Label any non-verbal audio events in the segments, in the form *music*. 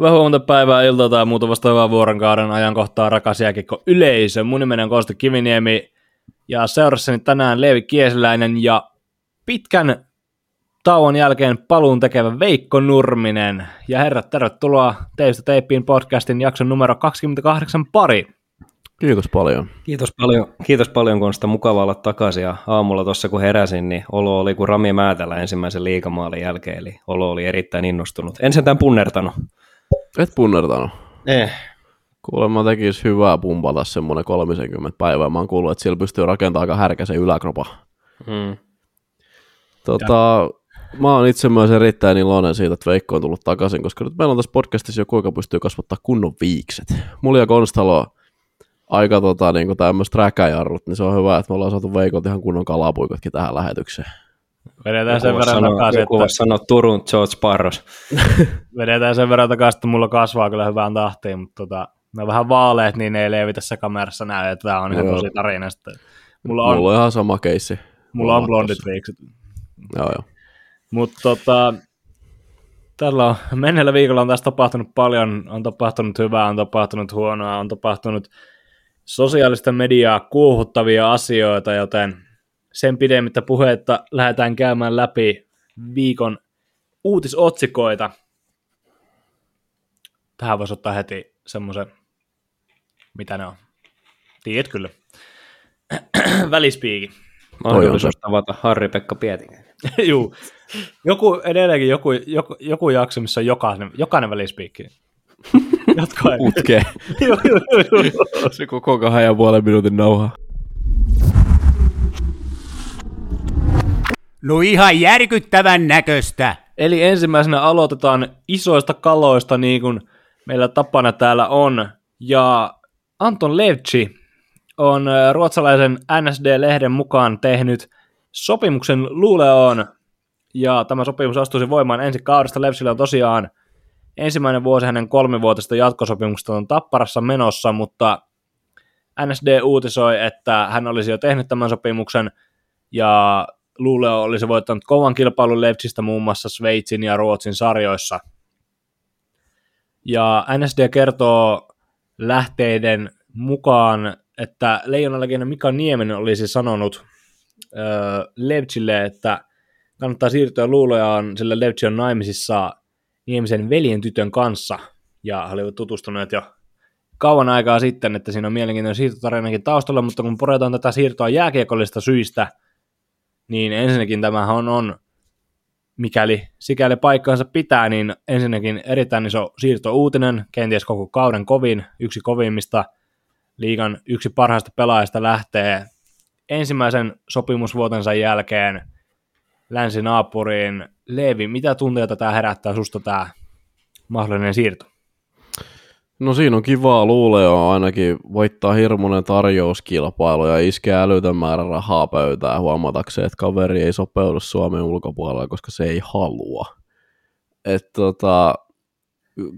Hyvää huomenta päivää, iltaa tai muuta vastaavaa vuoronkauden ajankohtaa rakas jääkikko yleisö. Mun nimeni on Kosti Kiviniemi ja seurassani tänään Leevi Kiesiläinen ja pitkän tauon jälkeen paluun tekevä Veikko Nurminen. Ja herrat, tervetuloa Teistä Teippiin podcastin jakson numero 28 pari. Kiitos paljon. Kiitos paljon, kiitos paljon kun on sitä mukava olla takaisin. Ja aamulla tuossa kun heräsin, niin olo oli kuin Rami Määtälä ensimmäisen liikamaalin jälkeen, eli olo oli erittäin innostunut. En sentään punnertanut. Et punnertanut? Eh. Kuulemma tekisi hyvää pumpata semmoinen 30 päivää. Mä oon kuullut, että sillä pystyy rakentamaan aika härkäsen yläkropa. Hmm. Tota, mä oon itse myös erittäin iloinen siitä, että Veikko on tullut takaisin, koska nyt meillä on tässä podcastissa jo kuinka pystyy kasvattaa kunnon viikset. Mulla ja Konstalo aika tota, niin tämmöistä räkäjarrut, niin se on hyvä, että me ollaan saatu Veikot ihan kunnon kalapuikotkin tähän lähetykseen. Vedetään sen verran sano, takaisin, joku että... sanoa Turun George Parros. *laughs* Vedetään sen verran takaisin, että mulla kasvaa kyllä hyvään tahtiin, mutta tota, ne on vähän vaaleet, niin ne ei levi tässä kamerassa näy, että tämä on ihan Joo. tosi tarina. Sitten. Mulla on, Mulla on ihan sama keissi. mulla on blondit viikset. Joo, joo. Mutta tota, tällä on, menneellä viikolla on tässä tapahtunut paljon, on tapahtunut hyvää, on tapahtunut huonoa, on tapahtunut sosiaalista mediaa kuuhuttavia asioita, joten sen pidemmittä puhetta lähdetään käymään läpi viikon uutisotsikoita. Tähän voisi ottaa heti semmoisen, mitä ne on. Tiedät kyllä. *clears throat* Välispiiki. Mahdollisuus tavata Harri-Pekka Pietikäinen. *laughs* Juu. Joku, edelleenkin joku, joku, joku jakso, missä on jokainen, jokainen välispiikki. Jotka ei. Putkee. Joo, joo, joo, joo. se koko kahden ja puolen minuutin nauha. No ihan järkyttävän näköistä. Eli ensimmäisenä aloitetaan isoista kaloista, niin kuin meillä tapana täällä on. Ja Anton Levci on ruotsalaisen NSD-lehden mukaan tehnyt sopimuksen Luleoon. Ja tämä sopimus astuisi voimaan ensi kaudesta. Levcillä on tosiaan ensimmäinen vuosi hänen kolmivuotisesta jatkosopimuksesta on Tapparassa menossa, mutta NSD uutisoi, että hän olisi jo tehnyt tämän sopimuksen ja Luuleo olisi voittanut kovan kilpailun Leipzistä muun muassa Sveitsin ja Ruotsin sarjoissa. Ja NSD kertoo lähteiden mukaan, että leijonalegenda Mika Nieminen olisi sanonut äh, Leipzille, että kannattaa siirtyä Luuleaan, sillä Leipzig on naimisissa Niemisen veljen tytön kanssa, ja he olivat tutustuneet jo kauan aikaa sitten, että siinä on mielenkiintoinen siirtotarinakin taustalla, mutta kun puretaan tätä siirtoa jääkiekollista syistä, niin ensinnäkin tämähän on, mikäli sikäli paikkaansa pitää, niin ensinnäkin erittäin iso siirtouutinen, kenties koko kauden kovin, yksi kovimmista liigan yksi parhaista pelaajista lähtee ensimmäisen sopimusvuotensa jälkeen länsinaapuriin. Leevi, mitä tunteita tämä herättää susta tämä mahdollinen siirto? No siinä on kivaa luuleo ainakin voittaa hirmuinen tarjouskilpailu ja iskee älytön määrä rahaa pöytään huomatakseen, että kaveri ei sopeudu Suomen ulkopuolella, koska se ei halua. Et tota,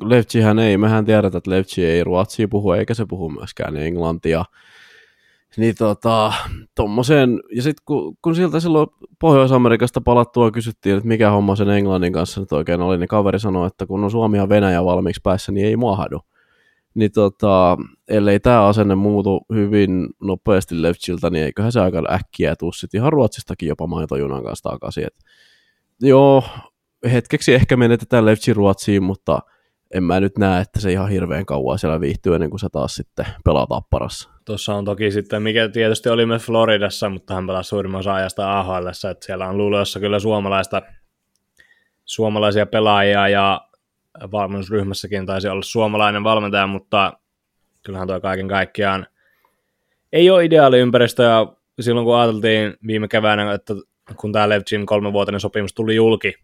Leftsihän ei, mehän tiedetään, että Lefchi ei ruotsia puhu, eikä se puhu myöskään englantia. Niin tota, tommoseen, ja sitten kun, kun sieltä silloin Pohjois-Amerikasta palattua kysyttiin, että mikä homma sen Englannin kanssa nyt oikein oli, niin kaveri sanoi, että kun on Suomi ja Venäjä valmiiksi päässä, niin ei mahdu. Niin tota, ellei tämä asenne muutu hyvin nopeasti Lefchiltä, niin eiköhän se aika äkkiä tuu sit ihan Ruotsistakin jopa maitojunan kanssa takaisin. Et, joo, hetkeksi ehkä menetetään Lefchi Ruotsiin, mutta en mä nyt näe, että se ihan hirveän kauan siellä viihtyy ennen kuin se taas sitten pelaa tapparassa. Tuossa on toki sitten, mikä tietysti oli myös Floridassa, mutta hän pelasi suurimman osa ajasta AHL, että siellä on Luleossa kyllä suomalaista, suomalaisia pelaajia ja valmennusryhmässäkin taisi olla suomalainen valmentaja, mutta kyllähän tuo kaiken kaikkiaan ei ole ideaali ympäristö. Ja silloin kun ajateltiin viime keväänä, että kun tämä Levchin kolmenvuotinen sopimus tuli julki,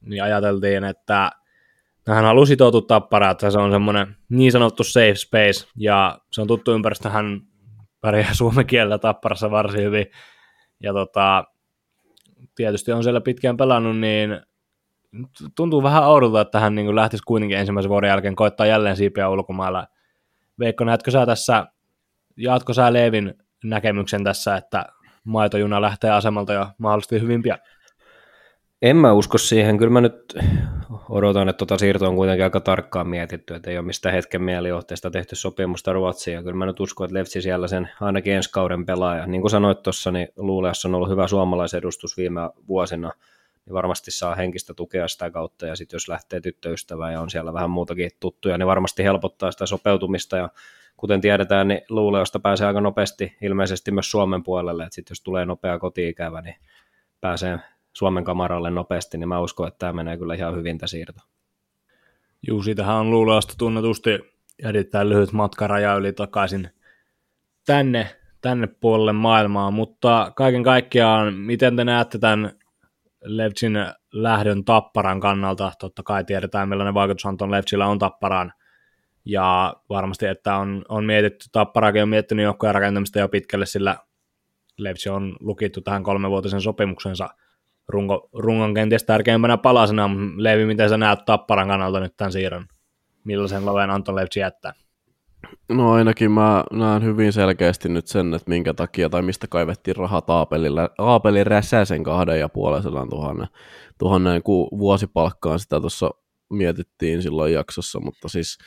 niin ajateltiin, että hän halusi sitoutua tapparaan, että se on semmoinen niin sanottu safe space, ja se on tuttu ympäristö, hän pärjää suomen kielellä tapparassa varsin hyvin, ja tota, tietysti on siellä pitkään pelannut, niin tuntuu vähän oudolta, että hän niin lähtisi kuitenkin ensimmäisen vuoden jälkeen koittaa jälleen siipiä ulkomailla. Veikko, näetkö sä tässä, jaatko sä Leevin näkemyksen tässä, että maitojuna lähtee asemalta jo mahdollisesti hyvin pian? En mä usko siihen. Kyllä mä nyt odotan, että tuota siirtoa on kuitenkin aika tarkkaan mietitty, että ei ole mistään hetken mielijohteesta tehty sopimusta Ruotsiin. Ja kyllä mä nyt uskon, että Lefsi siellä sen ainakin ensi kauden pelaaja. Niin kuin sanoit tuossa, niin Luuleassa on ollut hyvä suomalaisedustus viime vuosina, niin varmasti saa henkistä tukea sitä kautta. Ja sitten jos lähtee tyttöystävää ja on siellä vähän muutakin tuttuja, niin varmasti helpottaa sitä sopeutumista. Ja kuten tiedetään, niin Luuleosta pääsee aika nopeasti ilmeisesti myös Suomen puolelle. Että sitten jos tulee nopea koti-ikävä, niin pääsee Suomen kamaralle nopeasti, niin mä uskon, että tämä menee kyllä ihan hyvin tämä siirto. Juu, siitähän on luulevasti tunnetusti erittäin lyhyt matka raja yli takaisin tänne, tänne puolelle maailmaa, mutta kaiken kaikkiaan, miten te näette tämän Levtsin lähdön Tapparan kannalta? Totta kai tiedetään, millainen vaikutus Anton Levtsillä on Tapparaan, ja varmasti, että on, on mietitty, Tapparakin on miettinyt joukkojen rakentamista jo pitkälle, sillä Levtsi on lukittu tähän kolmevuotisen sopimuksensa – runko, rungon kenties tärkeimpänä palasena. Levi, miten sä näet Tapparan kannalta nyt tämän siirron? Millaisen loven Anton Levtsi jättää? No ainakin mä näen hyvin selkeästi nyt sen, että minkä takia tai mistä kaivettiin rahaa Taapelille. Taapeli räsäsen kahden ja puolen tuhannen, tuhannen vuosipalkkaan sitä tuossa mietittiin silloin jaksossa, mutta siis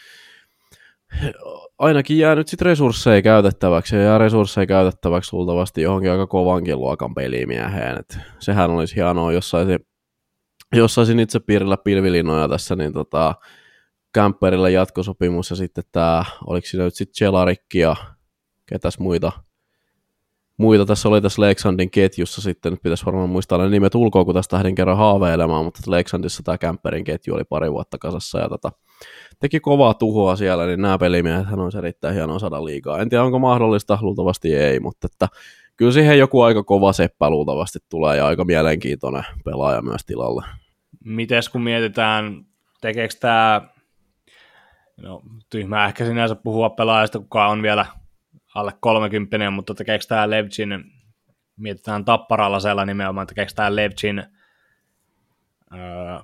ainakin jää nyt sitten resursseja käytettäväksi, ja jää resursseja käytettäväksi luultavasti johonkin aika kovankin luokan pelimieheen. Et sehän olisi hienoa, jos saisin, jos saisin itse piirillä pilvilinoja tässä, niin tota, Kämpperillä jatkosopimus, ja sitten tämä, oliko siinä nyt sitten Celarikki ja ketäs muita, muita tässä oli tässä Lexandin ketjussa sitten, nyt pitäisi varmaan muistaa ne nimet ulkoa, kun tästä lähdin kerran haaveilemaan, mutta Lexandissa tämä Kämperin ketju oli pari vuotta kasassa, ja tota, teki kovaa tuhoa siellä, niin nämä pelimiehet olisi erittäin hienoa saada liikaa. En tiedä, onko mahdollista, luultavasti ei, mutta että kyllä siihen joku aika kova seppä luultavasti tulee ja aika mielenkiintoinen pelaaja myös tilalle. Mites kun mietitään, tekeekö tämä, no tyhmää ehkä sinänsä puhua pelaajasta, kuka on vielä alle 30, mutta tekeekö tämä Levchin, mietitään tapparalla nimenomaan, tekeekö tämä Levchin öö,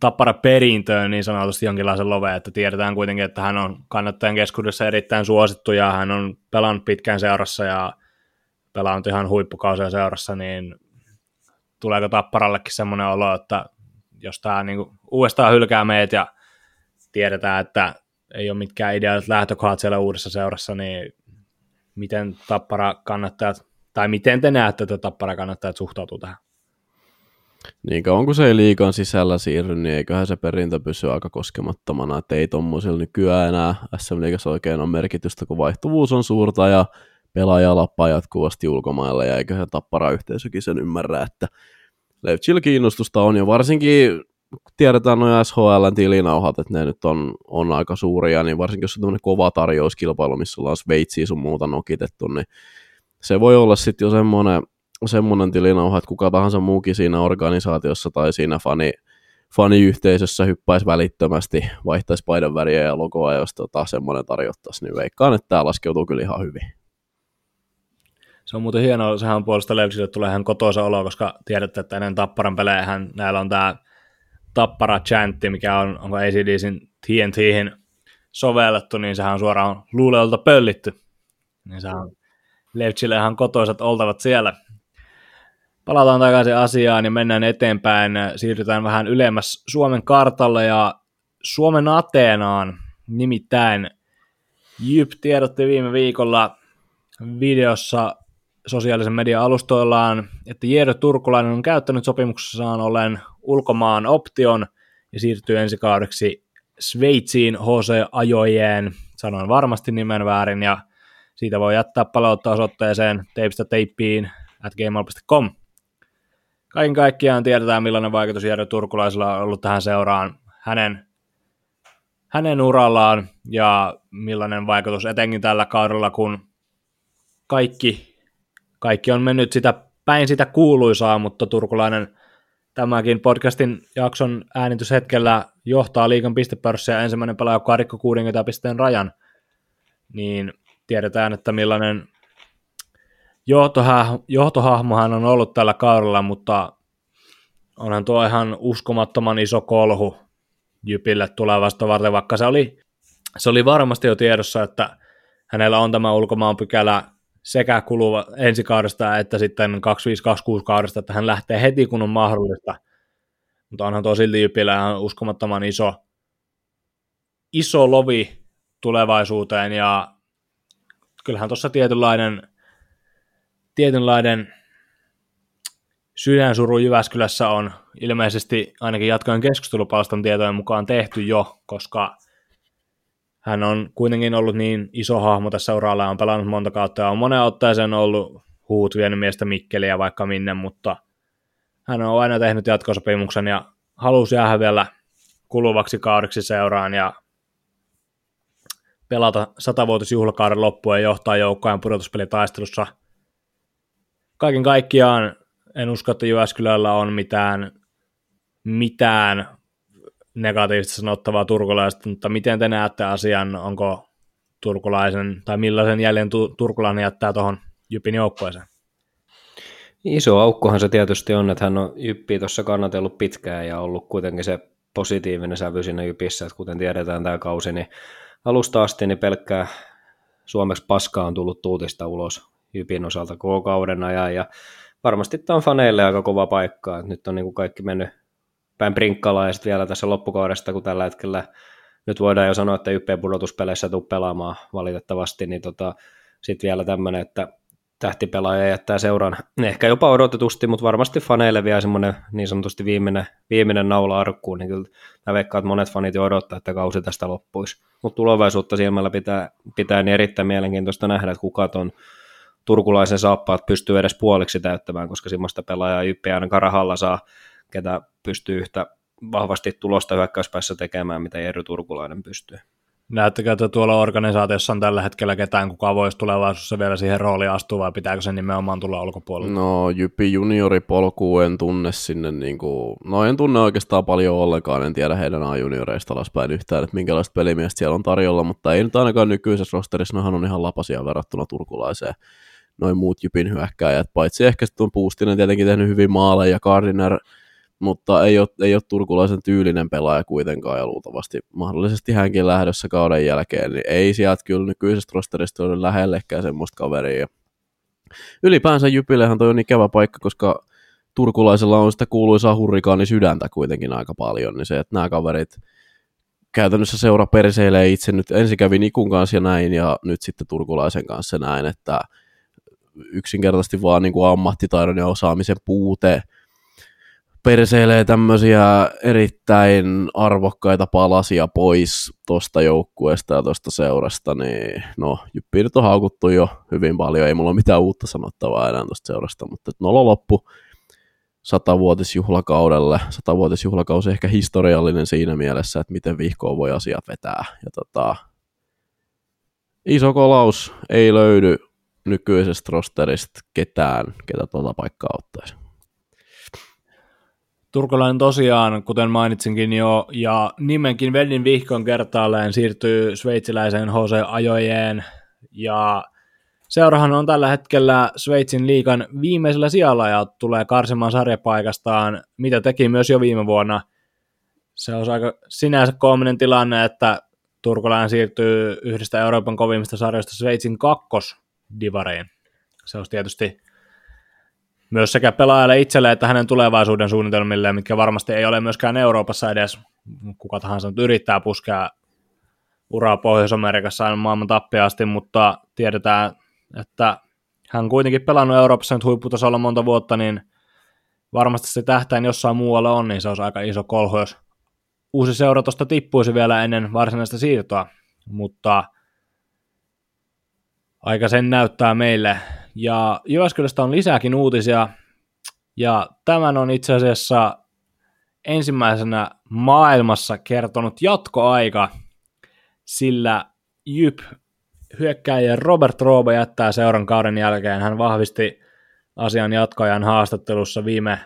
tappara perintöön niin sanotusti jonkinlaisen love, että tiedetään kuitenkin, että hän on kannattajan keskuudessa erittäin suosittu ja hän on pelannut pitkään seurassa ja pelannut ihan huippukausia seurassa, niin tuleeko tapparallekin semmoinen olo, että jos tämä niin uudestaan hylkää meitä ja tiedetään, että ei ole mitkään ideaalit lähtökohdat siellä uudessa seurassa, niin miten tappara kannattajat, tai miten te näette, että tappara kannattajat suhtautuu tähän? Niin kauan kun se ei liikan sisällä siirry, niin eiköhän se perintö pysy aika koskemattomana, että ei tuommoisilla nykyään enää SM Liigassa oikein ole merkitystä, kun vaihtuvuus on suurta ja pelaaja lappaa jatkuvasti ulkomaille ja eiköhän tappara yhteisökin sen ymmärrä, että Levchil kiinnostusta on jo varsinkin tiedetään noin SHL tilinauhat, että ne nyt on, on aika suuria, niin varsinkin jos on tämmöinen kova tarjouskilpailu, missä ollaan Sveitsiä sun muuta nokitettu, niin se voi olla sitten jo semmoinen, semmoinen tilinauha, että kuka tahansa muukin siinä organisaatiossa tai siinä fani, faniyhteisössä hyppäisi välittömästi, vaihtaisi paidan väriä ja logoa, jos tota, semmoinen tarjottaisiin, niin veikkaan, että tämä laskeutuu kyllä ihan hyvin. Se on muuten hienoa, sehän puolesta Levsille tulee ihan kotoisa olo, koska tiedätte, että ennen Tapparan pelejä näillä on tämä Tappara chantti, mikä on, onko ACDCin TNTihin sovellettu, niin sehän on suoraan luuleolta pöllitty. Niin sehän on ihan kotoisat oltavat siellä. Palataan takaisin asiaan ja mennään eteenpäin. Siirrytään vähän ylemmäs Suomen kartalle ja Suomen Ateenaan. Nimittäin Jyp tiedotti viime viikolla videossa sosiaalisen median alustoillaan, että Jero Turkulainen on käyttänyt sopimuksessaan ollen ulkomaan option ja siirtyy ensi kaudeksi Sveitsiin HC Ajojeen, sanoin varmasti nimen väärin, ja siitä voi jättää palauttaa osoitteeseen teipistä teippiin at gmail.com. Kaiken kaikkiaan tiedetään, millainen vaikutus Jero Turkulaisella on ollut tähän seuraan hänen, hänen urallaan ja millainen vaikutus etenkin tällä kaudella, kun kaikki, kaikki on mennyt sitä päin sitä kuuluisaa, mutta Turkulainen tämäkin podcastin jakson äänityshetkellä johtaa liikan pistepörssiä ensimmäinen pelaaja, joka rikko 60 pisteen rajan, niin tiedetään, että millainen johtohah- johtohahmo hän on ollut tällä kaudella, mutta onhan tuo ihan uskomattoman iso kolhu Jypille tulevasta varten, vaikka se oli, se oli varmasti jo tiedossa, että hänellä on tämä ulkomaan pykälä sekä kuluva kaudesta että sitten 2526 kaudesta, että hän lähtee heti kun on mahdollista. mutta onhan tuo silti Jypillä ihan uskomattoman iso, iso lovi tulevaisuuteen ja kyllähän tuossa tietynlainen, tietynlainen sydänsuru Jyväskylässä on ilmeisesti ainakin jatkojen keskustelupalstan tietojen mukaan tehty jo, koska hän on kuitenkin ollut niin iso hahmo tässä uralla on pelannut monta kautta ja on monen otteeseen ollut huut vienyt miestä Mikkeliä vaikka minne, mutta hän on aina tehnyt jatkosopimuksen ja halusi jäädä vielä kuluvaksi kaudeksi seuraan ja pelata satavuotisjuhlakauden loppuun ja johtaa joukkojen pudotuspelitaistelussa. Kaiken kaikkiaan en usko, että Jyväskylällä on mitään, mitään negatiivista sanottavaa turkulaista, mutta miten te näette asian, onko turkulaisen, tai millaisen jäljen tu- turkulainen jättää tuohon Jypin joukkueeseen? Iso aukkohan se tietysti on, että hän on Jyppiä tuossa kannatellut pitkään ja ollut kuitenkin se positiivinen sävy siinä Jypissä, että kuten tiedetään tämä kausi, niin alusta asti niin pelkkää suomeksi paskaa on tullut tuutista ulos Jypin osalta koko kauden ajan ja varmasti tämä on faneille aika kova paikka, että nyt on niin kuin kaikki mennyt päin prinkkalaan ja sitten vielä tässä loppukaudesta, kun tällä hetkellä nyt voidaan jo sanoa, että YP pudotuspeleissä tuu pelaamaan valitettavasti, niin tota, sitten vielä tämmöinen, että tähtipelaaja jättää seuran ehkä jopa odotetusti, mutta varmasti faneille vielä semmoinen niin sanotusti viimeinen, viimeinen naula arkkuun, niin kyllä mä veikkaan, että monet fanit jo odottaa, että kausi tästä loppuisi. Mutta tulevaisuutta silmällä pitää, pitää niin erittäin mielenkiintoista nähdä, että kuka ton turkulaisen saappaat pystyy edes puoliksi täyttämään, koska semmoista pelaajaa Jyppi ainakaan rahalla saa, ketä pystyy yhtä vahvasti tulosta hyökkäyspäässä tekemään, mitä Jerry Turkulainen pystyy. Näettekö, että tuolla organisaatiossa on tällä hetkellä ketään, kuka voisi tulevaisuudessa vielä siihen rooliin astua, vai pitääkö se nimenomaan tulla ulkopuolelle? No, Jyppi junioripolku en tunne sinne, niin kuin, no en tunne oikeastaan paljon ollenkaan, en tiedä heidän A-junioreista alaspäin yhtään, että minkälaista pelimiestä siellä on tarjolla, mutta ei nyt ainakaan nykyisessä rosterissa, nohan on ihan lapasia verrattuna turkulaiseen noin muut Jypin hyökkääjät, paitsi ehkä sitten on Puustinen tietenkin tehnyt hyvin maaleja, Gardiner – mutta ei ole, ei ole turkulaisen tyylinen pelaaja kuitenkaan ja luultavasti mahdollisesti hänkin lähdössä kauden jälkeen, niin ei sieltä kyllä nykyisestä rosterista ole lähellekään semmoista kaveria. Ylipäänsä Jypillehän toi on ikävä paikka, koska turkulaisella on sitä kuuluisaa hurrikaani sydäntä kuitenkin aika paljon, niin se, että nämä kaverit käytännössä seura perseilee itse nyt ensin kävi Nikun kanssa ja näin, ja nyt sitten turkulaisen kanssa näin, että yksinkertaisesti vaan niin kuin ammattitaidon ja osaamisen puute – perseilee tämmöisiä erittäin arvokkaita palasia pois tuosta joukkueesta ja tuosta seurasta, niin no, Jyppi nyt on haukuttu jo hyvin paljon, ei mulla ole mitään uutta sanottavaa enää tuosta seurasta, mutta nolo loppu. Satavuotisjuhlakaudelle, satavuotisjuhlakausi ehkä historiallinen siinä mielessä, että miten vihkoon voi asiat vetää, ja tota, iso kolaus. Ei löydy nykyisestä rosterista ketään, ketä tuota paikkaa ottaisi. Turkulainen tosiaan, kuten mainitsinkin jo, ja nimenkin Vedin vihkon kertaalleen siirtyy sveitsiläiseen HC Ajojeen, ja seurahan on tällä hetkellä Sveitsin liikan viimeisellä sijalla ja tulee karsimaan sarjapaikastaan, mitä teki myös jo viime vuonna. Se on aika sinänsä koominen tilanne, että turkulainen siirtyy yhdestä Euroopan kovimmista sarjoista Sveitsin kakkosdivariin. Se olisi tietysti myös sekä pelaajalle itselle että hänen tulevaisuuden suunnitelmille, mitkä varmasti ei ole myöskään Euroopassa edes, kuka tahansa nyt yrittää puskea uraa Pohjois-Amerikassa aina maailman tappiasti, mutta tiedetään, että hän kuitenkin pelannut Euroopassa nyt huipputasolla monta vuotta, niin varmasti se tähtäin jossain muualla on, niin se olisi aika iso kolho, jos uusi seura tuosta tippuisi vielä ennen varsinaista siirtoa, mutta aika sen näyttää meille ja Jyväskylästä on lisääkin uutisia, ja tämän on itse asiassa ensimmäisenä maailmassa kertonut jatkoaika, sillä Jyp hyökkäjä Robert Roobe jättää seuran kauden jälkeen. Hän vahvisti asian jatkoajan haastattelussa viime,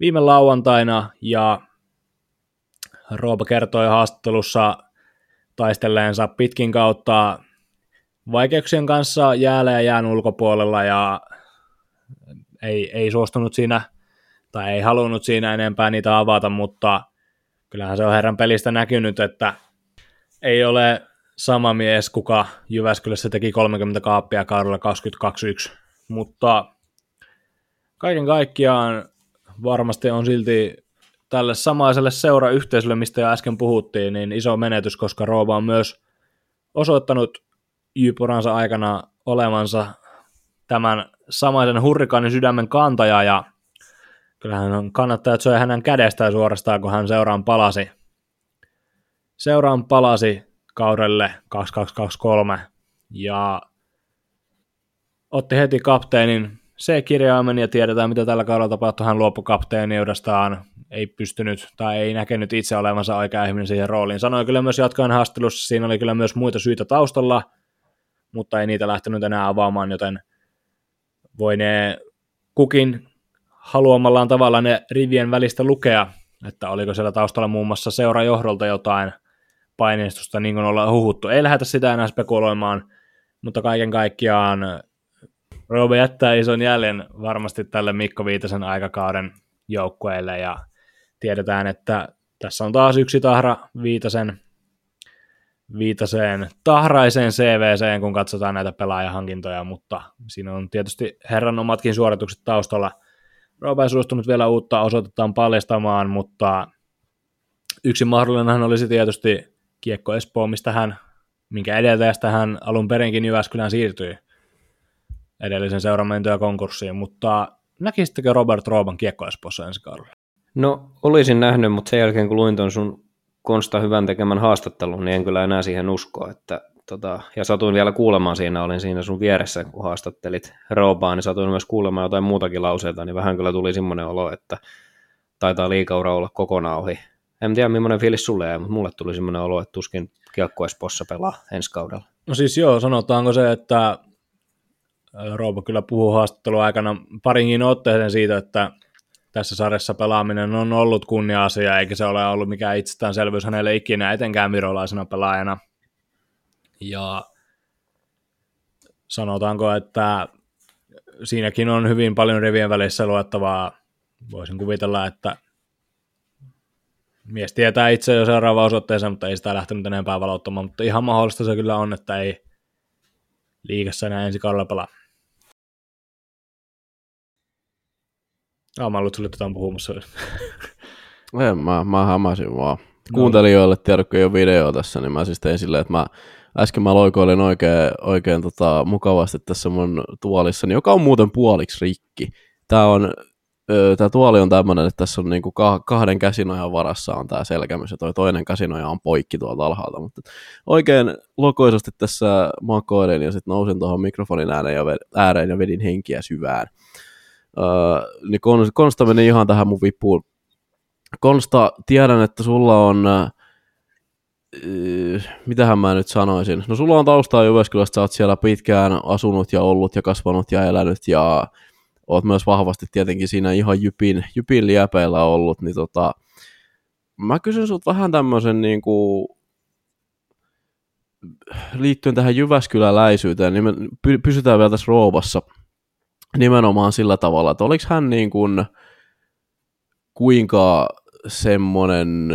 viime lauantaina, ja Roobe kertoi haastattelussa taistelleensa pitkin kautta vaikeuksien kanssa jäällä ja jään ulkopuolella ja ei, ei suostunut siinä tai ei halunnut siinä enempää niitä avata, mutta kyllähän se on herran pelistä näkynyt, että ei ole sama mies, kuka Jyväskylässä teki 30 kaappia kaudella 2021, mutta kaiken kaikkiaan varmasti on silti tälle samaiselle seurayhteisölle, mistä jo äsken puhuttiin, niin iso menetys, koska Rooba on myös osoittanut Jypuransa aikana olevansa tämän samaisen hurrikaanin sydämen kantaja ja kyllähän on kannattaa, että se hänen kädestään suorastaan, kun hän seuraan palasi. Seuraan palasi kaudelle 2223 ja otti heti kapteenin C-kirjaimen ja tiedetään, mitä tällä kaudella tapahtui. Hän luopui kapteeniudestaan, ei pystynyt tai ei näkenyt itse olevansa oikea ihminen siihen rooliin. Sanoi kyllä myös jatkoen haastattelussa, siinä oli kyllä myös muita syitä taustalla, mutta ei niitä lähtenyt enää avaamaan, joten voi ne kukin haluamallaan tavalla ne rivien välistä lukea, että oliko siellä taustalla muun muassa seurajohdolta jotain paineistusta, niin kuin ollaan huhuttu. Ei lähdetä sitä enää spekuloimaan, mutta kaiken kaikkiaan Roobe jättää ison jäljen varmasti tälle Mikko Viitasen aikakauden joukkueelle ja tiedetään, että tässä on taas yksi tahra Viitasen, Viitaseen tahraiseen CVC, kun katsotaan näitä pelaajahankintoja, mutta siinä on tietysti herran omatkin suoritukset taustalla. Roobe ei suostunut vielä uutta osoitetaan paljastamaan, mutta yksi mahdollinen olisi tietysti Kiekko Espoo, mistä hän, minkä edeltäjästä hän alun perinkin Jyväskylään siirtyi edellisen seuran mentyä konkurssiin, mutta näkisittekö Robert Rooban Kiekko Espoossa ensi kaudella? No olisin nähnyt, mutta sen jälkeen kun luin ton sun Konsta hyvän tekemän haastattelun, niin en kyllä enää siihen usko. Että, tota, ja satuin vielä kuulemaan siinä, olin siinä sun vieressä, kun haastattelit Roobaa, niin satuin myös kuulemaan jotain muutakin lauseita, niin vähän kyllä tuli semmoinen olo, että taitaa liikaura olla kokonaan ohi. En tiedä, millainen fiilis sulle jäi, mutta mulle tuli semmoinen olo, että tuskin Kiekko Espoossa pelaa ensi kaudella. No siis joo, sanotaanko se, että Roobo kyllä puhuu haastattelun aikana parinkin otteeseen siitä, että tässä sarjassa pelaaminen on ollut kunnia-asia, eikä se ole ollut mikään itsestäänselvyys hänelle ikinä, etenkään virolaisena pelaajana. Ja sanotaanko, että siinäkin on hyvin paljon rivien välissä luettavaa. Voisin kuvitella, että mies tietää itse jo seuraava osoitteeseen, mutta ei sitä lähtenyt enempää valottamaan, mutta ihan mahdollista se kyllä on, että ei liikassa enää ensi kaudella pelaa. Ah, mä luulen, että jotain puhumassa. en, *laughs* mä, mä hämäsin vaan. Kuuntelijoille, tiedätkö jo video tässä, niin mä siis tein silleen, että mä äsken mä loikoilin oikein, oikein tota, mukavasti tässä mun tuolissani, joka on muuten puoliksi rikki. Tää on tämä tuoli on tämmöinen, että tässä on niinku kahden käsinojan varassa on tämä selkämys ja toi toinen käsinoja on poikki tuolta alhaalta, mutta oikein lokoisesti tässä makoilin ja sitten nousin tuohon mikrofonin ääreen ja, ääreen ja vedin henkiä syvään. Öö, niin Konsta meni ihan tähän mun vippuun. Konsta, tiedän, että sulla on, öö, mitähän mä nyt sanoisin, no sulla on taustaa Jyväskylästä, sä oot siellä pitkään asunut ja ollut ja kasvanut ja elänyt ja oot myös vahvasti tietenkin siinä ihan jypin, jypin liepeillä ollut, niin tota, mä kysyn sut vähän tämmöisen niin kuin, liittyen tähän Jyväskyläläisyyteen, niin me pysytään vielä tässä roovassa nimenomaan sillä tavalla, että oliko hän niin kuin, kuinka semmoinen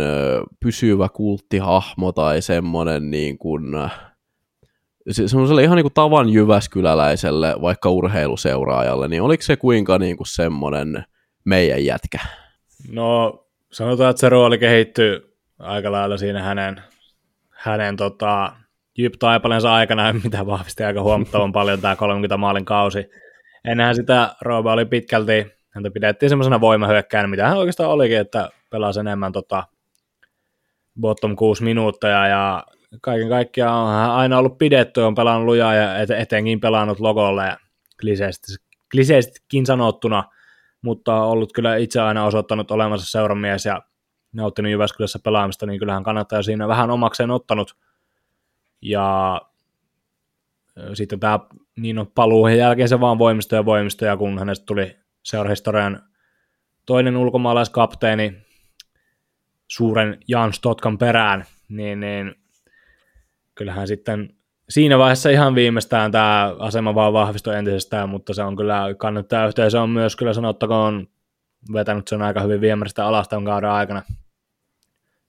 pysyvä kulttihahmo tai semmoinen niin kuin, semmoiselle ihan niin kuin tavan jyväskyläläiselle, vaikka urheiluseuraajalle, niin oliko se kuinka niin kuin semmoinen meidän jätkä? No sanotaan, että se rooli kehittyy aika lailla siinä hänen, hänen tota, Jyp-taipalensa aikana, *laughs* mitä vahvisti aika huomattavan paljon tämä 30 maalin kausi. Ennenhän sitä Rooba oli pitkälti, häntä pidettiin semmoisena voimahyökkäin, mitä hän oikeastaan olikin, että pelasi enemmän tota, bottom 6 minuuttia ja kaiken kaikkiaan on aina ollut pidetty, on pelannut lujaa ja etenkin pelannut logolle ja kliseisestikin sanottuna, mutta on ollut kyllä itse aina osoittanut olevansa seuramies ja nauttinut Jyväskylässä pelaamista, niin kyllähän kannattaa siinä vähän omakseen ottanut. Ja sitten tämä niin on paluuhen jälkeen se vaan voimisto ja voimisto, ja kun hänestä tuli seurahistorian toinen ulkomaalaiskapteeni suuren Jan Stotkan perään, niin, niin kyllähän sitten siinä vaiheessa ihan viimeistään tämä asema vaan vahvistui entisestään, mutta se on kyllä kannattaa yhteisö on myös kyllä sanottakoon vetänyt sen aika hyvin viemäristä alas tämän kauden aikana.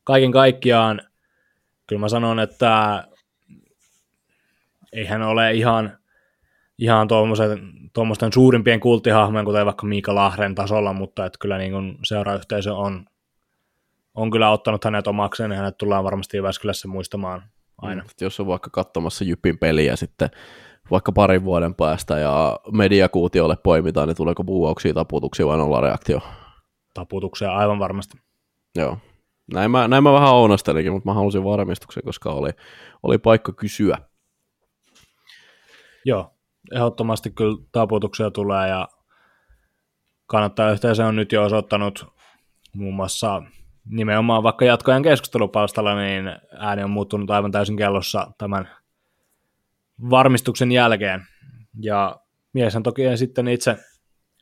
Kaiken kaikkiaan kyllä mä sanon, että eihän ole ihan, ihan tuommoisten suurimpien kulttihahmojen, kuten vaikka Miika Lahren tasolla, mutta että kyllä niin seurayhteisö on on kyllä ottanut hänet omakseen ja hänet tullaan varmasti Jyväskylässä muistamaan aina. Mm, jos on vaikka katsomassa Jypin peliä sitten vaikka parin vuoden päästä ja mediakuutiolle poimitaan, niin tuleeko buuauksia, taputuksia vai nolla reaktio? Taputuksia aivan varmasti. Joo. Näin mä, näin mä vähän ounastelinkin, mutta mä halusin varmistuksen, koska oli, oli paikka kysyä. Joo, ehdottomasti kyllä taputuksia tulee ja kannattaa yhteisö on nyt jo osoittanut muun muassa nimenomaan vaikka jatkojen keskustelupalstalla, niin ääni on muuttunut aivan täysin kellossa tämän varmistuksen jälkeen. Ja mieshän toki sitten itse,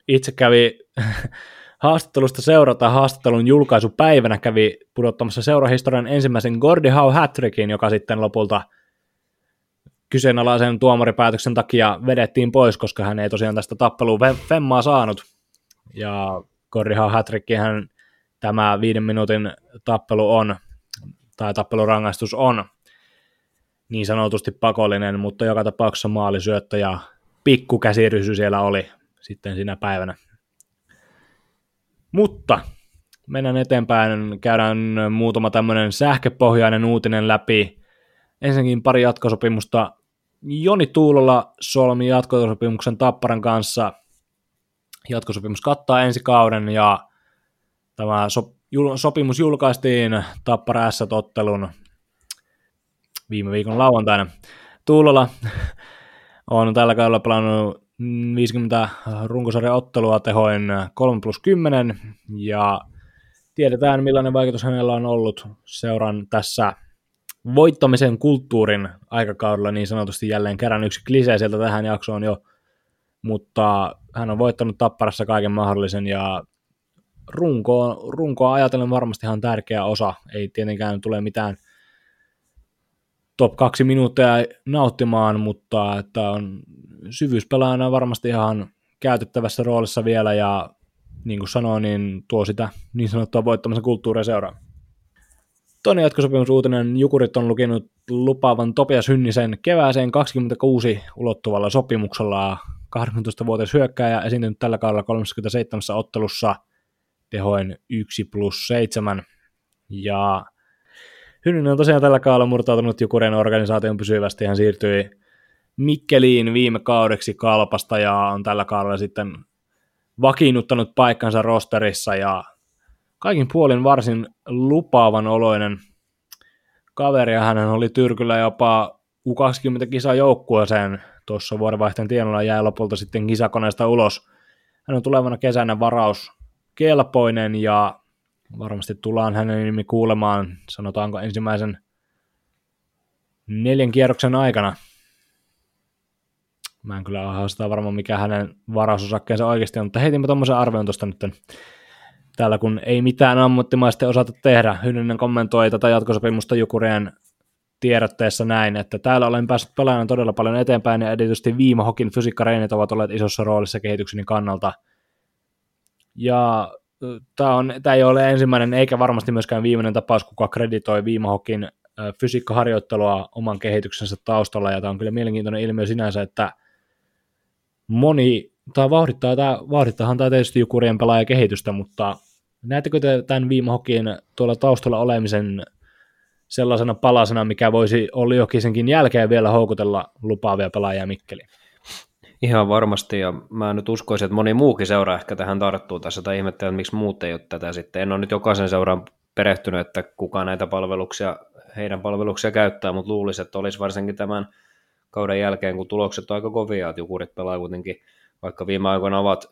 itse kävi *laughs* haastattelusta seurata haastattelun julkaisupäivänä kävi pudottamassa seurahistorian ensimmäisen Gordy Howe Hattrickin, joka sitten lopulta kyseenalaisen tuomaripäätöksen takia vedettiin pois, koska hän ei tosiaan tästä tappeluun femmaa saanut. Ja Gordy Howe hän tämä viiden minuutin tappelu on, tai tappelurangaistus on niin sanotusti pakollinen, mutta joka tapauksessa maalisyöttö ja pikkukäsirysy siellä oli sitten siinä päivänä. Mutta mennään eteenpäin, käydään muutama tämmöinen sähköpohjainen uutinen läpi. Ensinnäkin pari jatkosopimusta. Joni Tuulola solmi jatkosopimuksen Tapparan kanssa. Jatkosopimus kattaa ensi kauden ja tämä so, jul, sopimus julkaistiin Tappara S-ottelun viime viikon lauantaina. Tuulola on tällä kaudella pelannut 50 runkosarjan ottelua tehoin 3 plus 10, ja tiedetään millainen vaikutus hänellä on ollut seuran tässä voittamisen kulttuurin aikakaudella niin sanotusti jälleen kerran yksi klisee sieltä tähän jaksoon jo, mutta hän on voittanut tapparassa kaiken mahdollisen ja runkoa, runkoa ajatellen varmasti ihan tärkeä osa, ei tietenkään tule mitään top kaksi minuuttia nauttimaan, mutta että on syvyyspelaajana varmasti ihan käytettävässä roolissa vielä ja niin kuin sanoin, niin tuo sitä niin sanottua voittamisen kulttuuria seuraa. Toinen jatkosopimusuutinen, Jukurit on lukinut lupaavan Topias Hynnisen kevääseen 26 ulottuvalla sopimuksella 18-vuotias hyökkääjä esiintynyt tällä kaudella 37 ottelussa tehoin 1 plus 7 ja Hynninen on tosiaan tällä kaudella murtautunut Jukurien organisaation pysyvästi. Hän siirtyi Mikkeliin viime kaudeksi Kalpasta ja on tällä kaudella sitten vakiinnuttanut paikkansa rosterissa ja kaikin puolin varsin lupaavan oloinen kaveri ja hän oli Tyrkyllä jopa U20-kisa joukkueeseen tuossa vuodenvaihteen tienolla jäi lopulta sitten kisakoneesta ulos. Hän on tulevana kesänä varaus kelpoinen ja varmasti tullaan hänen nimi kuulemaan, sanotaanko ensimmäisen neljän kierroksen aikana. Mä en kyllä haastaa varmaan mikä hänen varausosakkeensa oikeasti on, mutta heitinpä tuommoisen arvion tuosta nyt täällä, kun ei mitään ammattimaisesti osata tehdä. Hynninen kommentoi tätä jatkosopimusta Jukurien tiedotteessa näin, että täällä olen päässyt pelaamaan todella paljon eteenpäin ja erityisesti viime hokin fysiikkareinit ovat olleet isossa roolissa kehitykseni kannalta. Ja tämä, on, tämä ei ole ensimmäinen eikä varmasti myöskään viimeinen tapaus, kuka kreditoi viime hokin fysiikkaharjoittelua oman kehityksensä taustalla, ja tämä on kyllä mielenkiintoinen ilmiö sinänsä, että moni, tai vauhdittaa, tämä, vauhdittaahan tämä tietysti Jukurien kehitystä, mutta näettekö te tämän viime hokin tuolla taustalla olemisen sellaisena palasena, mikä voisi olla jokisenkin jälkeen vielä houkutella lupaavia pelaajia Mikkeliin? Ihan varmasti, ja mä nyt uskoisin, että moni muukin seura ehkä tähän tarttuu tässä, tai ihmettelee, että miksi muut ei ole tätä sitten. En ole nyt jokaisen seuraan perehtynyt, että kuka näitä palveluksia, heidän palveluksia käyttää, mutta luulisin, että olisi varsinkin tämän kauden jälkeen, kun tulokset on aika kovia, että Jukurit pelaa kuitenkin, vaikka viime aikoina ovat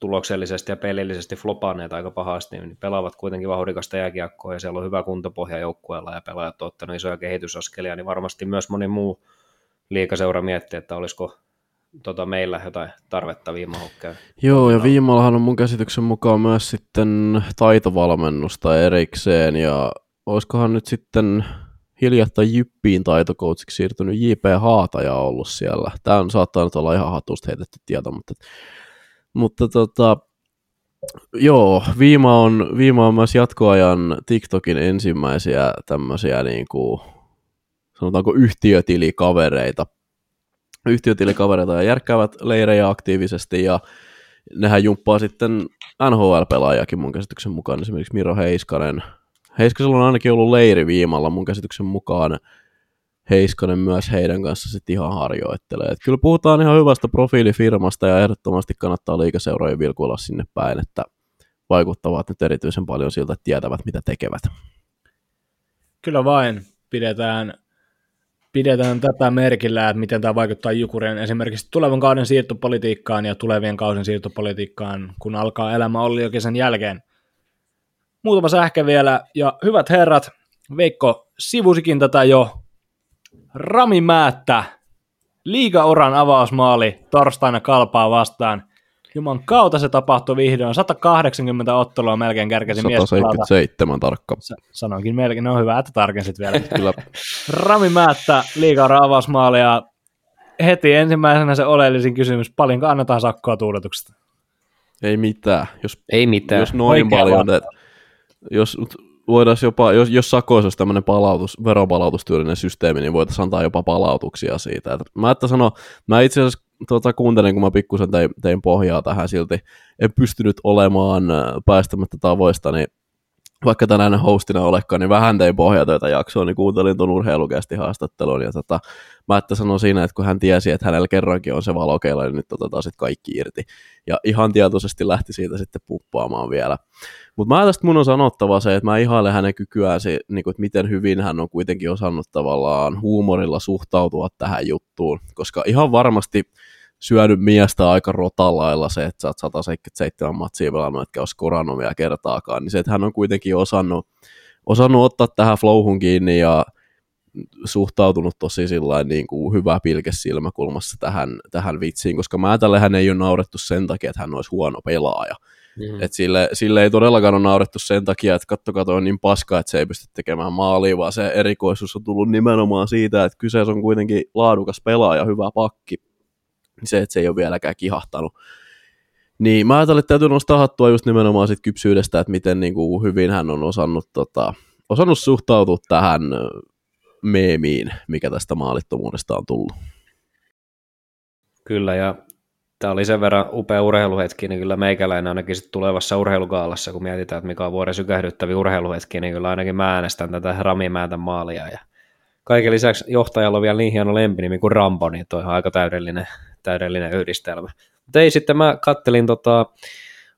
tuloksellisesti ja pelillisesti flopanneet aika pahasti, niin pelaavat kuitenkin vauhdikasta jääkiekkoa ja siellä on hyvä kuntopohja joukkueella ja pelaajat ovat ottaneet isoja kehitysaskelia, niin varmasti myös moni muu liikaseura miettii, että olisiko tota, meillä jotain tarvetta viimahokkeja. Joo, ja Viimallahan on mun käsityksen mukaan myös sitten taitovalmennusta erikseen, ja olisikohan nyt sitten hiljattain Jyppiin taitokoutsiksi siirtynyt J.P. Haataja ollut siellä. Tämä on saattanut olla ihan hatusta heitetty tieto, mutta, mutta tota, joo, Viima on, Viima on myös jatkoajan TikTokin ensimmäisiä tämmöisiä niin kuin, sanotaanko yhtiötilikavereita. Yhtiötilikavereita ja järkkäävät leirejä aktiivisesti ja nehän jumppaa sitten NHL-pelaajakin mun käsityksen mukaan, esimerkiksi Miro Heiskanen. Heiskasella on ainakin ollut leiri viimalla mun käsityksen mukaan. Heiskanen myös heidän kanssa sitten ihan harjoittelee. Et kyllä puhutaan ihan hyvästä profiilifirmasta ja ehdottomasti kannattaa liikaseurojen vilkuilla sinne päin, että vaikuttavat nyt erityisen paljon siltä, että tietävät mitä tekevät. Kyllä vain pidetään, pidetään tätä merkillä, että miten tämä vaikuttaa Jukuren esimerkiksi tulevan kauden siirtopolitiikkaan ja tulevien kauden siirtopolitiikkaan, kun alkaa elämä Olli Jokisen jälkeen. Muutama sähkö vielä, ja hyvät herrat, Veikko sivusikin tätä jo. Rami Määttä, liiga-oran avausmaali torstaina kalpaa vastaan. Juman kautta se tapahtui vihdoin. 180 ottelua melkein kärkäsi mies pelata. 177 tarkka. Sa- Sanoinkin melkein, no hyvä, että tarkensit vielä. *laughs* Kyllä Rami Määttä, liiga avausmaali ja heti ensimmäisenä se oleellisin kysymys, paljonko annetaan sakkoa tuuletuksesta? ei mitään. Jos, Ei mitään. jos noin Oikea paljon, että jos voitaisiin jopa, jos, jos sakoissa olisi tämmöinen palautus, veropalautustyylinen systeemi, niin voitaisiin antaa jopa palautuksia siitä. Et mä että sano, mä itse asiassa tota, kuuntelin, kun mä pikkusen tein, tein pohjaa tähän silti, en pystynyt olemaan äh, päästämättä tavoistani, vaikka tänään hostina olekaan, niin vähän tein pohjatöitä jaksoa, niin kuuntelin tuon urheilukästi haastattelun, ja tota, mä että sanon siinä, että kun hän tiesi, että hänellä kerrankin on se valokeila, niin nyt otetaan sitten kaikki irti. Ja ihan tietoisesti lähti siitä sitten puppaamaan vielä. Mutta mä tästä mun on sanottava se, että mä ihailen hänen kykyään, se, niin kuin, että miten hyvin hän on kuitenkin osannut tavallaan huumorilla suhtautua tähän juttuun, koska ihan varmasti syönyt miestä aika rotalailla se, että sä oot 177 matsia pelannut, etkä ole skorannut vielä kertaakaan, niin se, että hän on kuitenkin osannut, osannut ottaa tähän flowhun kiinni ja suhtautunut tosi sillain niin kuin hyvä pilke silmäkulmassa tähän, tähän vitsiin, koska mä tälle hän ei ole naurettu sen takia, että hän olisi huono pelaaja. Mm. Et sille, sille ei todellakaan ole naurettu sen takia, että kattokaa toi on niin paska, että se ei pysty tekemään maalia, vaan se erikoisuus on tullut nimenomaan siitä, että kyseessä on kuitenkin laadukas pelaaja, hyvä pakki. Se, että se ei ole vieläkään kihahtanut. Niin mä ajattelin, että täytyy nostaa hattua just nimenomaan sit kypsyydestä, että miten niin kuin hyvin hän on osannut, tota, osannut suhtautua tähän meemiin, mikä tästä maalittomuudesta on tullut. Kyllä, ja tämä oli sen verran upea urheiluhetki, niin kyllä meikäläinen ainakin sit tulevassa urheilukaalassa, kun mietitään, että mikä on vuoden sykähdyttävi urheiluhetki, niin kyllä ainakin mä äänestän tätä Rami Määtän maalia. Ja kaiken lisäksi johtajalla on vielä niin hieno lempinimi kuin Rambo, niin toi on aika täydellinen, täydellinen yhdistelmä. Mutta ei sitten mä kattelin, tota,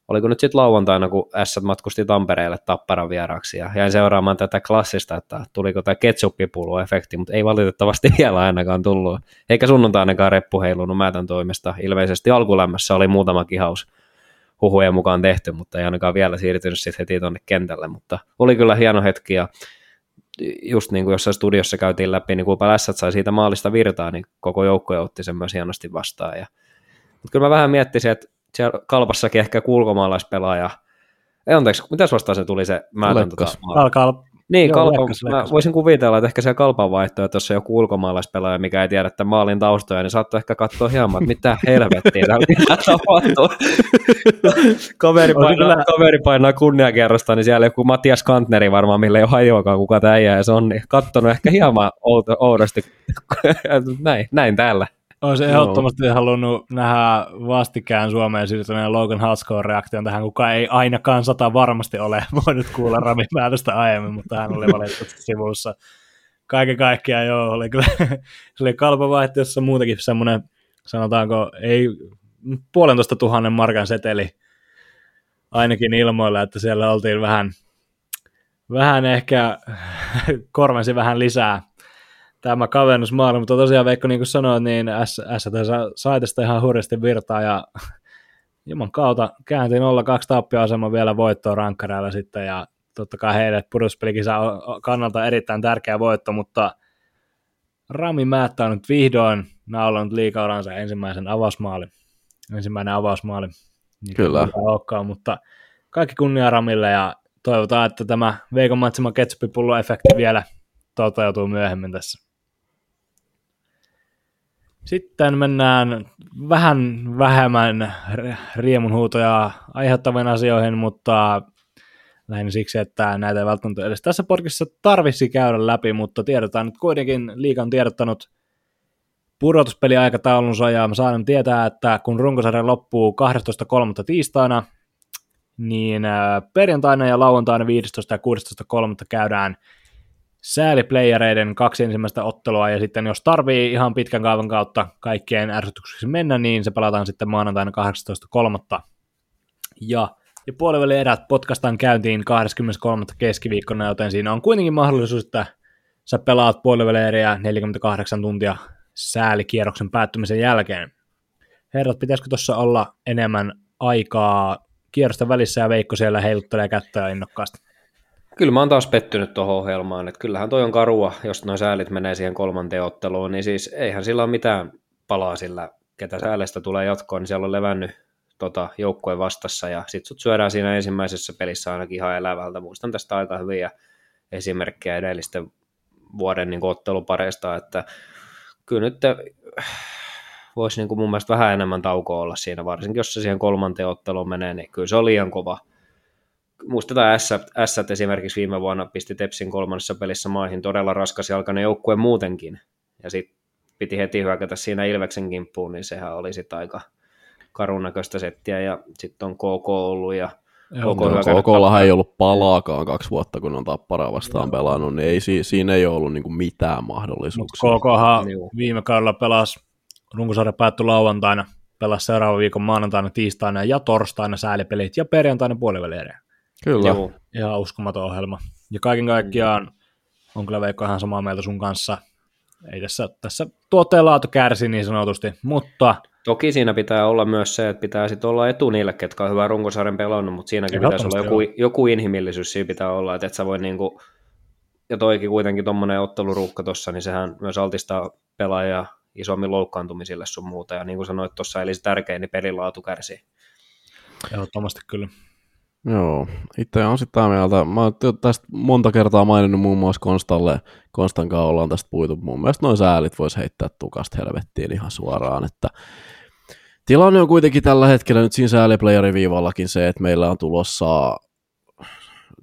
oliko nyt sitten lauantaina, kun S matkusti Tampereelle Tapparan vieraaksi ja jäin seuraamaan tätä klassista, että tuliko tämä ketsuppipullo-efekti, mutta ei valitettavasti *laughs* vielä ainakaan tullut. Eikä sunnuntainakaan reppu heilunut Määtän toimesta. Ilmeisesti alkulämmössä oli muutama kihaus huhujen mukaan tehty, mutta ei ainakaan vielä siirtynyt sitten heti tuonne kentälle, mutta oli kyllä hieno hetki ja just niin kuin jossain studiossa käytiin läpi, niin kun Lässät sai siitä maalista virtaa, niin koko joukko otti sen myös hienosti vastaan. Ja, mutta kyllä mä vähän miettisin, että siellä kalpassakin ehkä kulkomaalaispelaaja, ei anteeksi, mitäs vastaan se tuli se Määtän Lekkas. tota? Alkaa Niin, Joo, kalpa, lekkas, mä lekkas. voisin kuvitella, että ehkä siellä kalpan vaihtoehtossa joku ulkomaalaispelaaja, mikä ei tiedä että maalin taustoja, niin saattoi ehkä katsoa hieman, että mitä *laughs* helvettiä täällä pitää tapahtua. *laughs* kaveri, On se painaa, kyllä- kaveri painaa kunniakerrosta, niin siellä joku Matias Kantneri varmaan, millä ei ole hajuakaan kuka tämä äijä se on, niin kattonut ehkä hieman oudosti. *laughs* näin, näin täällä. Olisi Joo. ehdottomasti halunnut nähdä vastikään Suomeen siirtyneen Logan Hutskoon reaktion tähän, kuka ei ainakaan sata varmasti ole *laughs* voinut kuulla Rami Määtästä aiemmin, mutta hän oli valitettavasti sivussa. Kaiken kaikkiaan joo, oli kyllä *laughs* se oli kalpavaihtoehtossa muutenkin semmoinen, sanotaanko, ei puolentoista tuhannen markan seteli ainakin ilmoilla, että siellä oltiin vähän, vähän ehkä *laughs* korvensi vähän lisää tämä kavennusmaali, mutta tosiaan Veikko, niin kuin sanoit, niin S, S sa- sai tästä ihan hurjasti virtaa ja *laughs* Juman kautta kääntiin 0-2 tappioasema vielä voittoa rankkareilla sitten ja totta kai heille pudotuspelikisan kannalta erittäin tärkeä voitto, mutta Rami Määttä on nyt vihdoin naulannut liikauransa ensimmäisen avausmaalin. Ensimmäinen avausmaali. Niin Kyllä. Olekaan, mutta kaikki kunnia Ramille ja toivotaan, että tämä Veikon matsima ketsuppipullo-efekti vielä toteutuu myöhemmin tässä. Sitten mennään vähän vähemmän ri- riemunhuutoja aiheuttaviin asioihin, mutta lähinnä siksi, että näitä ei välttämättä edes tässä podcastissa tarvitsisi käydä läpi, mutta tiedetään nyt kuitenkin, liikan tiedottanut pudotuspeliaikataulunsa ja saan tietää, että kun runkosarja loppuu 12.3. tiistaina, niin äh, perjantaina ja lauantaina 15. ja 16.3. käydään sääliplayereiden kaksi ensimmäistä ottelua, ja sitten jos tarvii ihan pitkän kaavan kautta kaikkien ärsytyksiksi mennä, niin se pelataan sitten maanantaina 18.3. Ja, ja puoliväli erät potkastaan käyntiin 23. keskiviikkona, joten siinä on kuitenkin mahdollisuus, että sä pelaat puolivälieriä 48 tuntia säälikierroksen päättymisen jälkeen. Herrat, pitäisikö tuossa olla enemmän aikaa kierrosten välissä ja Veikko siellä heiluttelee kättä innokkaasti? Kyllä mä oon taas pettynyt tuohon ohjelmaan, että kyllähän toi on karua, jos noin säälit menee siihen kolmanteen otteluun, niin siis eihän sillä ole mitään palaa sillä, ketä säälestä tulee jatkoon, niin siellä on levännyt tota, joukkueen vastassa ja sit sut syödään siinä ensimmäisessä pelissä ainakin ihan elävältä. Muistan tästä aika hyviä esimerkkejä edellisten vuoden niin ottelupareista, että kyllä nyt voisi niin kuin mun mielestä vähän enemmän taukoa olla siinä, varsinkin jos se siihen kolmanteen otteluun menee, niin kyllä se on liian kova. Muistetaan S, S esimerkiksi viime vuonna pisti Tepsin kolmannessa pelissä maihin todella raskas jalkainen joukkue muutenkin, ja sitten piti heti hyökätä siinä Ilveksen kimppuun, niin sehän oli sitten aika karun näköistä settiä, ja sitten on KK ollut, ja Koko KKllahan ei ollut palaakaan kaksi vuotta, kun on Tappara vastaan Joo. pelannut, niin ei, siinä ei ole ollut niin mitään mahdollisuuksia. KKhan viime kaudella pelasi, runkosarja päättyi lauantaina, pelasi seuraavan viikon maanantaina, tiistaina ja torstaina säälipelit ja perjantaina puolivälieriä. Kyllä. Joo. Ihan uskomaton ohjelma. Ja kaiken kaikkiaan on kyllä Veikko ihan samaa mieltä sun kanssa. Ei tässä, tässä tuotteen laatu kärsi niin sanotusti, mutta Toki siinä pitää olla myös se, että pitää sitten olla etu niille, ketkä on hyvää runkosarjan pelannut, mutta siinäkin pitäisi olla joku, joku inhimillisyys siinä pitää olla, että et sä voi niinku, ja toikin kuitenkin tuommoinen otteluruukka tuossa, niin sehän myös altistaa pelaajia isommin loukkaantumisille sun muuta, ja niin kuin sanoit tuossa, eli se tärkein, niin pelilaatu kärsii. Ehdottomasti kyllä. Joo, itse on sitä mieltä. Mä oon tästä monta kertaa maininnut muun muassa Konstalle, Konstan kanssa ollaan tästä puitu. Mun mielestä noin säälit voisi heittää tukasta helvettiin ihan suoraan, että tilanne on kuitenkin tällä hetkellä nyt siinä sääliplayerin viivallakin se, että meillä on tulossa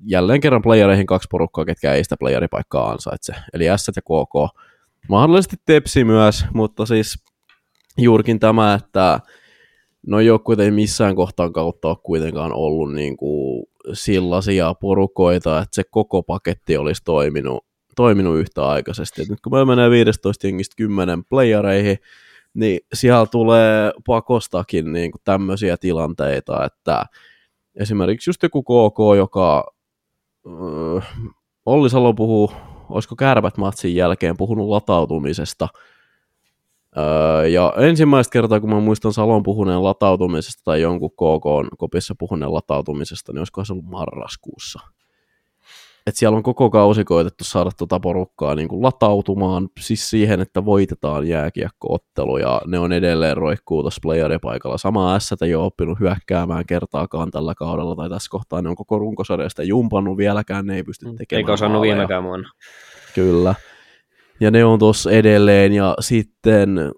jälleen kerran playereihin kaksi porukkaa, ketkä ei sitä playeripaikkaa ansaitse, eli S ja KK. Mahdollisesti Tepsi myös, mutta siis juurikin tämä, että no joukkueet ei missään kohtaan kautta ole kuitenkaan ollut niin kuin sillaisia porukoita, että se koko paketti olisi toiminut, toiminut yhtäaikaisesti. Et nyt kun me menee 15 jengistä 10 playereihin, niin siellä tulee pakostakin niin kuin tämmöisiä tilanteita, että esimerkiksi just joku KK, joka äh, Olli Salo puhuu, olisiko kärpät matsin jälkeen puhunut latautumisesta – Öö, ja ensimmäistä kertaa, kun mä muistan Salon puhuneen latautumisesta tai jonkun KK kopissa puhuneen latautumisesta, niin olisiko se ollut marraskuussa. Et siellä on koko kausi koitettu saada tuota porukkaa niin kuin latautumaan siis siihen, että voitetaan jääkiekkoottelu ja ne on edelleen roikkuu tuossa playeripaikalla. Sama S ei ole oppinut hyökkäämään kertaakaan tällä kaudella tai tässä kohtaa ne on koko runkosarjasta jumpannut vieläkään, ne ei pysty mm, tekemään. Eikä osannut viimekään vuonna. Kyllä ja ne on tuossa edelleen, ja sitten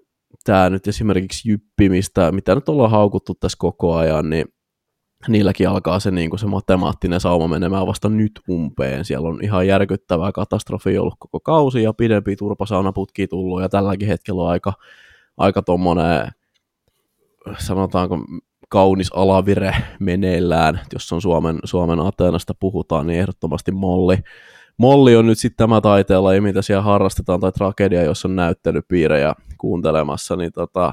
tämä nyt esimerkiksi Jyppi, mistä, mitä nyt ollaan haukuttu tässä koko ajan, niin niilläkin alkaa se, niin kuin se matemaattinen sauma menemään vasta nyt umpeen. Siellä on ihan järkyttävää katastrofi ollut koko kausi ja pidempi turpasaunaputki tullut ja tälläkin hetkellä on aika, aika tuommoinen, sanotaanko kaunis alavire meneillään. Jos on Suomen, Suomen Ateenasta puhutaan, niin ehdottomasti molli, Molli on nyt sitten tämä taiteella, mitä siellä harrastetaan, tai tragedia, jos on näyttelypiirejä kuuntelemassa, niin tota,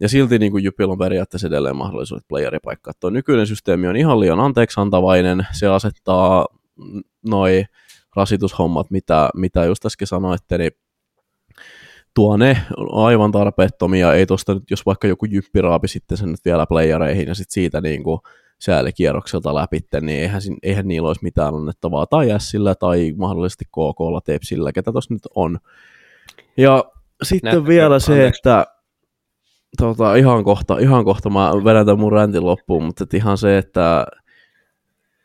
ja silti niin kuin Jypillä on periaatteessa edelleen mahdollisuudet playeripaikkaa. Tuo nykyinen systeemi on ihan liian anteeksiantavainen, se asettaa noi rasitushommat, mitä, mitä just äsken sanoitte, niin tuo ne aivan tarpeettomia, ei tuosta nyt, jos vaikka joku jyppi raapi sitten sen nyt vielä playereihin ja sitten siitä niin kuin säälikierrokselta läpi, niin eihän, eihän niillä olisi mitään annettavaa tai Sillä tai mahdollisesti KKlla, Tepsillä, ketä tuossa nyt on. Ja sitten Näyttä, vielä se, että tota, ihan, kohta, ihan kohta mä vedän tämän mun räntin loppuun, mutta et ihan se, että,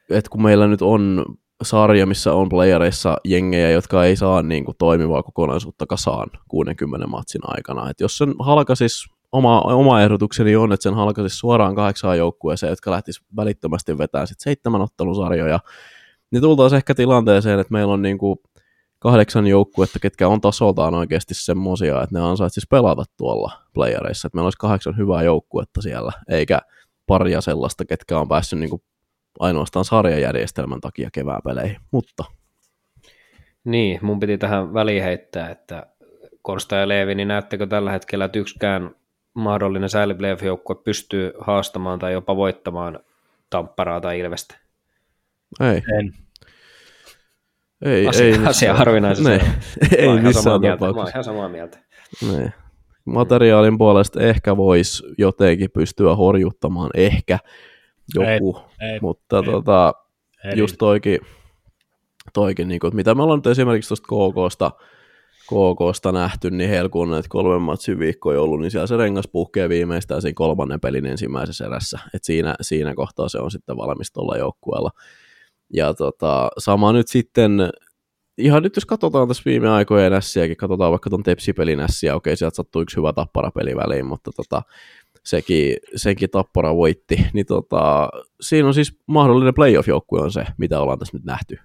että kun meillä nyt on sarja, missä on playereissa jengejä, jotka ei saa niin kuin, toimivaa kokonaisuutta kasaan 60 matsin aikana. Et jos sen halkasis oma, oma ehdotukseni on, että sen halkaisi suoraan kahdeksaan joukkueeseen, jotka lähtis välittömästi vetämään sitten seitsemän ottelusarjoja, niin tultaisiin ehkä tilanteeseen, että meillä on niin kuin kahdeksan joukkuetta, ketkä on tasoltaan oikeasti semmoisia, että ne ansaitsisi pelata tuolla playereissa, että meillä olisi kahdeksan hyvää joukkuetta siellä, eikä paria sellaista, ketkä on päässyt niin kuin ainoastaan sarjajärjestelmän takia kevään peleihin, mutta Niin, mun piti tähän väliin heittää, että Korsta ja Leevi, niin näettekö tällä hetkellä, että yksikään mahdollinen sääli joukkue pystyy haastamaan tai jopa voittamaan Tampparaa tai Ilvestä? ei. En. Ei, asia, ei asia missään- harvinaisesti. Ne, Mä ei samaa missään mieltä, Mä oon tapauksessa. ihan samaa mieltä. Ne. Materiaalin puolesta ehkä voisi jotenkin pystyä horjuttamaan, ehkä joku, Ei, mutta ei. tota, ei, just toikin, toikin niin kuin, mitä me ollaan nyt esimerkiksi tuosta KKsta, KKsta nähty, niin heillä kun näitä kolmen matsin viikkoja ollut, niin siellä se rengas puhkee viimeistään siinä kolmannen pelin ensimmäisessä erässä. Et siinä, siinä kohtaa se on sitten valmis tuolla joukkueella. Ja tota, sama nyt sitten, ihan nyt jos katsotaan tässä viime aikojen nässiäkin, katsotaan vaikka tuon Tepsi-pelin nässiä, okei sieltä sattuu yksi hyvä tapparapeli väliin, mutta tota, sekin, sekin tappara voitti, niin tota, siinä on siis mahdollinen playoff-joukkue on se, mitä ollaan tässä nyt nähty.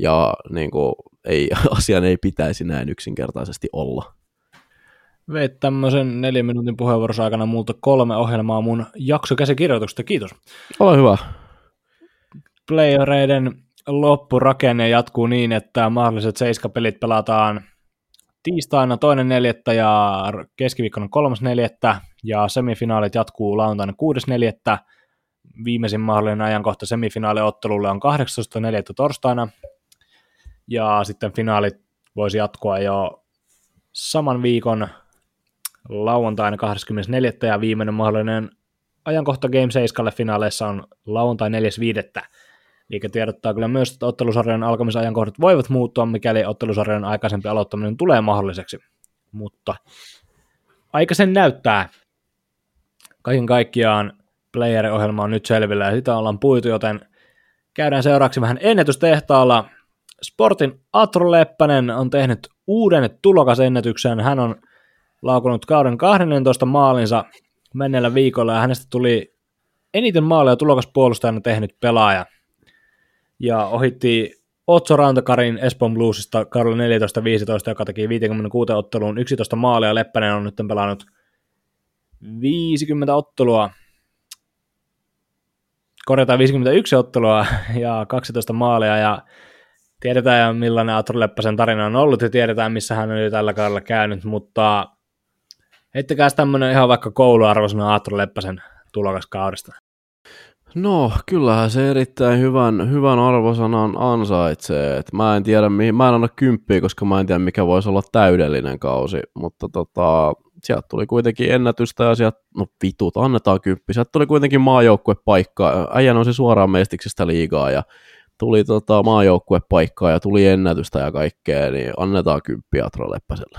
Ja niin kuin, ei, *laughs* asian ei pitäisi näin yksinkertaisesti olla. Veit tämmöisen neljän minuutin puheenvuorossa aikana multa kolme ohjelmaa mun jaksokäsikirjoituksesta. Kiitos. Ole hyvä. Playereiden loppurakenne jatkuu niin, että mahdolliset seiskapelit pelataan tiistaina toinen neljättä ja keskiviikkona kolmas neljättä ja semifinaalit jatkuu lauantaina kuudes neljättä. Viimeisin mahdollinen ajankohta semifinaaliottelulle on 18.4. torstaina ja sitten finaalit voisi jatkua jo saman viikon lauantaina 24. ja viimeinen mahdollinen ajankohta Game 7 finaaleissa on lauantai 4.5. Eli tiedottaa kyllä myös, että ottelusarjan alkamisajankohdat voivat muuttua, mikäli ottelusarjan aikaisempi aloittaminen tulee mahdolliseksi. Mutta aika sen näyttää. Kaiken kaikkiaan player-ohjelma on nyt selvillä ja sitä ollaan puitu, joten käydään seuraavaksi vähän ennätystehtaalla. Sportin Atro Leppänen on tehnyt uuden tulokasennätyksen. Hän on laukunut kauden 12 maalinsa menneellä viikolla ja hänestä tuli eniten maaleja tulokaspuolustajana tehnyt pelaaja. Ja ohitti Otso Rantakarin Espoon Bluesista kaudella 14-15, joka teki 56 otteluun 11 maalia. Leppänen on nyt pelannut 50 ottelua, korjataan 51 ottelua *laughs* ja 12 maalia ja tiedetään millainen Atro Leppäsen tarina on ollut ja tiedetään missä hän on jo tällä kaudella käynyt, mutta heittäkääs tämmöinen ihan vaikka kouluarvoisena Atro Leppäsen tulokaskaudesta. No, kyllähän se erittäin hyvän, hyvän arvosanan ansaitsee. Et mä en tiedä, mihin, mä en anna kymppiä, koska mä en tiedä, mikä voisi olla täydellinen kausi, mutta tota, sieltä tuli kuitenkin ennätystä ja sieltä, no vitut, annetaan kymppi. Sieltä tuli kuitenkin maajoukkuepaikka. Äijä nousi suoraan mestiksestä liigaa ja tuli tota, maajoukkuepaikkaa ja tuli ennätystä ja kaikkea, niin annetaan kymppi Atro Leppäselle.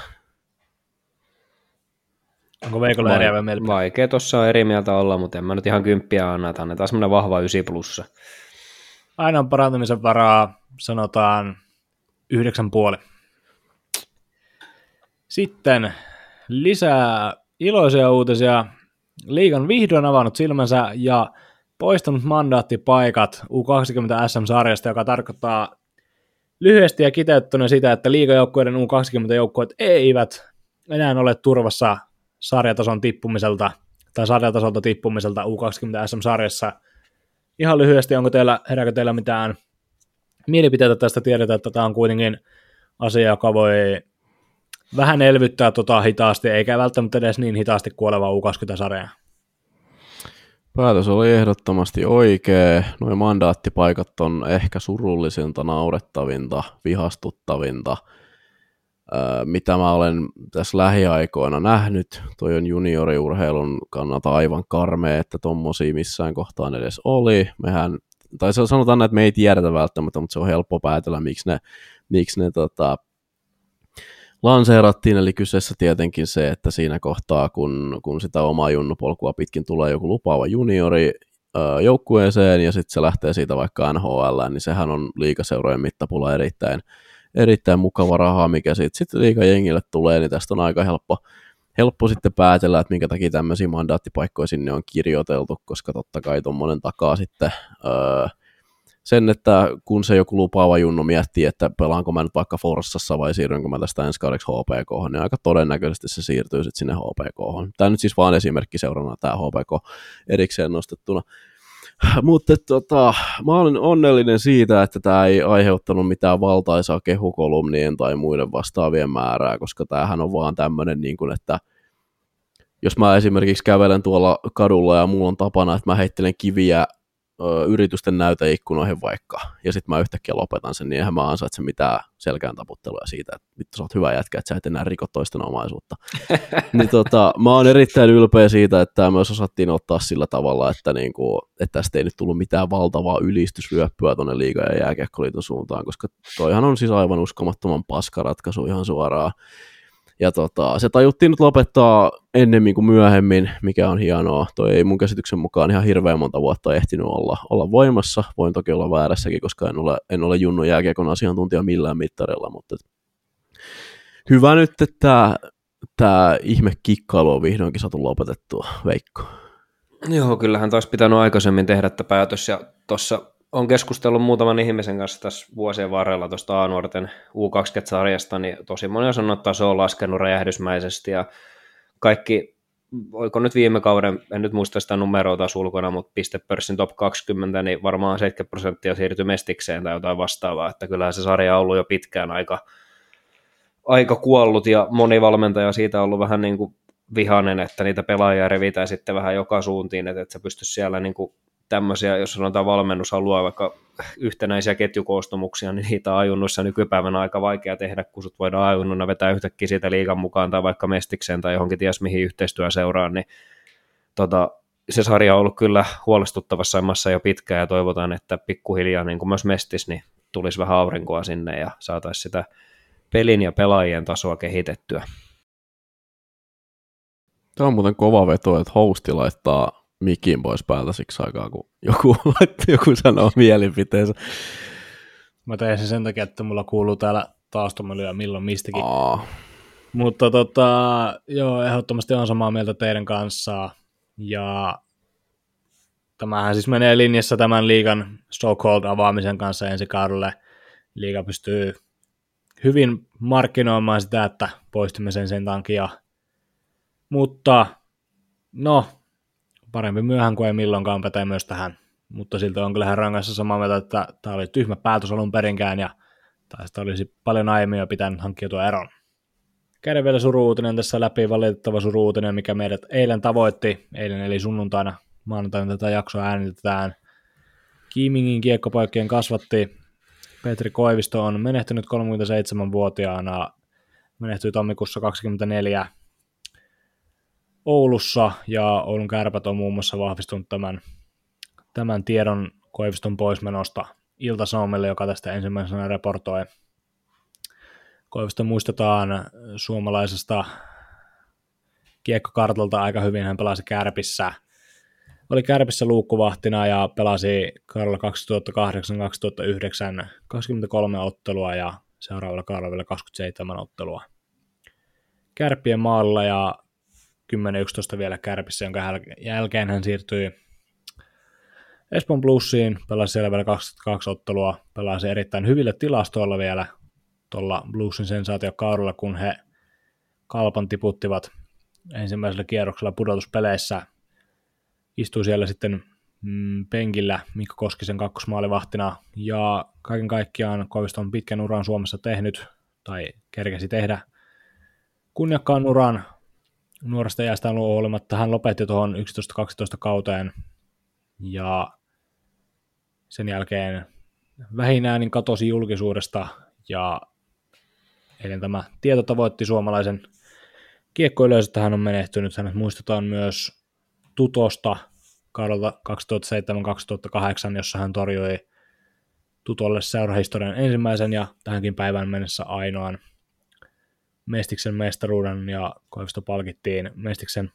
Onko Veikolla eriävä mielipide? Vaikea tuossa on eri mieltä olla, mutta en mä nyt ihan kymppiä anna, että annetaan semmoinen vahva 9 plussa. Aina on parantamisen varaa, sanotaan yhdeksän puoli. Sitten lisää iloisia uutisia. Liigan vihdoin avannut silmänsä ja poistanut mandaattipaikat U20 SM-sarjasta, joka tarkoittaa lyhyesti ja kiteyttynä sitä, että liigajoukkueiden U20-joukkueet eivät enää ole turvassa sarjatason tippumiselta tai sarjatasolta tippumiselta U20 SM-sarjassa. Ihan lyhyesti, onko teillä, herääkö teillä mitään mielipiteitä tästä? Tiedetään, että tämä on kuitenkin asia, joka voi vähän elvyttää tota hitaasti, eikä välttämättä edes niin hitaasti kuoleva U20-sarja. Päätös oli ehdottomasti oikea. Noin mandaattipaikat on ehkä surullisinta, naurettavinta, vihastuttavinta, mitä mä olen tässä lähiaikoina nähnyt. Toi on junioriurheilun kannalta aivan karmea, että tommosia missään kohtaan edes oli. Mehän, tai sanotaan että me ei tiedetä välttämättä, mutta se on helppo päätellä, miksi ne, miksi ne tota, lanseerattiin, eli kyseessä tietenkin se, että siinä kohtaa, kun, kun sitä omaa junnupolkua pitkin tulee joku lupaava juniori joukkueeseen, ja sitten se lähtee siitä vaikka NHL, niin sehän on liikaseurojen mittapulla erittäin, erittäin mukava raha, mikä sitten sit liikajengille tulee, niin tästä on aika helppo, helppo sitten päätellä, että minkä takia tämmöisiä mandaattipaikkoja sinne on kirjoiteltu, koska totta kai tuommoinen takaa sitten öö, sen, että kun se joku lupaava junnu miettii, että pelaanko mä nyt vaikka Forssassa vai siirrynkö mä tästä ensi kaudeksi HPK, niin aika todennäköisesti se siirtyy sitten sinne HPK. Tämä nyt siis vaan esimerkki seurana tämä HPK erikseen nostettuna. Mutta tota, mä olen onnellinen siitä, että tämä ei aiheuttanut mitään valtaisaa kehukolumnien tai muiden vastaavien määrää, koska tämähän on vaan tämmöinen, niin kuin, että jos mä esimerkiksi kävelen tuolla kadulla ja mulla on tapana, että mä heittelen kiviä ö, yritysten näyteikkunoihin vaikka, ja sitten mä yhtäkkiä lopetan sen, niin eihän mä ansaitse mitään selkään taputtelua siitä, että vittu sä oot hyvä jätkä, että sä et enää riko toisten omaisuutta. *laughs* niin tota, mä oon erittäin ylpeä siitä, että tämä myös osattiin ottaa sillä tavalla, että, niinku, että tästä ei nyt tullut mitään valtavaa ylistysryöppyä tuonne liiga- ja jääkiekkoliiton suuntaan, koska toihan on siis aivan uskomattoman paskaratkaisu ihan suoraan. Ja tota, se tajuttiin nyt lopettaa ennemmin kuin myöhemmin, mikä on hienoa. Toi ei mun käsityksen mukaan ihan hirveän monta vuotta ehtinyt olla, olla voimassa. Voin toki olla väärässäkin, koska en ole, en ole Junnu jääkiekon asiantuntija millään mittarilla, mutta hyvä nyt, että tämä ihme kikkailu on vihdoinkin saatu lopetettua, Veikko. Joo, kyllähän taas pitänyt aikaisemmin tehdä tämä päätös, ja tuossa on keskustellut muutaman ihmisen kanssa tässä vuosien varrella tuosta A-nuorten U20-sarjasta, niin tosi moni on sanonut, että taso on laskenut räjähdysmäisesti, ja kaikki, oiko nyt viime kauden, en nyt muista sitä numeroa taas ulkona, mutta pistepörssin top 20, niin varmaan 70 prosenttia siirtyi mestikseen tai jotain vastaavaa, että kyllähän se sarja on ollut jo pitkään aika, aika kuollut, ja moni valmentaja siitä on ollut vähän niin kuin vihanen, että niitä pelaajia revitään sitten vähän joka suuntiin, että et sä pysty siellä niin kuin tämmöisiä, jos sanotaan valmennus haluaa vaikka yhtenäisiä ketjukoostumuksia, niin niitä ajunnuissa nykypäivänä aika vaikea tehdä, kun sut voidaan ajunnuna vetää yhtäkkiä siitä liikan mukaan tai vaikka mestikseen tai johonkin ties mihin yhteistyö seuraa, niin tota, se sarja on ollut kyllä huolestuttavassa asemassa jo pitkään ja toivotaan, että pikkuhiljaa niin kuin myös mestis, niin tulisi vähän aurinkoa sinne ja saataisiin sitä pelin ja pelaajien tasoa kehitettyä. Tämä on muuten kova veto, että hosti laittaa mikin pois päältä siksi aikaa, kun joku, *laughs* joku sanoo mielipiteensä. Mä tein sen sen takia, että mulla kuuluu täällä taastomelyä milloin mistäkin. Aa, Mutta tota, joo, ehdottomasti on samaa mieltä teidän kanssa. Ja tämähän siis menee linjassa tämän liigan so-called avaamisen kanssa ensi kaudelle. Liiga pystyy hyvin markkinoimaan sitä, että poistimme sen sen takia. Mutta no, parempi myöhään kuin ei milloinkaan pätee myös tähän. Mutta siltä on kyllähän rangassa samaa mieltä, että tämä oli tyhmä päätös alun perinkään ja tästä olisi paljon aiemmin jo pitänyt hankkiutua eron. Käydään vielä suruutinen tässä läpi, valitettava suruutinen, mikä meidät eilen tavoitti, eilen eli sunnuntaina, maanantaina tätä jaksoa äänitetään. Kiimingin kiekkopoikkien kasvatti. Petri Koivisto on menehtynyt 37-vuotiaana, menehtyi tammikuussa 24 Oulussa, ja Oulun kärpät on muun muassa vahvistunut tämän, tämän tiedon Koiviston poismenosta Ilta-Sanomille, joka tästä ensimmäisenä raportoi. Koivisto muistetaan suomalaisesta kiekkokartalta aika hyvin, hän pelasi Kärpissä, oli Kärpissä luukkuvahtina ja pelasi kaudella 2008-2009 23 ottelua ja seuraavalla kaudella vielä 27 ottelua. Kärppien maalla ja 10-11 vielä Kärpissä, jonka jälkeen hän siirtyi Espoon Bluesiin, pelasi siellä vielä 22 ottelua, pelasi erittäin hyvillä tilastoilla vielä tuolla Bluesin sensaatiokaudella, kun he kalpan tiputtivat ensimmäisellä kierroksella pudotuspeleissä. Istui siellä sitten mm, penkillä Mikko Koskisen kakkosmaalivahtina, ja kaiken kaikkiaan Koivisto on pitkän uran Suomessa tehnyt, tai kerkesi tehdä kunniakkaan uran nuoresta iästään huolimatta. Hän lopetti tuohon 11-12 kauteen, ja sen jälkeen vähinään niin katosi julkisuudesta ja eilen tämä tieto tavoitti suomalaisen kiekkoyleisö, että hän on menehtynyt. Hänet muistetaan myös Tutosta kaudelta 2007-2008, jossa hän torjui Tutolle seurahistorian ensimmäisen ja tähänkin päivään mennessä ainoan Mestiksen mestaruuden ja Koivisto palkittiin Mestiksen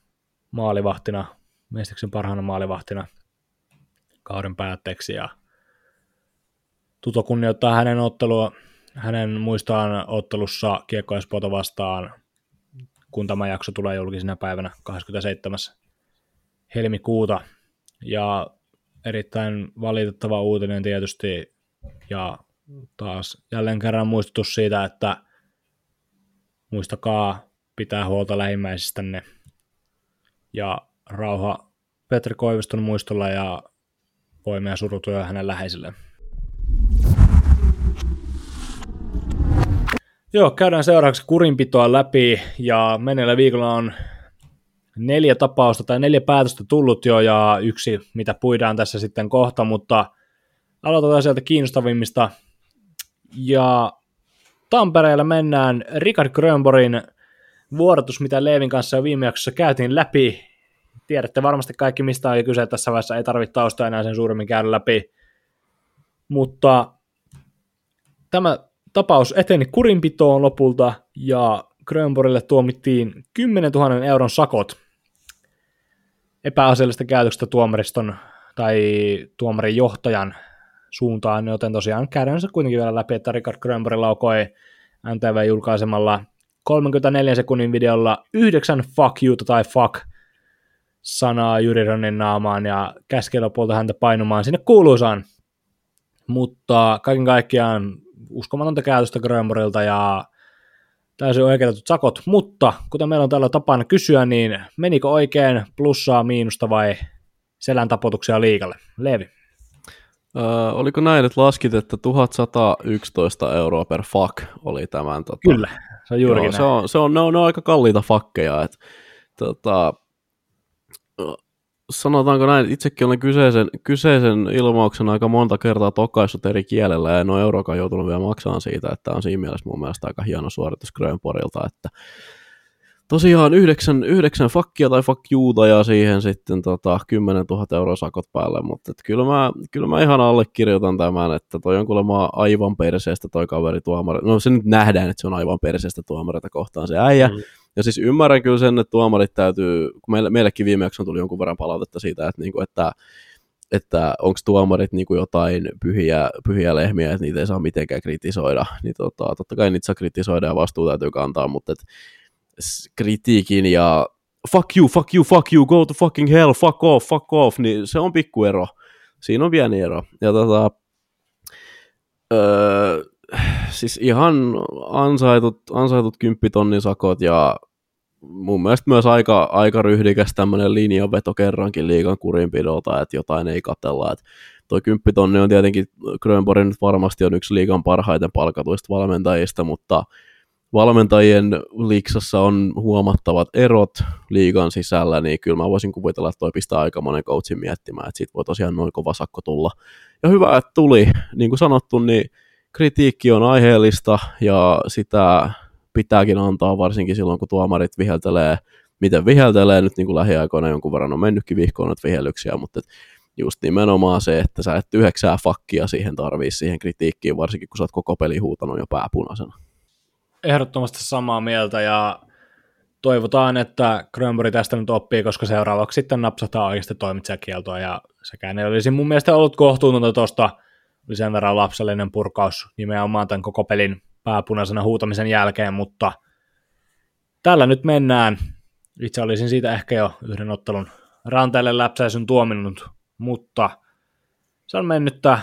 maalivahtina, Mestiksen parhaana maalivahtina kauden päätteeksi ja Tuto kunnioittaa hänen ottelua, hänen muistaan ottelussa Kiekko Espoota vastaan, kun tämä jakso tulee julkisena päivänä 27. helmikuuta. Ja erittäin valitettava uutinen tietysti, ja taas jälleen kerran muistutus siitä, että muistakaa pitää huolta lähimmäisistänne ja rauha Petri Koiviston muistolla ja voimia ja surutyö hänen läheisilleen. Joo, käydään seuraavaksi kurinpitoa läpi ja menneellä viikolla on neljä tapausta tai neljä päätöstä tullut jo ja yksi, mitä puidaan tässä sitten kohta, mutta aloitetaan sieltä kiinnostavimmista. Ja Tampereella mennään Richard Grönborin vuorotus, mitä Leevin kanssa jo viime jaksossa käytiin läpi. Tiedätte varmasti kaikki, mistä on kyse tässä vaiheessa, ei tarvitse tausta enää sen suuremmin käydä läpi. Mutta tämä tapaus eteni kurinpitoon lopulta ja Grönborille tuomittiin 10 000 euron sakot epäasiallisesta käytöksestä tuomariston tai tuomarin johtajan suuntaan, joten tosiaan käydään se kuitenkin vielä läpi, että Richard Grönborg laukoi NTV-julkaisemalla 34 sekunnin videolla yhdeksän fuck you tai fuck sanaa Jyri Rönnin naamaan ja käski lopulta häntä painumaan sinne kuuluisaan. Mutta kaiken kaikkiaan uskomatonta käytöstä Grönborgilta ja täysin oikeutetut sakot, mutta kuten meillä on täällä tapana kysyä, niin menikö oikein plussaa, miinusta vai selän tapotuksia liikalle? Leevi. Öö, oliko näin, että laskit, että 1111 euroa per fuck oli tämän? Tota, Kyllä, se on juurikin joo, se on, se on, ne, on, ne on aika kalliita fakkeja. Et, tota, sanotaanko näin, itsekin olen kyseisen, kyseisen ilmauksen aika monta kertaa tokaissut eri kielellä, ja en ole euroakaan joutunut vielä maksamaan siitä, että on siinä mielessä mun mielestä aika hieno suoritus Grönporilta, että tosiaan yhdeksän, yhdeksän fakkia tai fakjuuta ja siihen sitten tota, 10 000 euroa sakot päälle, mutta et kyllä, mä, kyllä mä ihan allekirjoitan tämän, että toi on kuulemma aivan perseestä toi kaveri tuomari. No se nyt nähdään, että se on aivan perseestä tuomareita kohtaan se äijä. Mm. Ja siis ymmärrän kyllä sen, että tuomarit täytyy, kun meille, meillekin viimeksi tuli jonkun verran palautetta siitä, että, niinku, että että onko tuomarit niin kuin jotain pyhiä, pyhiä lehmiä, että niitä ei saa mitenkään kritisoida, niin tota, totta kai niitä saa kritisoida ja vastuu täytyy kantaa, mutta et, kritiikin ja fuck you, fuck you, fuck you, go to fucking hell, fuck off, fuck off, niin se on pikkuero. Siinä on pieni ero. Ja tota, öö, siis ihan ansaitut, ansaitut kymppitonnin sakot ja mun mielestä myös aika, aika ryhdikäs tämmöinen linjanveto kerrankin liikan kurinpidolta, että jotain ei katella. Että toi kymppitonni on tietenkin, Grönborg nyt varmasti on yksi liikan parhaiten palkatuista valmentajista, mutta valmentajien liiksassa on huomattavat erot liigan sisällä, niin kyllä mä voisin kuvitella, että toi pistää aika monen coachin miettimään, että siitä voi tosiaan noin kova sakko tulla. Ja hyvä, että tuli. Niin kuin sanottu, niin kritiikki on aiheellista ja sitä pitääkin antaa varsinkin silloin, kun tuomarit viheltelee, miten viheltelee, nyt niin kuin lähiaikoina jonkun verran on mennytkin vihkoon noita vihellyksiä, mutta just nimenomaan se, että sä et yhdeksää fakkia siihen tarvii siihen kritiikkiin, varsinkin kun sä oot koko peli huutanut jo pääpunaisena ehdottomasti samaa mieltä ja toivotaan, että Grönberg tästä nyt oppii, koska seuraavaksi sitten napsataan oikeasti toimitsijakieltoa ja sekään ei olisi mun mielestä ollut kohtuutonta tuosta, sen verran lapsellinen purkaus nimenomaan tämän koko pelin pääpunaisena huutamisen jälkeen, mutta tällä nyt mennään. Itse olisin siitä ehkä jo yhden ottelun ranteelle läpsäisyn tuominnut, mutta se on mennyttä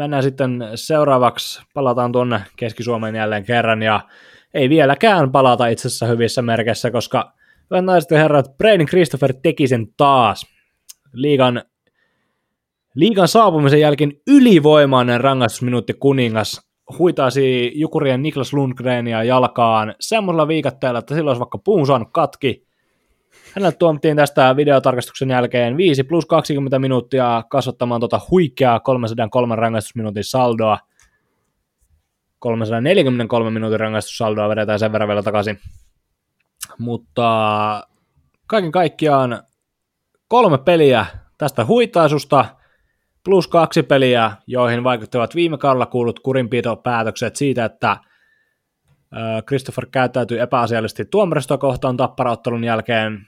mennään sitten seuraavaksi, palataan tuonne Keski-Suomeen jälleen kerran, ja ei vieläkään palata itse asiassa hyvissä merkeissä, koska hyvät naiset ja herrat, Braden Christopher teki sen taas. Liigan, liigan saapumisen jälkeen ylivoimainen rangaistusminuutti kuningas huitaasi Jukurien Niklas Lundgrenia jalkaan semmoisella viikatteella, että silloin olisi vaikka puun saanut katki, Hänelle tuomittiin tästä videotarkastuksen jälkeen 5 plus 20 minuuttia kasvattamaan tuota huikeaa 303 rangaistusminuutin saldoa. 343 minuutin rangaistussaldoa vedetään sen verran vielä takaisin. Mutta kaiken kaikkiaan kolme peliä tästä huitaisusta, plus kaksi peliä, joihin vaikuttavat viime kaudella kuulut kurinpitopäätökset siitä, että Christopher käyttäytyi epäasiallisesti tuomaristoa kohtaan tapparaottelun jälkeen,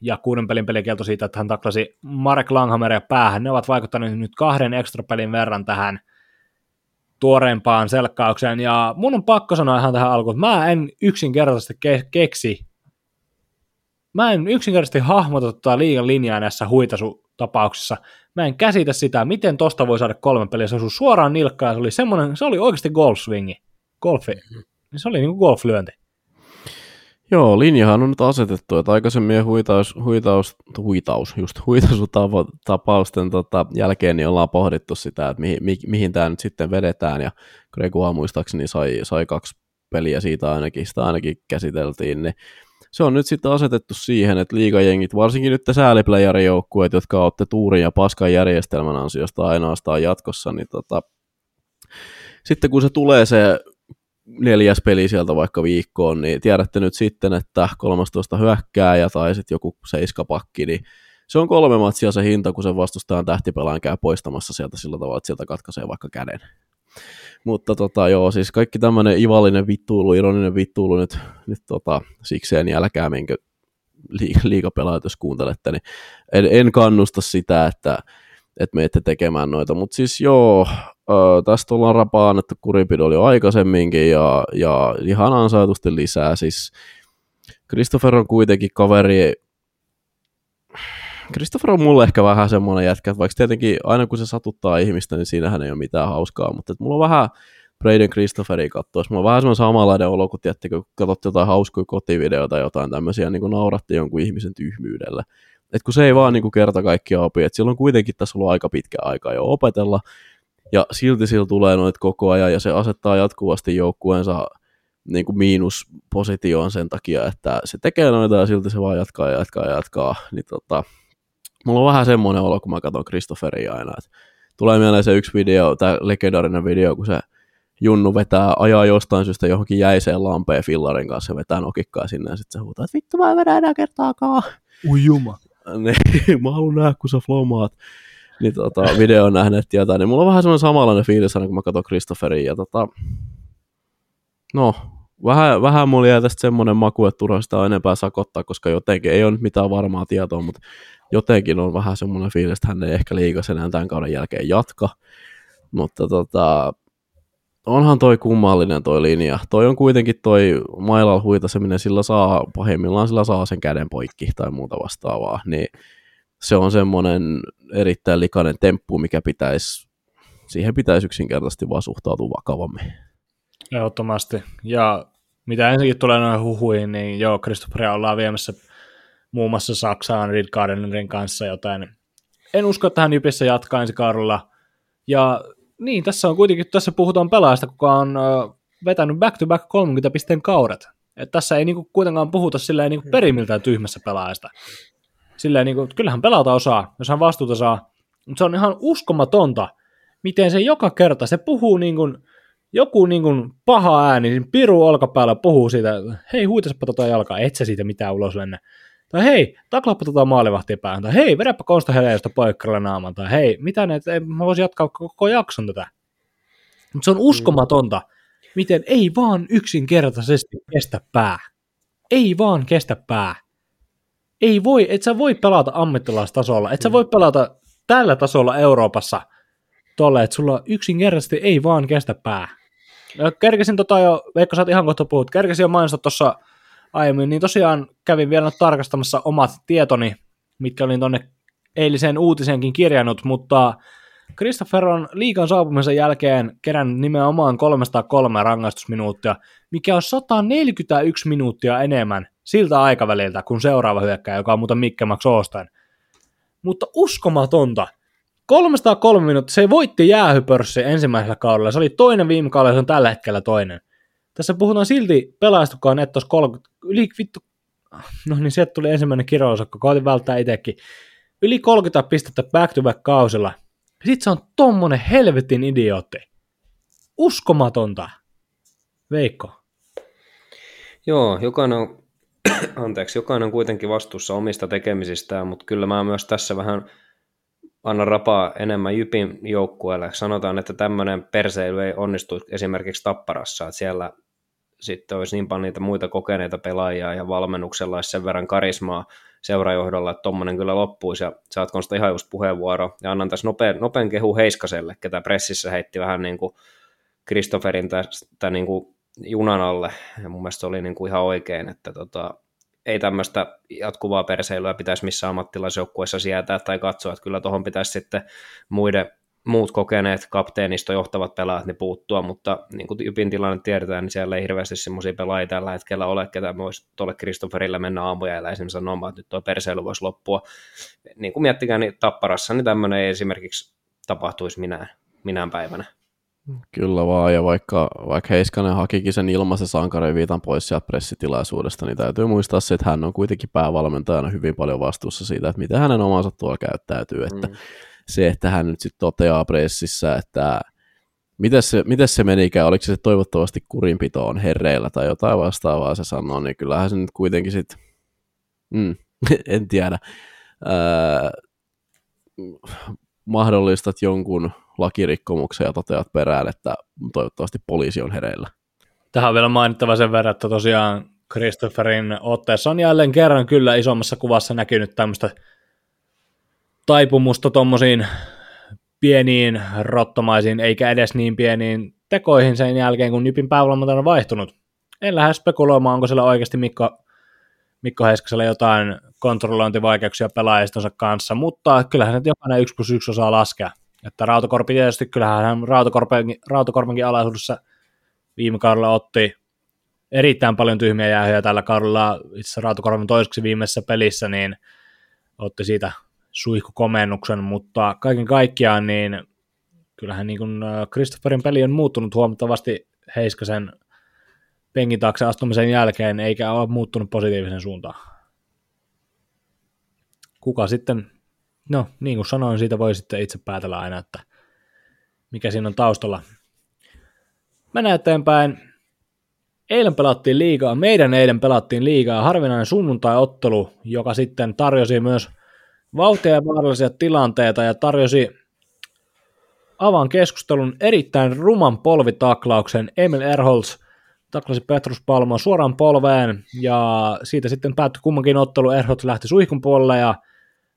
ja kuuden pelin pelikielto siitä, että hän taklasi Marek Langhammeria päähän. Ne ovat vaikuttaneet nyt kahden ekstra pelin verran tähän tuoreempaan selkkaukseen, ja mun on pakko sanoa ihan tähän alkuun, että mä en yksinkertaisesti ke- keksi, mä en yksinkertaisesti hahmota tota liigan linjaa näissä huitasutapauksissa. Mä en käsitä sitä, miten tosta voi saada kolme peliä. Se osui suoraan nilkkaan, se oli semmoinen, se oli oikeasti golf swingi, golfi. Mm-hmm. Se oli niin kuin golflyönti. Joo, linjahan on nyt asetettu, että aikaisemmin huitaus, huitaus, huitaus, just huitausutapausten tota, jälkeen niin ollaan pohdittu sitä, että mihin, mi, mihin tämä nyt sitten vedetään, ja Gregua muistaakseni sai, sai kaksi peliä siitä ainakin, sitä ainakin käsiteltiin, niin se on nyt sitten asetettu siihen, että liigajengit, varsinkin nyt sääliplayer-joukkueet, jotka olette tuurin ja paskan järjestelmän ansiosta ainoastaan jatkossa, niin tota, sitten kun se tulee se neljäs peli sieltä vaikka viikkoon, niin tiedätte nyt sitten, että 13 hyökkääjä tai sitten joku seiskapakki, niin se on kolme matsia se hinta, kun se vastustajan tähtipelaajan käy poistamassa sieltä sillä tavalla, että sieltä katkaisee vaikka käden. Mutta tota, joo, siis kaikki tämmöinen ivallinen vittuulu, ironinen vittuulu nyt, nyt tota, sikseen, niin älkää menkö liikapelaajat, jos kuuntelette, niin en, en kannusta sitä, että, että menette tekemään noita. Mutta siis joo, ö, tästä ollaan rapaa annettu kurinpido oli aikaisemminkin ja, ja ihan ansaitusti lisää. Siis Christopher on kuitenkin kaveri, Christopher on mulle ehkä vähän semmoinen jätkä, että vaikka tietenkin aina kun se satuttaa ihmistä, niin siinähän ei ole mitään hauskaa, mutta että mulla on vähän Braden Christopheria katsoa, mulla on vähän semmoinen samanlainen olo, kun tiettikö, kun katsot jotain hauskoja kotivideoita tai jotain tämmöisiä, niin kuin nauratti jonkun ihmisen tyhmyydelle. Et kun se ei vaan niin kuin kerta kaikkia opi, että silloin kuitenkin tässä ollut aika pitkä aika jo opetella, silti sillä tulee noit koko ajan, ja se asettaa jatkuvasti joukkueensa niin kuin miinuspositioon sen takia, että se tekee noita ja silti se vaan jatkaa ja jatkaa ja jatkaa, niin tota, mulla on vähän semmoinen olo, kun mä katson Christopheria aina, että tulee mieleen se yksi video, tämä legendaarinen video, kun se Junnu vetää, ajaa jostain syystä johonkin jäiseen lampeen fillarin kanssa ja vetää nokikkaa sinne ja sitten se huutaa, että vittu mä en vedä enää kertaakaan. Ui juma. *laughs* Niin, mä haluan nähdä, kun sä flomaat. Niin tota, video on nähnyt jotain. Niin mulla on vähän semmoinen samanlainen fiilis aina, kun mä katson Christopheria. Tota, no, vähän, vähän mulla jää tästä semmoinen maku, että turha sitä on enempää sakottaa, koska jotenkin ei ole nyt mitään varmaa tietoa, mutta jotenkin on vähän semmoinen fiilis, että hän ei ehkä liikas enää tämän kauden jälkeen jatka. Mutta tota, onhan toi kummallinen toi linja. Toi on kuitenkin toi mailalla huitaseminen, sillä saa, pahimmillaan sillä saa sen käden poikki tai muuta vastaavaa, niin se on semmoinen erittäin likainen temppu, mikä pitäisi, siihen pitäisi yksinkertaisesti vaan suhtautua vakavammin. Ehdottomasti. Ja mitä ensinnäkin tulee noihin huhuihin, niin joo, Christopheria ollaan viemässä muun muassa Saksaan Reed Gardenerin kanssa, joten en usko, että hän Jypissä jatkaa ensi kaudella. Ja niin, tässä on kuitenkin, tässä puhutaan pelaajasta, kuka on vetänyt back-to-back 30 pisteen kaudet. Et tässä ei niinku kuitenkaan puhuta silleen niinku perimiltään tyhmässä pelaajasta. Silleen niinku, kyllähän pelata osaa, jos hän vastuuta saa, mutta se on ihan uskomatonta, miten se joka kerta, se puhuu niin kuin, joku niin kuin paha ääni, niin piru olkapäällä puhuu siitä, hei huitaspa tota jalkaa, et sä siitä mitään ulos lennä. Tai hei, taklaappa tota maalivahtia päähän. Tai hei, vedäpä Konsta Heleosta poikkarilla naaman. Tai hei, mitä ne, ei, mä voisin jatkaa koko jakson tätä. Mutta se on uskomatonta, miten ei vaan yksinkertaisesti kestä pää. Ei vaan kestä pää. Ei voi, et sä voi pelata ammattilaistasolla, et sä voi pelata tällä tasolla Euroopassa tolle, että sulla yksinkertaisesti ei vaan kestä pää. Kerkesin tota jo, Veikka sä oot ihan kohta puhut, kerkesin jo mainostaa tuossa aiemmin, niin tosiaan kävin vielä tarkastamassa omat tietoni, mitkä olin tuonne eiliseen uutiseenkin kirjannut, mutta Christopher on liikan saapumisen jälkeen kerännyt nimenomaan 303 rangaistusminuuttia, mikä on 141 minuuttia enemmän siltä aikaväliltä kuin seuraava hyökkäjä, joka on muuten Mikke Max Oostain. Mutta uskomatonta. 303 minuuttia, se voitti jäähypörssi ensimmäisellä kaudella, se oli toinen viime kaudella, se on tällä hetkellä toinen. Tässä puhutaan silti pelaastukaan nettos 30, yli vittu, no niin sieltä tuli ensimmäinen kirjoisakko, koitin välttää itsekin. Yli 30 pistettä back-to-back kausilla. Sitten se on tommonen helvetin idiootti. Uskomatonta. Veikko. Joo, jokainen on, *clears throat* anteeksi, jokainen on kuitenkin vastuussa omista tekemisistään, mutta kyllä mä myös tässä vähän anna rapaa enemmän Jypin joukkueelle. Sanotaan, että tämmöinen perseily ei onnistu esimerkiksi Tapparassa, että siellä sitten olisi niin paljon niitä muita kokeneita pelaajia ja valmennuksella olisi sen verran karismaa seurajohdolla, että tuommoinen kyllä loppuisi ja saat Konsta ihan just puheenvuoro ja annan tässä nopean, nopean kehu Heiskaselle, ketä pressissä heitti vähän niin kuin Kristofferin tästä niin kuin junan alle ja mun mielestä se oli niin kuin ihan oikein, että tota, ei tämmöistä jatkuvaa perseilyä pitäisi missään ammattilaisjoukkueessa sietää tai katsoa, että kyllä tuohon pitäisi sitten muiden muut kokeneet kapteenista johtavat pelaajat niin puuttua, mutta niin kuin Jypin tilanne tiedetään, niin siellä ei hirveästi semmoisia pelaajia tällä hetkellä ole, ketä voisi tuolle Kristofferille mennä aamuja esimerkiksi sanomaan, että nyt tuo perseily voisi loppua. Niin kuin miettikää, niin Tapparassa niin tämmöinen ei esimerkiksi tapahtuisi minään, minään päivänä. Kyllä vaan, ja vaikka, vaikka Heiskanen hakikin sen ilmaisen viitan pois sieltä pressitilaisuudesta, niin täytyy muistaa se, että hän on kuitenkin päävalmentajana hyvin paljon vastuussa siitä, että miten hänen omansa tuolla käyttäytyy, että mm. se, että hän nyt sitten toteaa pressissä, että miten se, miten se menikään, oliko se toivottavasti kurinpito on herreillä tai jotain vastaavaa se sanoo, niin kyllähän se nyt kuitenkin sitten, mm, *laughs* en tiedä, öö, mahdollistat jonkun lakirikkomuksen ja toteat perään, että toivottavasti poliisi on hereillä. Tähän on vielä mainittava sen verran, että tosiaan Christopherin otteessa on jälleen kerran kyllä isommassa kuvassa näkynyt tämmöistä taipumusta tuommoisiin pieniin rottomaisiin, eikä edes niin pieniin tekoihin sen jälkeen, kun Nypin päävalmentaja on vaihtunut. En lähde spekuloimaan, onko siellä oikeasti Mikko, Mikko Heiskasella jotain kontrollointivaikeuksia pelaajistonsa kanssa, mutta kyllähän se jokainen 1 plus 1 osaa laskea. Että Rautakorpi tietysti, kyllähän hän Rautakorpenkin, alaisuudessa viime kaudella otti erittäin paljon tyhmiä jäähyjä tällä kaudella, itse Rautakorven toiseksi viimeisessä pelissä, niin otti siitä suihkukomennuksen, mutta kaiken kaikkiaan niin kyllähän niin kuin Christopherin peli on muuttunut huomattavasti Heiskasen pengin taakse astumisen jälkeen, eikä ole muuttunut positiivisen suuntaan. Kuka sitten no niin kuin sanoin, siitä voi sitten itse päätellä aina, että mikä siinä on taustalla. Mennään eteenpäin. Eilen pelattiin liigaa, meidän eilen pelattiin liigaa, harvinainen sunnuntai-ottelu, joka sitten tarjosi myös vauhtia ja vaarallisia tilanteita ja tarjosi avan keskustelun erittäin ruman polvitaklauksen. Emil Erholz taklasi Petrus Palmoa suoraan polveen ja siitä sitten päättyi kummankin ottelu. Erholz lähti suihkun puolelle ja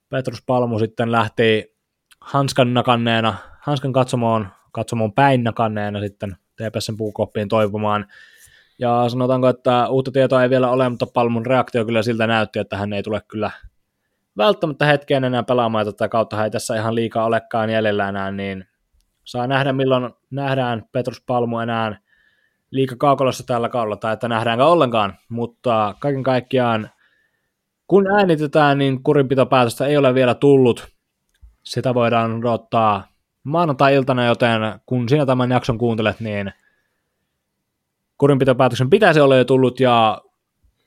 Petrus Palmu sitten lähti hanskan nakanneena, hanskan katsomoon, katsomoon päin nakanneena sitten TPSn puukoppiin toivomaan. Ja sanotaanko, että uutta tietoa ei vielä ole, mutta Palmun reaktio kyllä siltä näytti, että hän ei tule kyllä välttämättä hetkeen enää pelaamaan tätä kautta, ei tässä ihan liikaa olekaan jäljellä enää, niin saa nähdä milloin nähdään Petrus Palmu enää liika kaukolossa tällä kaudella, tai että nähdäänkö ollenkaan, mutta kaiken kaikkiaan kun äänitetään, niin kurinpitopäätöstä ei ole vielä tullut. Sitä voidaan odottaa maanantai-iltana, joten kun sinä tämän jakson kuuntelet, niin kurinpitopäätöksen pitäisi olla jo tullut, ja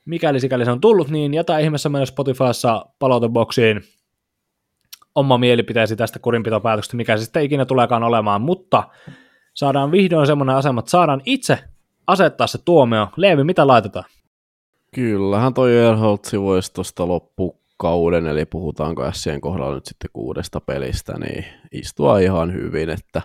mikäli sikäli se on tullut, niin jätä ihmeessä meidän Spotifyssa palauteboksiin oma mielipiteesi tästä kurinpitopäätöksestä, mikä se sitten ikinä tuleekaan olemaan, mutta saadaan vihdoin semmoinen asema, että saadaan itse asettaa se tuomio. Leevi, mitä laitetaan? Kyllähän toi Erholtsi voisi tuosta loppukauden, eli puhutaanko Sien kohdalla nyt sitten kuudesta pelistä, niin istua ihan hyvin, että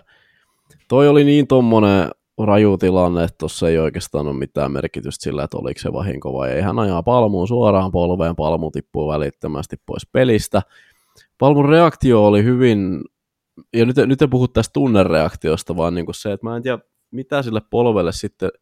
toi oli niin tommonen raju tilanne, että tuossa ei oikeastaan ole mitään merkitystä sillä, että oliko se vahinko vai ei. Hän ajaa palmuun suoraan polveen, palmu tippuu välittömästi pois pelistä. Palmun reaktio oli hyvin, ja nyt, nyt en puhu tästä tunnereaktiosta, vaan niin kuin se, että mä en tiedä, mitä sille polvelle sitten –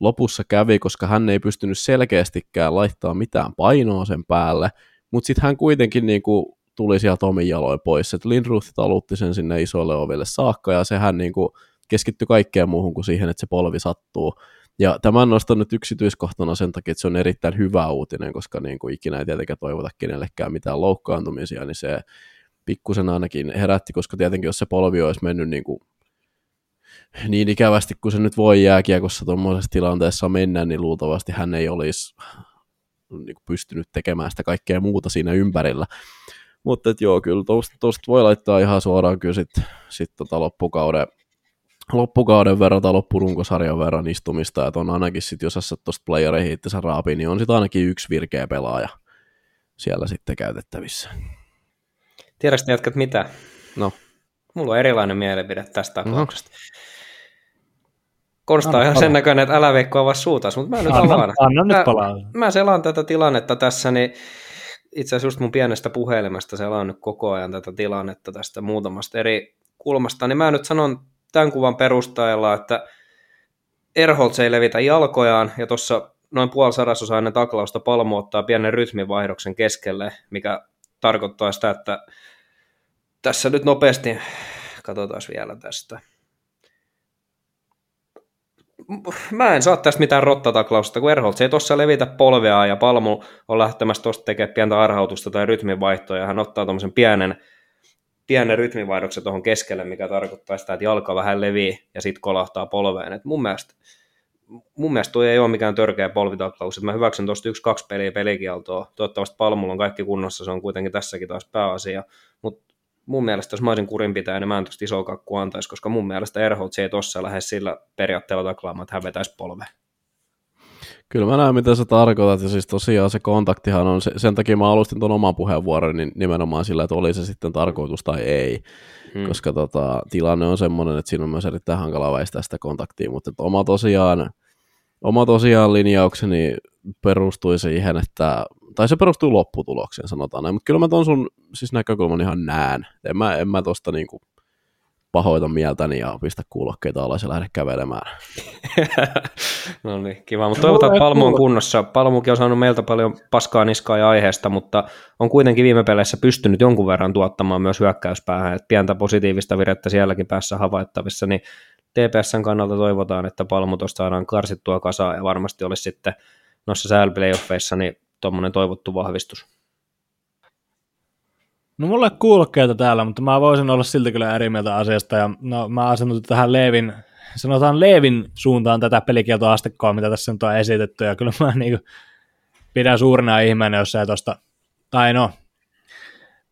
lopussa kävi, koska hän ei pystynyt selkeästikään laittaa mitään painoa sen päälle, mutta sitten hän kuitenkin niin kuin tuli sieltä omin jaloin pois, että Lindruth talutti sen sinne isolle ovelle saakka, ja sehän niin kuin keskittyi kaikkeen muuhun kuin siihen, että se polvi sattuu. Ja tämän nostan nyt yksityiskohtana sen takia, että se on erittäin hyvä uutinen, koska niin kuin ikinä ei tietenkään toivota kenellekään mitään loukkaantumisia, niin se pikkusen ainakin herätti, koska tietenkin jos se polvi olisi mennyt niin kuin niin ikävästi kuin se nyt voi jääkiekossa tuommoisessa tilanteessa mennä, niin luultavasti hän ei olisi niin kuin pystynyt tekemään sitä kaikkea muuta siinä ympärillä. Mutta joo, kyllä tuosta voi laittaa ihan suoraan kyllä sitten sit tota loppukauden, loppukauden verran tai loppurunkosarjan verran istumista, että on ainakin sitten, jos sä tuosta playereihin itse raapii, niin on sitten ainakin yksi virkeä pelaaja siellä sitten käytettävissä. Tiedätkö jatkat mitä? No. Mulla on erilainen mielipide tästä mhm. tapauksesta. No. Konsta on ihan sen näköinen, että älä Veikko avaa suutas, mutta mä nyt anna, avaan. Anna nyt palaa. Mä, mä selaan tätä tilannetta tässä, niin itse asiassa just mun pienestä puhelimesta selaan nyt koko ajan tätä tilannetta tästä muutamasta eri kulmasta, niin mä nyt sanon tämän kuvan perusteella, että Erholz ei levitä jalkojaan, ja tuossa noin puoli sadasosa ennen taklausta Palmo ottaa pienen rytmivaihdoksen keskelle, mikä tarkoittaa sitä, että tässä nyt nopeasti katsotaan vielä tästä. Mä en saa tästä mitään rottataklausta, kun Erholtz ei tuossa levitä polvea ja Palmu on lähtemässä tuosta tekemään pientä arhautusta tai rytminvaihtoa ja hän ottaa tuommoisen pienen, pienen rytminvaihdoksen tuohon keskelle, mikä tarkoittaa sitä, että jalka vähän levii ja sitten kolahtaa polveen. Et mun mielestä mun mielestä toi ei ole mikään törkeä polvitaklaus. Mä hyväksyn tuosta yksi kaksi peliä pelikieltoa. Toivottavasti Palmulla on kaikki kunnossa, se on kuitenkin tässäkin taas pääasia. Mutta mun mielestä, jos mä olisin kurinpitäjä, niin mä en tuosta isoa kakku antaisi, koska mun mielestä Erholtz ei tuossa lähde sillä periaatteella taklaamaan, että hän vetäisi polve. Kyllä mä näen, mitä sä tarkoitat, ja siis tosiaan se kontaktihan on, sen takia mä alustin tuon oman puheenvuoron niin nimenomaan sillä, että oli se sitten tarkoitus tai ei, hmm. koska tota, tilanne on semmoinen, että siinä on myös erittäin hankala väistää sitä kontaktia, mutta oma tosiaan, oma tosiaan linjaukseni perustui siihen, että tai se perustuu lopputulokseen, sanotaan näin, mutta kyllä mä ton sun siis näkökulman ihan näen. En mä, en mä tosta niinku pahoita mieltäni ja pistä kuulokkeita alas ja lähde kävelemään. *laughs* no niin, kiva. Mutta toivotaan, että Palmu on kunnossa. Palmukin on saanut meiltä paljon paskaa niskaa ja aiheesta, mutta on kuitenkin viime peleissä pystynyt jonkun verran tuottamaan myös hyökkäyspäähän. Et pientä positiivista virettä sielläkin päässä havaittavissa, niin TPSn kannalta toivotaan, että Palmu tuosta saadaan karsittua kasaan ja varmasti olisi sitten noissa sääl-playoffeissa niin tuommoinen toivottu vahvistus. No mulla ei kuulokkeita täällä, mutta mä voisin olla silti kyllä eri mieltä asiasta. Ja no, mä asennut tähän Leevin, sanotaan Leevin suuntaan tätä pelikieltoastekkoa, mitä tässä nyt on esitetty. Ja kyllä mä niin pidän suurena ihmeenä, jos ei tosta, tai no,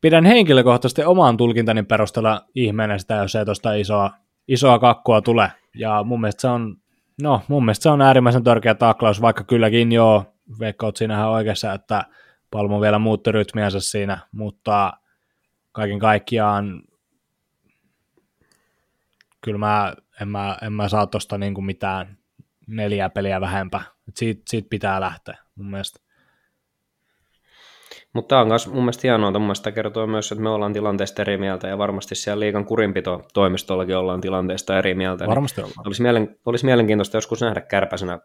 pidän henkilökohtaisesti oman tulkintani perusteella ihmeenä sitä, jos ei tosta isoa, isoa kakkua tule. Ja mun mielestä se on, no mun mielestä se on äärimmäisen törkeä taklaus, vaikka kylläkin joo, veikkaut siinähän oikeassa, että Palmo vielä muutti rytmiänsä siinä, mutta kaiken kaikkiaan kyllä mä en mä, en mä saa tuosta niinku mitään neljä peliä vähempää. Et siitä, siitä pitää lähteä mun mielestä. Mutta tämä on myös mun mielestä hienoa, mun mielestä kertoo myös, että me ollaan tilanteesta eri mieltä ja varmasti siellä liikan kurinpito toimistollakin ollaan tilanteesta eri mieltä. Niin varmasti niin ollaan. Olisi, mielen, olisi mielenkiintoista joskus nähdä kärpäsenä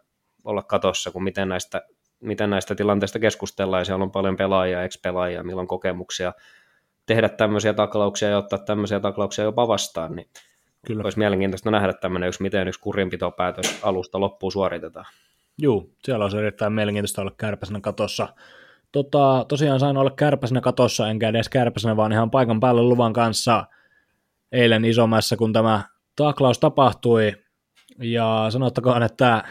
olla katossa, kun miten näistä, miten näistä tilanteista keskustellaan ja siellä on paljon pelaajia, ex-pelaajia, milloin kokemuksia tehdä tämmöisiä taklauksia ja ottaa tämmöisiä taklauksia jopa vastaan, niin Kyllä. olisi mielenkiintoista nähdä tämmöinen yksi, miten yksi kurinpitopäätös alusta loppuun suoritetaan. Joo, siellä olisi erittäin mielenkiintoista olla kärpäsenä katossa. Tota, tosiaan sain olla kärpäsenä katossa, enkä edes kärpäsenä, vaan ihan paikan päällä luvan kanssa eilen isommassa, kun tämä taklaus tapahtui. Ja sanottakoon, että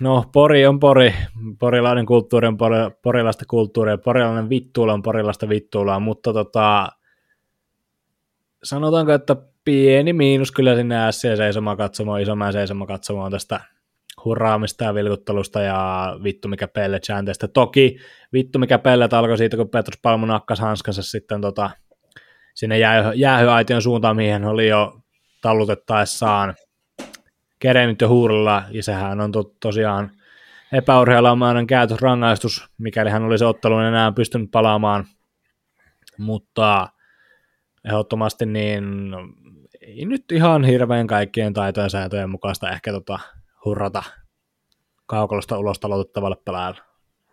no Pori on Pori, porilainen kulttuuri on pori, porilaista kulttuuria, porilainen vittuula on porilaista vittuulaa, mutta tota, sanotaanko, että pieni miinus kyllä sinne S seisoma katsomaan, isomään seisoma katsomaan tästä hurraamista ja vilkuttelusta ja vittu mikä pelle chanteista. Toki vittu mikä pelle alkoi siitä, kun Petrus Palmu nakkas hanskansa sitten tota, sinne jäähy, jäähyaition suuntaan, mihin oli jo tallutettaessaan kerennyt jo huurilla, ja sehän on to, tosiaan epäurheilumainen rangaistus, mikäli hän olisi ottelun enää pystynyt palaamaan, mutta ehdottomasti niin ei nyt ihan hirveän kaikkien taitojen sääntöjen mukaista ehkä tota, hurrata kaukolosta ulos talotettavalle pelaajalle.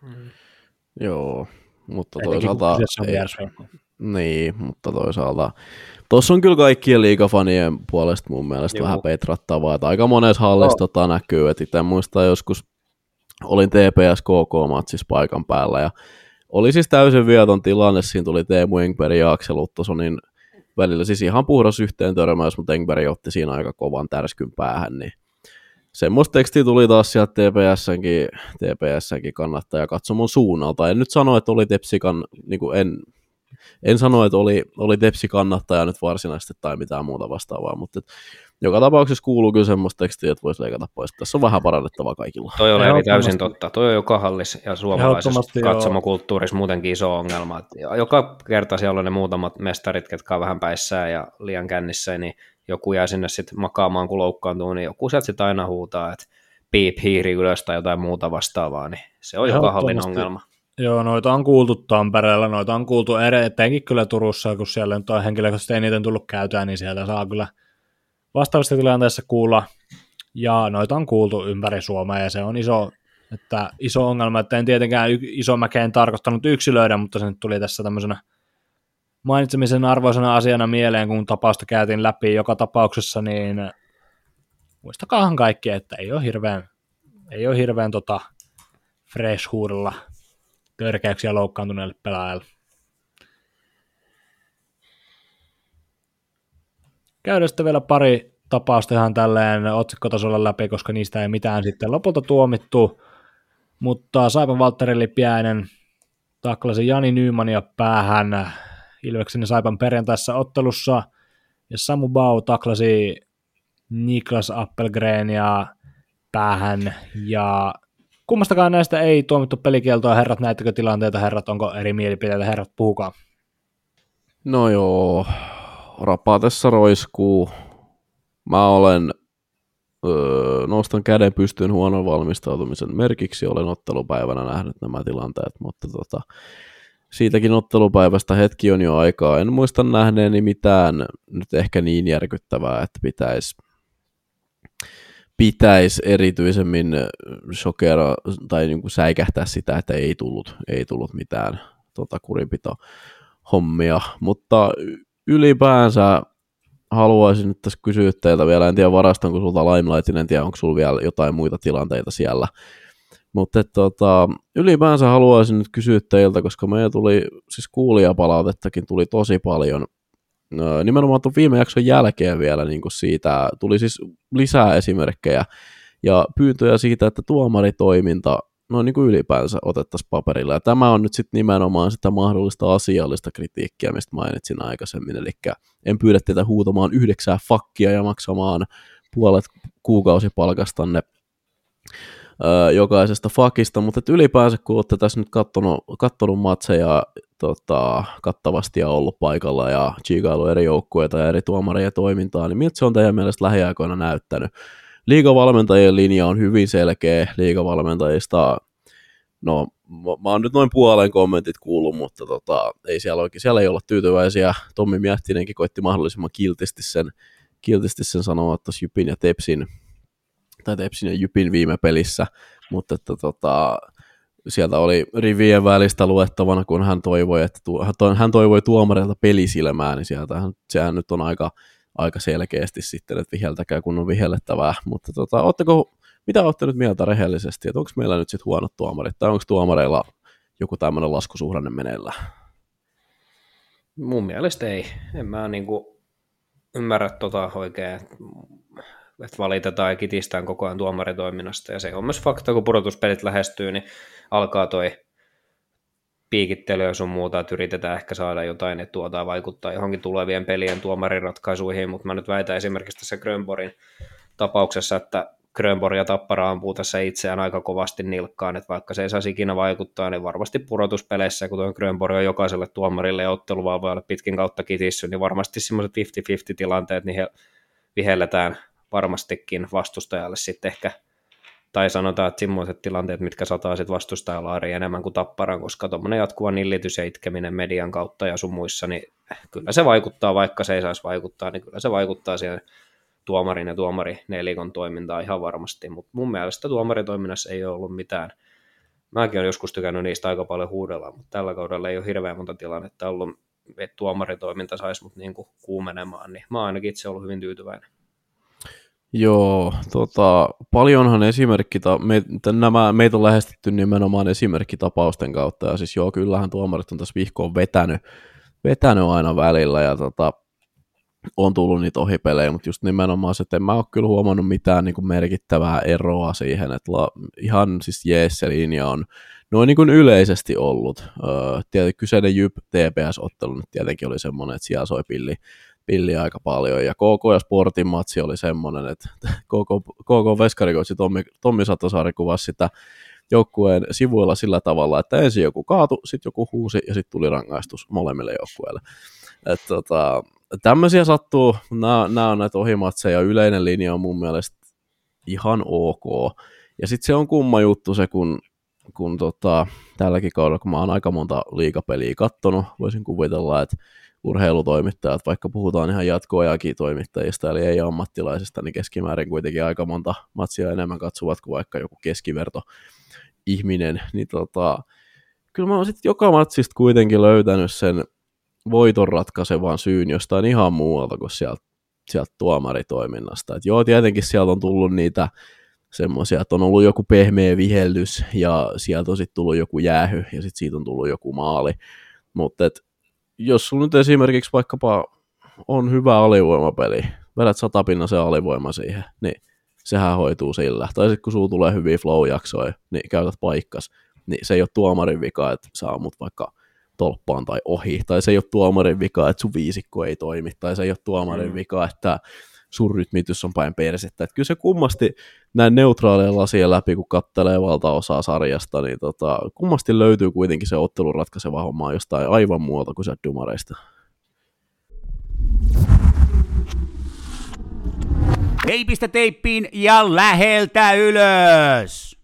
Mm. Joo, mutta toisaalta... Ei, niin, mutta toisaalta Tuossa on kyllä kaikkien liikafanien puolesta mun mielestä Joo. vähän petrattavaa, että aika monessa hallissa oh. tota näkyy, että itse muistan joskus olin TPS KK-matsissa paikan päällä ja oli siis täysin vieton tilanne, siinä tuli Teemu Engberg ja Aksel Uttosonin välillä, siis ihan puhdas yhteen törmäys, mutta Engberg otti siinä aika kovan tärskyn päähän, niin semmoista tekstiä tuli taas sieltä TPS-kin, TPS-kin kannattaja katsomon suunnalta. En nyt sano, että oli Tepsikan, niin kuin en, en sano, että oli, oli Tepsi kannattaja nyt varsinaisesti tai mitään muuta vastaavaa, mutta joka tapauksessa kuuluu kyllä semmoista tekstiä, että voisi leikata pois. Tässä on vähän parannettavaa kaikilla. Toi on eri täysin totta. Toi on joka hallis ja suomalaisessa katsomokulttuurissa muutenkin iso ongelma. Joka kerta siellä on ne muutamat mestarit, ketkä on vähän päissään ja liian kännissä, niin joku jää sinne sitten makaamaan, kun loukkaantuu, niin joku sieltä sitten aina huutaa, että piip, hiiri ylös tai jotain muuta vastaavaa, niin se on joka hallin ongelma. Joo, noita on kuultu Tampereella, noita on kuultu etenkin kyllä Turussa, kun siellä nyt on henkilökohtaisesti eniten tullut käytää, niin sieltä saa kyllä vastaavasti tilanteessa kuulla, ja noita on kuultu ympäri Suomea, ja se on iso, että iso ongelma, että en tietenkään iso mäkeen tarkoittanut yksilöidä, mutta se nyt tuli tässä tämmöisenä mainitsemisen arvoisena asiana mieleen, kun tapausta käytiin läpi joka tapauksessa, niin muistakaahan kaikki, että ei ole hirveän, ei ole hirveän tota fresh huudella törkeäksiä loukkaantuneelle pelaajalle. Käydään sitten vielä pari tapausta ihan tälleen otsikkotasolla läpi, koska niistä ei mitään sitten lopulta tuomittu. Mutta Saipa Valtteri Lipiäinen taklasi Jani Nymania päähän Ilveksen ja Saipan perjantaissa ottelussa, ja Samu Bau taklasi Niklas Appelgrenia päähän, ja kummastakaan näistä ei tuomittu pelikieltoa, herrat, näettekö tilanteita, herrat, onko eri mielipiteitä, herrat, puhukaa. No joo, rapatessa roiskuu. Mä olen, öö, nostan käden pystyyn huonon valmistautumisen merkiksi, olen ottelupäivänä nähnyt nämä tilanteet, mutta tota, siitäkin ottelupäivästä hetki on jo aikaa. En muista nähneeni mitään nyt ehkä niin järkyttävää, että pitäisi pitäisi erityisemmin shokera tai niin kuin säikähtää sitä, että ei tullut, ei tullut mitään tota, kurinpito hommia, mutta ylipäänsä haluaisin nyt tässä kysyä teiltä vielä, en tiedä varastonko sulta Limelightin, en tiedä onko sulla vielä jotain muita tilanteita siellä, mutta tota, ylipäänsä haluaisin nyt kysyä teiltä, koska meillä tuli, siis kuulijapalautettakin tuli tosi paljon, nimenomaan tuon viime jakson jälkeen vielä niin kuin siitä, tuli siis lisää esimerkkejä ja pyyntöjä siitä, että tuomaritoiminta no niin kuin ylipäänsä otettaisiin paperilla. Ja tämä on nyt sitten nimenomaan sitä mahdollista asiallista kritiikkiä, mistä mainitsin aikaisemmin. Eli en pyydä teitä huutamaan yhdeksää fakkia ja maksamaan puolet kuukausipalkastanne jokaisesta fakista, mutta ylipäänsä kun olette tässä nyt kattonut, kattonut matseja tota, kattavasti ja ollut paikalla ja chiikailu eri joukkueita ja eri tuomareja toimintaa, niin miltä se on teidän mielestä lähiaikoina näyttänyt? liigavalmentajien linja on hyvin selkeä liigavalmentajista. No, mä oon nyt noin puolen kommentit kuullut, mutta tota, ei siellä oikein, siellä ei olla tyytyväisiä. Tommi Miehtinenkin koitti mahdollisimman kiltisti sen, kiltisti sen sanoa tuossa Jypin ja Tepsin, tai Tepsin ja Jypin viime pelissä, mutta että tota, sieltä oli rivien välistä luettavana, kun hän toivoi, että tu, hän toivoi tuomarilta pelisilmää, niin sieltä sehän nyt on aika aika selkeästi sitten, että viheltäkää kun on vihellettävää, mutta tota, ootteko, mitä olette nyt mieltä rehellisesti, että onko meillä nyt sitten huonot tuomarit, tai onko tuomareilla joku tämmöinen laskusuhdanne meneillä? Mun mielestä ei. En mä niinku ymmärrä tota oikein, että valitetaan ja kitistään koko ajan tuomaritoiminnasta. Ja se on myös fakta, kun pudotuspelit lähestyy, niin alkaa toi piikittelyä ja sun muuta, että yritetään ehkä saada jotain etua tai vaikuttaa johonkin tulevien pelien tuomariratkaisuihin, mutta mä nyt väitän esimerkiksi tässä Grönborin tapauksessa, että Grönborg ja Tappara ampuu tässä itseään aika kovasti nilkkaan, että vaikka se ei saisi ikinä vaikuttaa, niin varmasti pudotuspeleissä, kun tuo Grönborg on jokaiselle tuomarille ja otteluvalvojalle pitkin kautta kitissy, niin varmasti semmoiset 50-50 tilanteet, niin he vihelletään varmastikin vastustajalle sitten ehkä tai sanotaan, että semmoiset tilanteet, mitkä sataa sitten vastustajalaariin enemmän kuin tapparan, koska tuommoinen jatkuva nillitys ja itkeminen median kautta ja sun muissa, niin kyllä se vaikuttaa, vaikka se ei saisi vaikuttaa, niin kyllä se vaikuttaa siihen tuomarin ja tuomari nelikon toimintaan ihan varmasti, mutta mun mielestä tuomaritoiminnassa ei ole ollut mitään. Mäkin olen joskus tykännyt niistä aika paljon huudella, mutta tällä kaudella ei ole hirveän monta tilannetta ollut, että tuomaritoiminta saisi mut niin kuumenemaan, niin mä oon ainakin itse ollut hyvin tyytyväinen. Joo, tota, paljonhan esimerkkita, me, nämä, meitä on lähestytty nimenomaan esimerkkitapausten kautta, ja siis joo, kyllähän tuomarit on tässä vihkoon vetänyt, vetänyt aina välillä, ja tota, on tullut niitä ohipelejä, mutta just nimenomaan se, että en mä ole kyllä huomannut mitään niin kuin merkittävää eroa siihen, että la, ihan siis jees se linja on noin niin kuin yleisesti ollut. Öö, tietenkin kyseinen Jyp TPS-ottelu nyt tietenkin oli semmoinen, että siellä soi pilli, pilli aika paljon. Ja KK ja Sportin matsi oli semmoinen, että *laughs* KK, KK veskarikoitsi Tommi, Tommi Satosaari kuvasi sitä joukkueen sivuilla sillä tavalla, että ensin joku kaatu, sitten joku huusi ja sitten tuli rangaistus molemmille joukkueille. Tota, tämmöisiä sattuu, nämä on näitä ohimatseja, yleinen linja on mun mielestä ihan ok. Ja sitten se on kumma juttu se, kun, kun tota, tälläkin kaudella, kun mä oon aika monta liikapeliä kattonut, voisin kuvitella, että urheilutoimittajat, vaikka puhutaan ihan jatkoajakin toimittajista, eli ei ammattilaisista, niin keskimäärin kuitenkin aika monta matsia enemmän katsovat kuin vaikka joku keskiverto ihminen, niin tota, kyllä mä oon sitten joka matsista kuitenkin löytänyt sen voiton ratkaisevan syyn jostain ihan muualta kuin sieltä, sieltä tuomaritoiminnasta. Et joo, tietenkin sieltä on tullut niitä semmoisia, että on ollut joku pehmeä vihellys ja sieltä on sitten tullut joku jäähy ja sitten siitä on tullut joku maali. Mutta jos sulla nyt esimerkiksi vaikkapa on hyvä alivoimapeli, vedät se alivoima siihen, niin sehän hoituu sillä. Tai sitten kun sulla tulee hyviä flow-jaksoja, niin käytät paikkas, niin se ei ole tuomarin vika, että saa mut vaikka tolppaan tai ohi, tai se ei ole tuomarin vika, että sun viisikko ei toimi, tai se ei ole tuomarin mm. vika, että sun rytmitys on päin persettä. Että kyllä se kummasti näin neutraaleja lasien läpi, kun kattelee valtaosaa sarjasta, niin tota, kummasti löytyy kuitenkin se ottelun ratkaiseva homma jostain aivan muualta kuin sieltä dumareista. Teipistä teippiin ja läheltä ylös!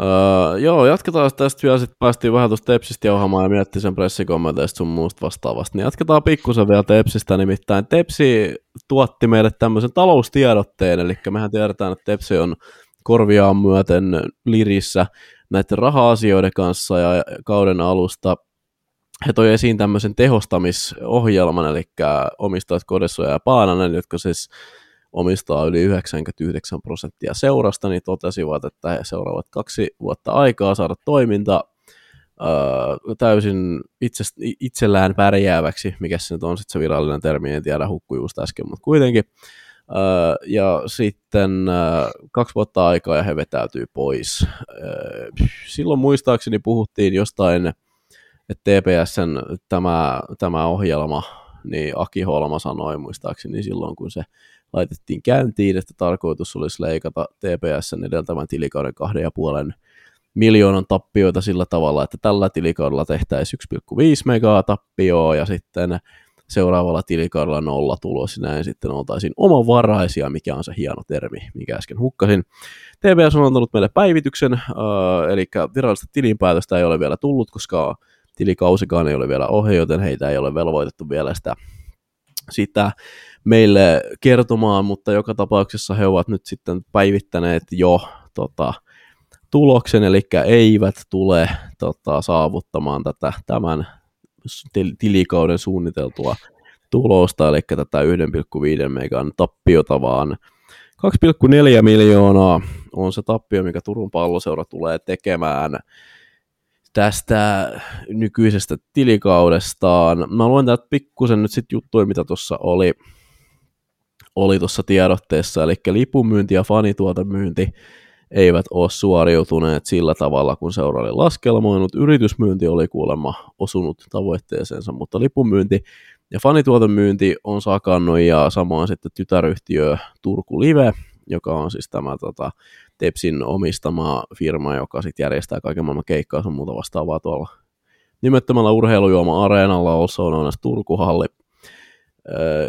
Öö, joo, jatketaan tästä vielä, sitten päästiin vähän tuosta Tepsistä jauhamaan ja miettii sen pressikommenteista sun muusta vastaavasta. Niin jatketaan pikkusen vielä Tepsistä, nimittäin Tepsi tuotti meille tämmöisen taloustiedotteen, eli mehän tiedetään, että Tepsi on korviaan myöten lirissä näiden raha-asioiden kanssa ja kauden alusta he toi esiin tämmöisen tehostamisohjelman, eli omistajat Kodesoja ja Paananen, jotka siis omistaa yli 99 prosenttia seurasta, niin totesivat, että he seuraavat kaksi vuotta aikaa saada toiminta öö, täysin itse, itsellään pärjääväksi, mikä se nyt on sitten se virallinen termi, en tiedä, hukku just äsken, mutta kuitenkin. Öö, ja sitten öö, kaksi vuotta aikaa ja he vetäytyy pois. Öö, silloin muistaakseni puhuttiin jostain, että TPSn tämä, tämä ohjelma, niin Aki Holma sanoi muistaakseni silloin, kun se laitettiin käyntiin, että tarkoitus olisi leikata TPSn edeltävän tilikauden kahden ja puolen miljoonan tappioita sillä tavalla, että tällä tilikaudella tehtäisiin 1,5 megaa tappioa ja sitten seuraavalla tilikaudella nolla tulos näin sitten oltaisiin omavaraisia, mikä on se hieno termi, mikä äsken hukkasin. TPS on antanut meille päivityksen, äh, eli virallista tilinpäätöstä ei ole vielä tullut, koska tilikausikaan ei ole vielä ohi, joten heitä ei ole velvoitettu vielä sitä, sitä meille kertomaan, mutta joka tapauksessa he ovat nyt sitten päivittäneet jo tota, tuloksen, eli eivät tule tota, saavuttamaan tätä tämän tilikauden suunniteltua tulosta, eli tätä 1,5 megan tappiota, vaan 2,4 miljoonaa on se tappio, mikä Turun palloseura tulee tekemään tästä nykyisestä tilikaudestaan. Mä luen täältä pikkusen nyt sitten juttuja, mitä tuossa oli oli tuossa tiedotteessa, eli lipunmyynti ja fanituotemyynti eivät ole suoriutuneet sillä tavalla, kun seura oli laskelmoinut. Yritysmyynti oli kuulemma osunut tavoitteeseensa, mutta lipunmyynti ja fanituotemyynti on sakannut ja samoin sitten tytäryhtiö Turku Live, joka on siis tämä tota, Tepsin omistama firma, joka sitten järjestää kaiken maailman keikkaa sun muuta vastaavaa tuolla nimettömällä urheilujuoma-areenalla, also known as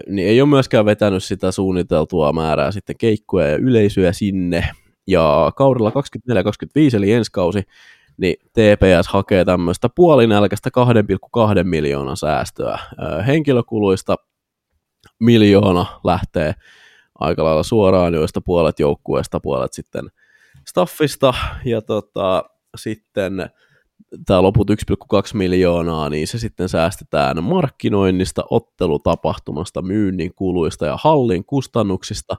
niin ei ole myöskään vetänyt sitä suunniteltua määrää sitten keikkoja ja yleisöä sinne. Ja kaudella 24-25 eli ensi kausi, niin TPS hakee tämmöistä puolinälkäistä 2,2 miljoonan säästöä. Henkilökuluista miljoona lähtee aika lailla suoraan, joista puolet joukkueesta, puolet sitten staffista, ja tota, sitten tämä loput 1,2 miljoonaa, niin se sitten säästetään markkinoinnista, ottelutapahtumasta, myynnin kuluista ja hallin kustannuksista,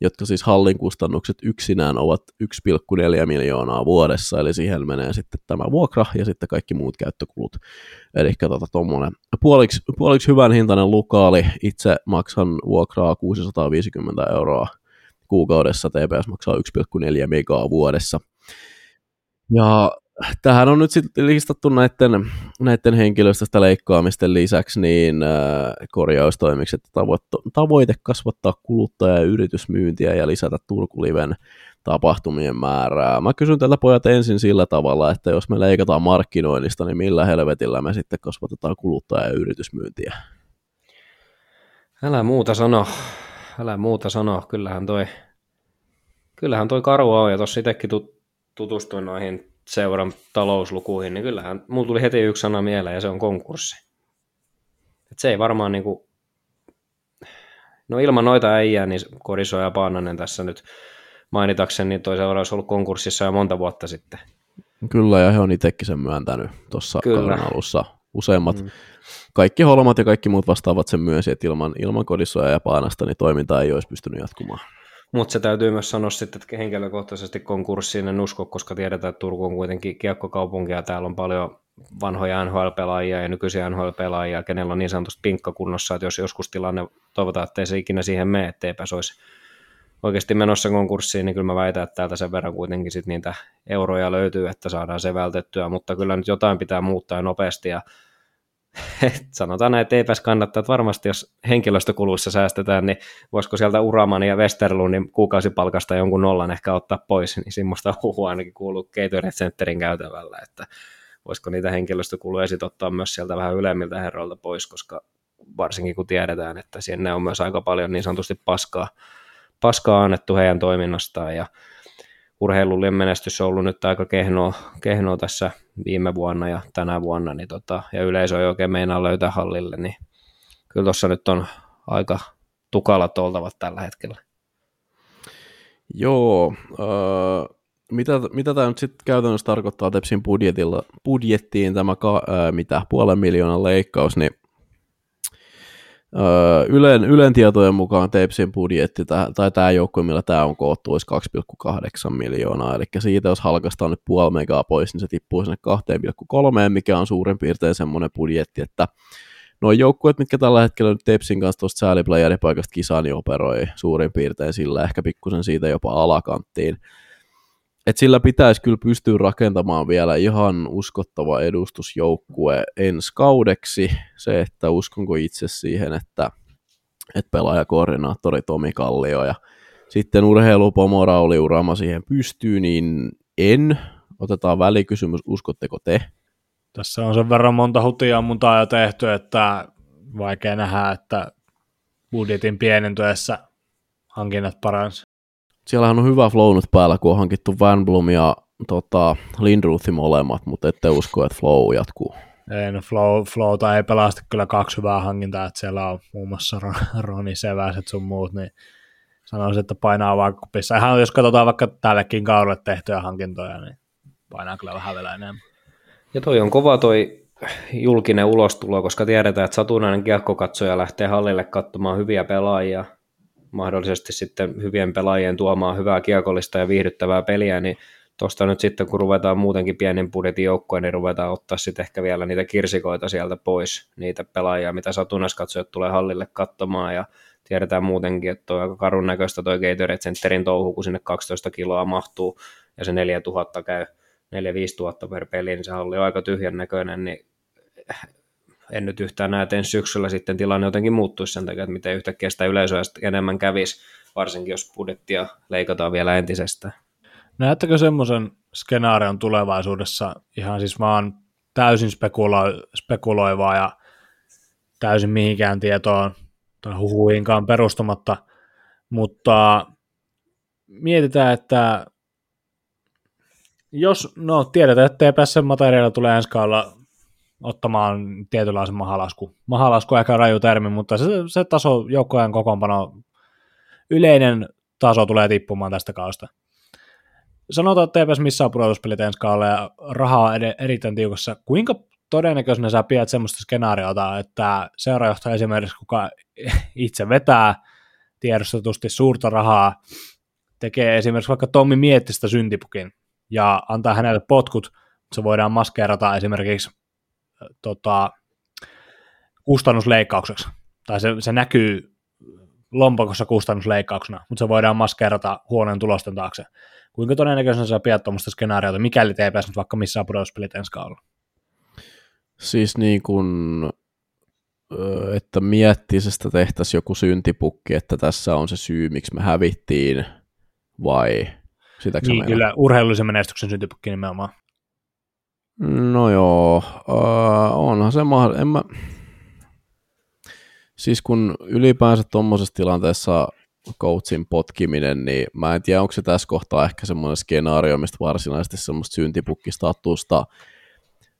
jotka siis hallin kustannukset yksinään ovat 1,4 miljoonaa vuodessa, eli siihen menee sitten tämä vuokra ja sitten kaikki muut käyttökulut. Eli tota tuommoinen puoliksi, puoliksi hyvän hintainen lukaali, itse maksan vuokraa 650 euroa kuukaudessa, TPS maksaa 1,4 megaa vuodessa. Ja tähän on nyt sitten listattu näiden, näiden henkilöstöstä leikkaamisten lisäksi niin äh, korjaustoimikset, tavoite, tavoite kasvattaa kuluttaja- ja yritysmyyntiä ja lisätä Turkuliven tapahtumien määrää. Mä kysyn tältä pojat ensin sillä tavalla, että jos me leikataan markkinoinnista, niin millä helvetillä me sitten kasvatetaan kuluttaja- ja yritysmyyntiä? Älä muuta sano, älä muuta sano, kyllähän toi, kyllähän toi karua on, ja tuossa itsekin tutustuin noihin seuran talouslukuihin, niin kyllähän mulla tuli heti yksi sana mieleen ja se on konkurssi. Et se ei varmaan niin kuin, no ilman noita äijää, niin Koriso ja Paananen tässä nyt mainitakseni, niin toi seura olisi ollut konkurssissa jo monta vuotta sitten. Kyllä, ja he on itsekin sen myöntänyt tuossa kauden alussa. useimmat, mm. kaikki holmat ja kaikki muut vastaavat sen myönsi, että ilman, ilman kodisoja ja paanasta niin toiminta ei olisi pystynyt jatkumaan. Mutta se täytyy myös sanoa sitten, että henkilökohtaisesti konkurssiin en usko, koska tiedetään, että Turku on kuitenkin kiekkokaupunki ja täällä on paljon vanhoja NHL-pelaajia ja nykyisiä NHL-pelaajia, kenellä on niin sanotusti pinkka kunnossa, että jos joskus tilanne, toivotaan, että ei se ikinä siihen mene, etteipä se olisi oikeasti menossa konkurssiin, niin kyllä mä väitän, että täältä sen verran kuitenkin sit niitä euroja löytyy, että saadaan se vältettyä, mutta kyllä nyt jotain pitää muuttaa nopeasti ja sanotaan näin, että eipäs kannattaa, että varmasti jos henkilöstökuluissa säästetään, niin voisiko sieltä Uraman ja Westerlundin kuukausipalkasta jonkun nollan ehkä ottaa pois, niin semmoista huhua ainakin kuuluu Gatorade Centerin käytävällä, että voisiko niitä henkilöstökuluja sitten ottaa myös sieltä vähän ylemmiltä herroilta pois, koska varsinkin kun tiedetään, että sinne on myös aika paljon niin sanotusti paskaa, paskaa annettu heidän toiminnastaan ja urheilullinen menestys on ollut nyt aika kehnoa, kehnoa tässä viime vuonna ja tänä vuonna, niin tota, ja yleisö ei oikein meinaa löytää hallille, niin kyllä tuossa nyt on aika tukalat oltavat tällä hetkellä. Joo, äh, mitä, mitä tämä nyt sitten käytännössä tarkoittaa Tepsin budjetilla, budjettiin tämä ka, äh, mitä, puolen miljoonan leikkaus, niin Ylen, Ylen tietojen mukaan Tepsin budjetti, tai tämä joukkue, millä tämä on koottu, olisi 2,8 miljoonaa, eli siitä jos halkastaan nyt puoli megaa pois, niin se tippuu sinne 2,3, mikä on suurin piirtein semmoinen budjetti, että nuo joukkueet, mitkä tällä hetkellä nyt Tepsin kanssa tuosta sääliplayeripaikasta kisaan, niin operoi suurin piirtein sillä, ehkä pikkusen siitä jopa alakanttiin et sillä pitäisi kyllä pystyä rakentamaan vielä ihan uskottava edustusjoukkue ensi kaudeksi. Se, että uskonko itse siihen, että, että pelaajakoordinaattori Tomi Kallio ja sitten urheilupomo Rauli Urama siihen pystyy, niin en. Otetaan välikysymys, uskotteko te? Tässä on sen verran monta hutia muntaa jo tehty, että vaikea nähdä, että budjetin pienentyessä hankinnat paransi siellähän on hyvä flow nyt päällä, kun on hankittu Van Blom ja tota, Lindruthi molemmat, mutta ette usko, että flow jatkuu. Ei, no flow, flowta ei pelasta kyllä kaksi hyvää hankintaa, että siellä on muun muassa Roni Seväiset sun muut, niin sanoisin, että painaa vaakupissa. Ihan jos katsotaan vaikka tällekin kaudelle tehtyjä hankintoja, niin painaa kyllä vähän vielä enemmän. Ja toi on kova toi julkinen ulostulo, koska tiedetään, että satunnainen kiekkokatsoja lähtee hallille katsomaan hyviä pelaajia, mahdollisesti sitten hyvien pelaajien tuomaan hyvää kiekollista ja viihdyttävää peliä, niin tuosta nyt sitten kun ruvetaan muutenkin pienen budjetin joukkoon, niin ruvetaan ottaa sitten ehkä vielä niitä kirsikoita sieltä pois, niitä pelaajia, mitä satunnaiskatsojat tulee hallille katsomaan. Ja tiedetään muutenkin, että on aika karun näköistä toi Gatorade Centerin touhu, kun sinne 12 kiloa mahtuu ja se 4000 käy 4-5 tuhatta per peli, niin se halli on aika tyhjän näköinen, niin en nyt yhtään näe, että ensi syksyllä sitten tilanne jotenkin muuttuisi sen takia, että miten yhtäkkiä sitä yleisöä enemmän kävisi, varsinkin jos budjettia leikataan vielä entisestään. Näettekö semmoisen skenaarion tulevaisuudessa, ihan siis vaan täysin spekulo- spekuloivaa ja täysin mihinkään tietoon tai huhuihinkaan perustumatta, mutta mietitään, että jos, no tiedetään, että TPS materiaalilla tulee ensi kaudella ottamaan tietynlaisen mahalasku. Mahalasku ehkä raju termi, mutta se, se taso, joukkojen kokoonpano, yleinen taso tulee tippumaan tästä kaudesta. Sanotaan, että TPS missään pudotuspelit ensi kaudella ja rahaa on erittäin tiukassa. Kuinka todennäköisenä sä pidät semmoista skenaariota, että seurajohtaja esimerkiksi, kuka itse vetää tiedostetusti suurta rahaa, tekee esimerkiksi vaikka Tommi Miettistä syntipukin ja antaa hänelle potkut, se voidaan maskeerata esimerkiksi tota, kustannusleikkaukseksi, tai se, se näkyy lompakossa kustannusleikkauksena, mutta se voidaan maskeerata huoneen tulosten taakse. Kuinka todennäköisenä sä pidät tuommoista skenaariota, mikäli te ei päässyt vaikka missään pudotuspelit ensi kaudella? Siis niin kuin, että miettisestä tehtäisiin joku syntipukki, että tässä on se syy, miksi me hävittiin, vai sitäkö Niin, kyllä, urheilullisen menestyksen syntipukki nimenomaan. No joo, uh, onhan se mahdollista. Mä... Siis kun ylipäänsä tuommoisessa tilanteessa coachin potkiminen, niin mä en tiedä, onko se tässä kohtaa ehkä semmoinen skenaario, mistä varsinaisesti semmoista syntipukkistatusta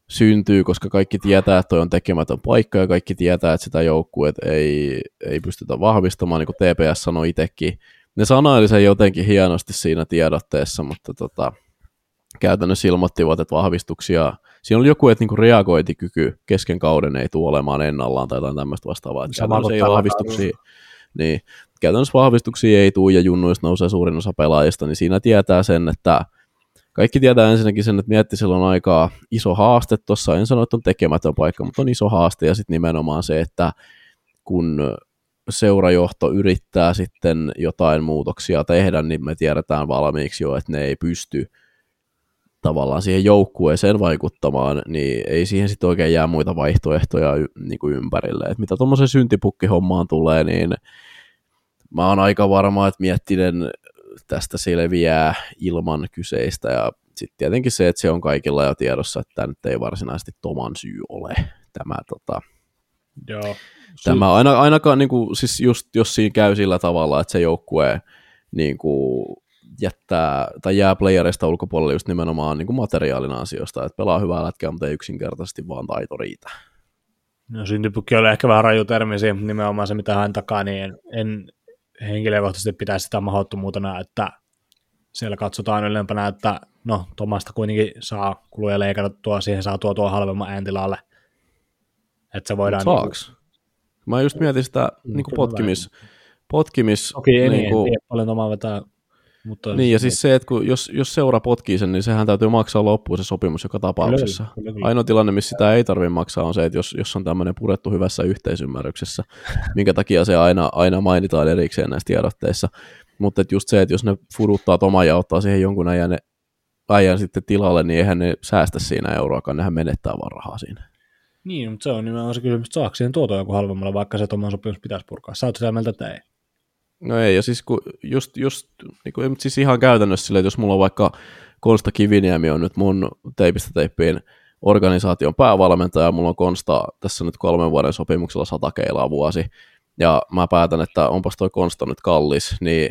syntyy, koska kaikki tietää, että toi on tekemätön paikka ja kaikki tietää, että sitä joukkueet ei, ei pystytä vahvistamaan, niin kuin TPS sanoi itsekin. Ne sanoili sen jotenkin hienosti siinä tiedotteessa, mutta tota, käytännössä ilmoittivat, että vahvistuksia siinä oli joku, että niinku reagointikyky kesken kauden ei tule olemaan ennallaan tai jotain tämmöistä vastaavaa. Että Sama kuin ei vahvistuksia, niin, käytännössä vahvistuksia ei tule ja junnuista nousee suurin osa pelaajista, niin siinä tietää sen, että kaikki tietää ensinnäkin sen, että Miettisellä on aika iso haaste tuossa, en sano, että on tekemätön paikka, mutta on iso haaste ja sitten nimenomaan se, että kun seurajohto yrittää sitten jotain muutoksia tehdä, niin me tiedetään valmiiksi jo, että ne ei pysty tavallaan siihen joukkueeseen vaikuttamaan, niin ei siihen sitten oikein jää muita vaihtoehtoja y- niin kuin ympärille. Et mitä tuommoisen syntipukkihommaan tulee, niin mä oon aika varma, että Miettinen tästä selviää ilman kyseistä ja sitten tietenkin se, että se on kaikilla jo tiedossa, että tämä nyt ei varsinaisesti Toman syy ole tämä tota, Joo. Tämä aina, ainakaan, niin kuin, siis just jos siinä käy sillä tavalla, että se joukkue niin kuin, jättää tai jää playerista ulkopuolelle just nimenomaan niin kuin materiaalin asioista, että pelaa hyvää lätkää, mutta ei yksinkertaisesti vaan taito riitä. No syntipukki oli ehkä vähän raju termi siihen, mutta nimenomaan se mitä hän takaa, niin en, en henkilökohtaisesti pitäisi sitä mahdottomuutena, että siellä katsotaan ylempänä, että no Tomasta kuitenkin saa kuluja leikattua, siihen saa tuo tuo halvemman ääntilalle. Että se voidaan... Mut saaks? Mä just mietin sitä niin kuin potkimis, potkimis Okei, okay, niin, niin kuin, paljon Tomaa vetää. Mutta niin, ja siis se, että kun, jos, jos seura potkii sen, niin sehän täytyy maksaa loppuun se sopimus joka tapauksessa. Kyllä, kyllä, kyllä. Ainoa tilanne, missä sitä ei tarvitse maksaa, on se, että jos, jos on tämmöinen purettu hyvässä yhteisymmärryksessä, *laughs* minkä takia se aina, aina mainitaan erikseen näissä tiedotteissa. Mutta et just se, että jos ne fuduttaa Tomaa ja ottaa siihen jonkun ajan, ajan sitten tilalle, niin eihän ne säästä siinä euroakaan, nehän menettää vaan rahaa siinä. Niin, mutta se on nimenomaan se kysymys, että saako siihen tuotua joku halvemmalla, vaikka se Toman sopimus pitäisi purkaa. Sä oot sitä mieltä, että ei. No ei, ja siis kun just, just niin kuin, siis ihan käytännössä silleen, että jos mulla on vaikka Konsta Kiviniemi on nyt mun teipistä teippiin organisaation päävalmentaja, mulla on Konsta tässä nyt kolmen vuoden sopimuksella 100 keilaa vuosi, ja mä päätän, että onpas toi Konsta nyt kallis, niin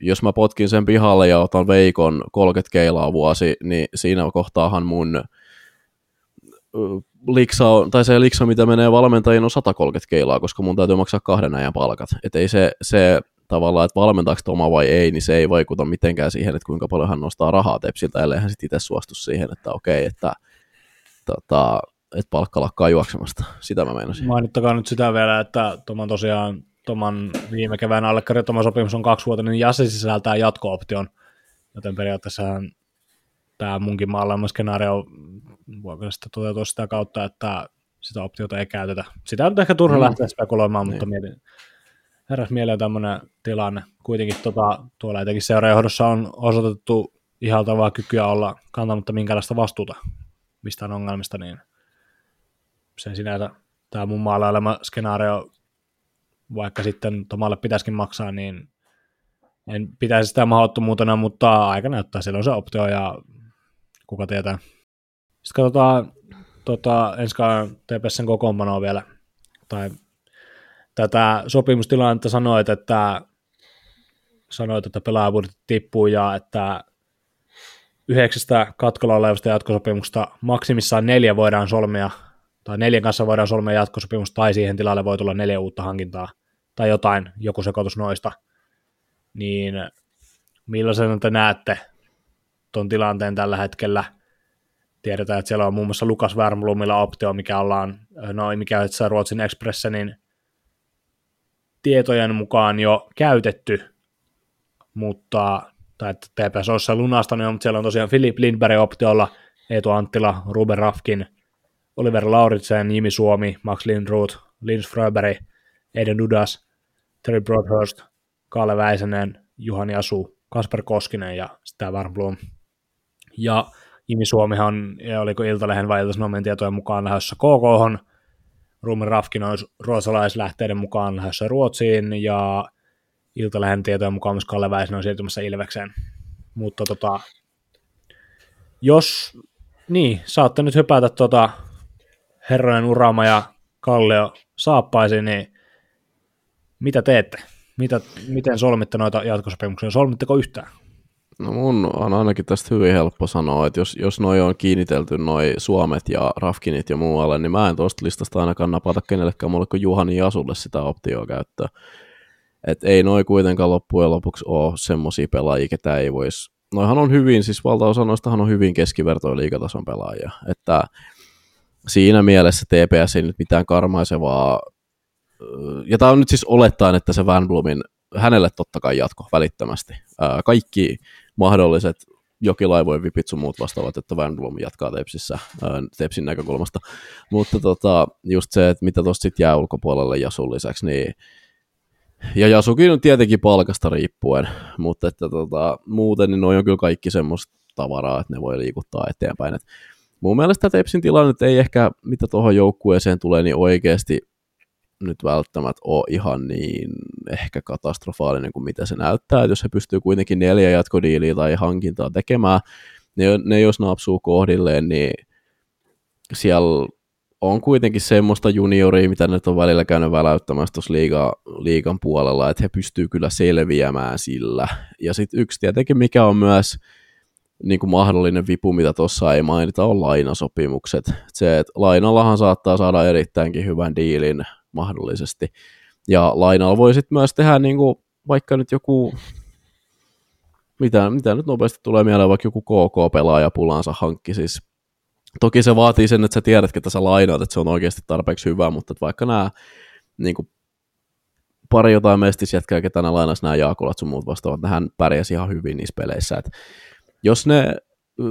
jos mä potkin sen pihalle ja otan Veikon 30 keilaa vuosi, niin siinä kohtaahan mun liksa, on, tai se liksa, mitä menee valmentajiin, on 130 keilaa, koska mun täytyy maksaa kahden ajan palkat. Et ei se, se tavallaan, että valmentaako Toma vai ei, niin se ei vaikuta mitenkään siihen, että kuinka paljon hän nostaa rahaa Tepsiltä, ellei hän sitten itse suostu siihen, että okei, että, tota, että palkka lakkaa juoksemasta. Sitä mä meinasin. Mainittakaa nyt sitä vielä, että Toman tosiaan Toman viime kevään allekirjoittama sopimus on kaksivuotinen ja se sisältää jatko-option, joten periaatteessa tämä munkin maalaama skenaario voiko sitten toteutua sitä kautta, että sitä optiota ei käytetä. Sitä on ehkä turha mm. lähteä spekuloimaan, mutta niin. mietin, heräs mieleen tämmöinen tilanne. Kuitenkin tota, tuolla etenkin seurajohdossa on osoitettu ihaltavaa kykyä olla kantamatta minkälaista vastuuta mistään ongelmista, niin sen sinänsä tämä mun maalailema skenaario, vaikka sitten Tomalle pitäisikin maksaa, niin en pitäisi sitä mahdottomuutena, mutta aika näyttää, silloin se optio ja kuka tietää. Sitten katsotaan tota, ensi kauden TPSn kokoonpanoa vielä, tai tätä sopimustilannetta sanoit, että sanoit, että pelaajabudjetti tippuu ja että yhdeksästä katkolla olevasta jatkosopimusta maksimissaan neljä voidaan solmia, tai neljän kanssa voidaan solmia jatkosopimus, tai siihen tilalle voi tulla neljä uutta hankintaa, tai jotain, joku sekoitus noista, niin millaisen te näette tuon tilanteen tällä hetkellä – Tiedetään, että siellä on muun muassa Lukas Wernblomilla optio, mikä ollaan, no mikä itse Ruotsin Expressenin tietojen mukaan jo käytetty, mutta tai että TPS olisi lunastanut, mutta siellä on tosiaan Philip Lindberg optiolla, Eetu Anttila, Ruben Rafkin, Oliver Lauritsen, Jimi Suomi, Max Lindroth, Lins Fröberg, Eden Dudas, Terry Broadhurst, Kalle Väisänen, Juhani Asu, Kasper Koskinen ja sitä Wernblom. Ja Jimi Suomihan, ja oliko Iltalehen vai Iltasanomen tietojen mukaan lähdössä KK, Ruumin Rafkin olisi ruotsalaislähteiden mukaan lähdössä Ruotsiin, ja Iltalehen tietojen mukaan myös Kalle Väisen on siirtymässä Ilvekseen. Mutta tota, jos, niin, saatte nyt hypätä tota herrojen Urama ja Kallio saappaisi, niin mitä teette? Mitä, miten solmitte noita jatkosopimuksia? Solmitteko yhtään? No mun on ainakin tästä hyvin helppo sanoa, että jos, jos noi on kiinnitelty noi Suomet ja Rafkinit ja muualle, niin mä en tuosta listasta ainakaan napata kenellekään mulle kuin Juhani Jasulle sitä optioa käyttöä. Et ei noi kuitenkaan loppujen lopuksi ole semmoisia pelaajia, ketä ei voisi noihan on hyvin, siis valtaosa noistahan on hyvin keskivertoja liikatason pelaajia, että siinä mielessä TPS ei nyt mitään karmaisevaa, ja tämä on nyt siis olettaen, että se Van Blumin, hänelle totta kai jatko välittömästi. Kaikki mahdolliset jokilaivojen vipit sun muut vastaavat, että Van Blom jatkaa Tepsissä, Tepsin näkökulmasta. Mutta tota, just se, että mitä tuosta sitten jää ulkopuolelle Jasun lisäksi, niin ja Jasukin on tietenkin palkasta riippuen, mutta että tota, muuten niin on kyllä kaikki semmoista tavaraa, että ne voi liikuttaa eteenpäin. Et mun mielestä Tepsin tilanne ei ehkä, mitä tuohon joukkueeseen tulee, niin oikeasti nyt välttämättä ole ihan niin ehkä katastrofaalinen kuin mitä se näyttää, että jos he pystyy kuitenkin neljä jatkodiiliä tai hankintaa tekemään, ne, ne jos napsuu kohdilleen, niin siellä on kuitenkin semmoista junioria, mitä nyt on välillä käynyt väläyttämässä tuossa liiga, liigan puolella, että he pystyy kyllä selviämään sillä. Ja sitten yksi tietenkin, mikä on myös niin kuin mahdollinen vipu, mitä tuossa ei mainita, on lainasopimukset. Se, että lainallahan saattaa saada erittäinkin hyvän diilin mahdollisesti. Ja lainalla voi sitten myös tehdä niin kuin, vaikka nyt joku, mitä, mitä nyt nopeasti tulee mieleen, vaikka joku KK-pelaaja pulansa hankki siis Toki se vaatii sen, että sä tiedät, että sä lainaat, että se on oikeasti tarpeeksi hyvä, mutta että vaikka nämä niin kuin, pari jotain mestisjätkää, ketä nämä lainas nämä Jaakulat sun muut vastaavat, hän pärjäsi ihan hyvin niissä peleissä. Et jos ne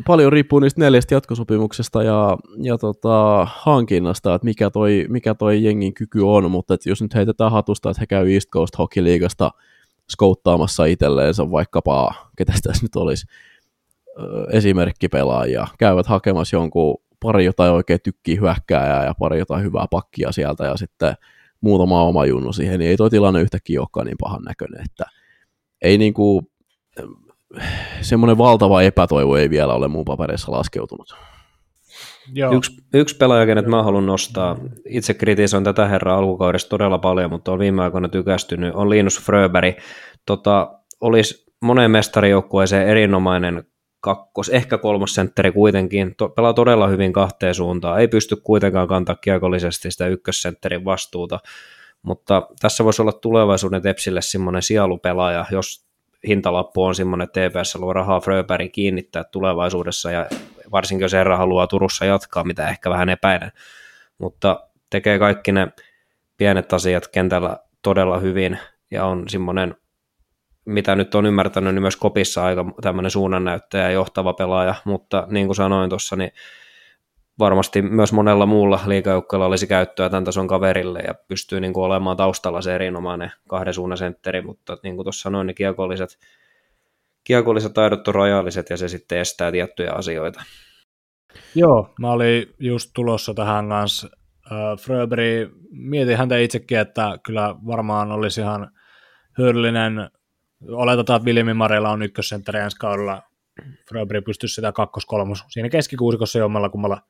paljon riippuu niistä neljästä jatkosopimuksesta ja, ja tota, hankinnasta, että mikä toi, mikä toi jengin kyky on, mutta että jos nyt heitetään hatusta, että he käy East Coast Hockey Leaguesta skouttaamassa itselleensä vaikkapa, ketä tässä nyt olisi, esimerkkipelaajia, käyvät hakemassa jonkun pari jotain oikein tykkii hyökkääjää ja pari jotain hyvää pakkia sieltä ja sitten muutama oma junnu siihen, niin ei toi tilanne yhtäkkiä olekaan niin pahan näköinen, että ei niinku, semmoinen valtava epätoivo ei vielä ole mun paperissa laskeutunut. Joo. Yksi, yksi pelaaja, kenet mä haluan nostaa, itse kritisoin tätä herraa alkukaudesta todella paljon, mutta on viime aikoina tykästynyt, on Linus Fröberg. Tota, olisi moneen mestarijoukkueeseen erinomainen kakkos, ehkä kolmosentteri kuitenkin, to, pelaa todella hyvin kahteen suuntaan, ei pysty kuitenkaan kantaa kiekollisesti sitä ykkössentterin vastuuta, mutta tässä voisi olla tulevaisuuden Tepsille semmoinen sielupelaaja, jos hintalappu on semmoinen, että TPS haluaa rahaa Fröberg kiinnittää tulevaisuudessa ja varsinkin jos Herra haluaa Turussa jatkaa, mitä ehkä vähän epäilen, mutta tekee kaikki ne pienet asiat kentällä todella hyvin ja on semmoinen mitä nyt on ymmärtänyt, niin myös kopissa aika tämmöinen suunnannäyttäjä ja johtava pelaaja, mutta niin kuin sanoin tuossa, niin varmasti myös monella muulla liikajoukkueella olisi käyttöä tämän tason kaverille ja pystyy niin kuin olemaan taustalla se erinomainen kahden suunnan sentteri, mutta niin kuin tuossa sanoin, niin kiekolliset, kiekolliset taidot on rajalliset ja se sitten estää tiettyjä asioita. Joo, mä olin just tulossa tähän kanssa. Fröberi, mietin häntä itsekin, että kyllä varmaan olisi ihan hyödyllinen oletetaan, että Viljami Marella on ykkössentteri ensi kaudella. Fröberi pystyisi sitä kakkos-kolmos siinä keskikuusikossa jommalla kummalla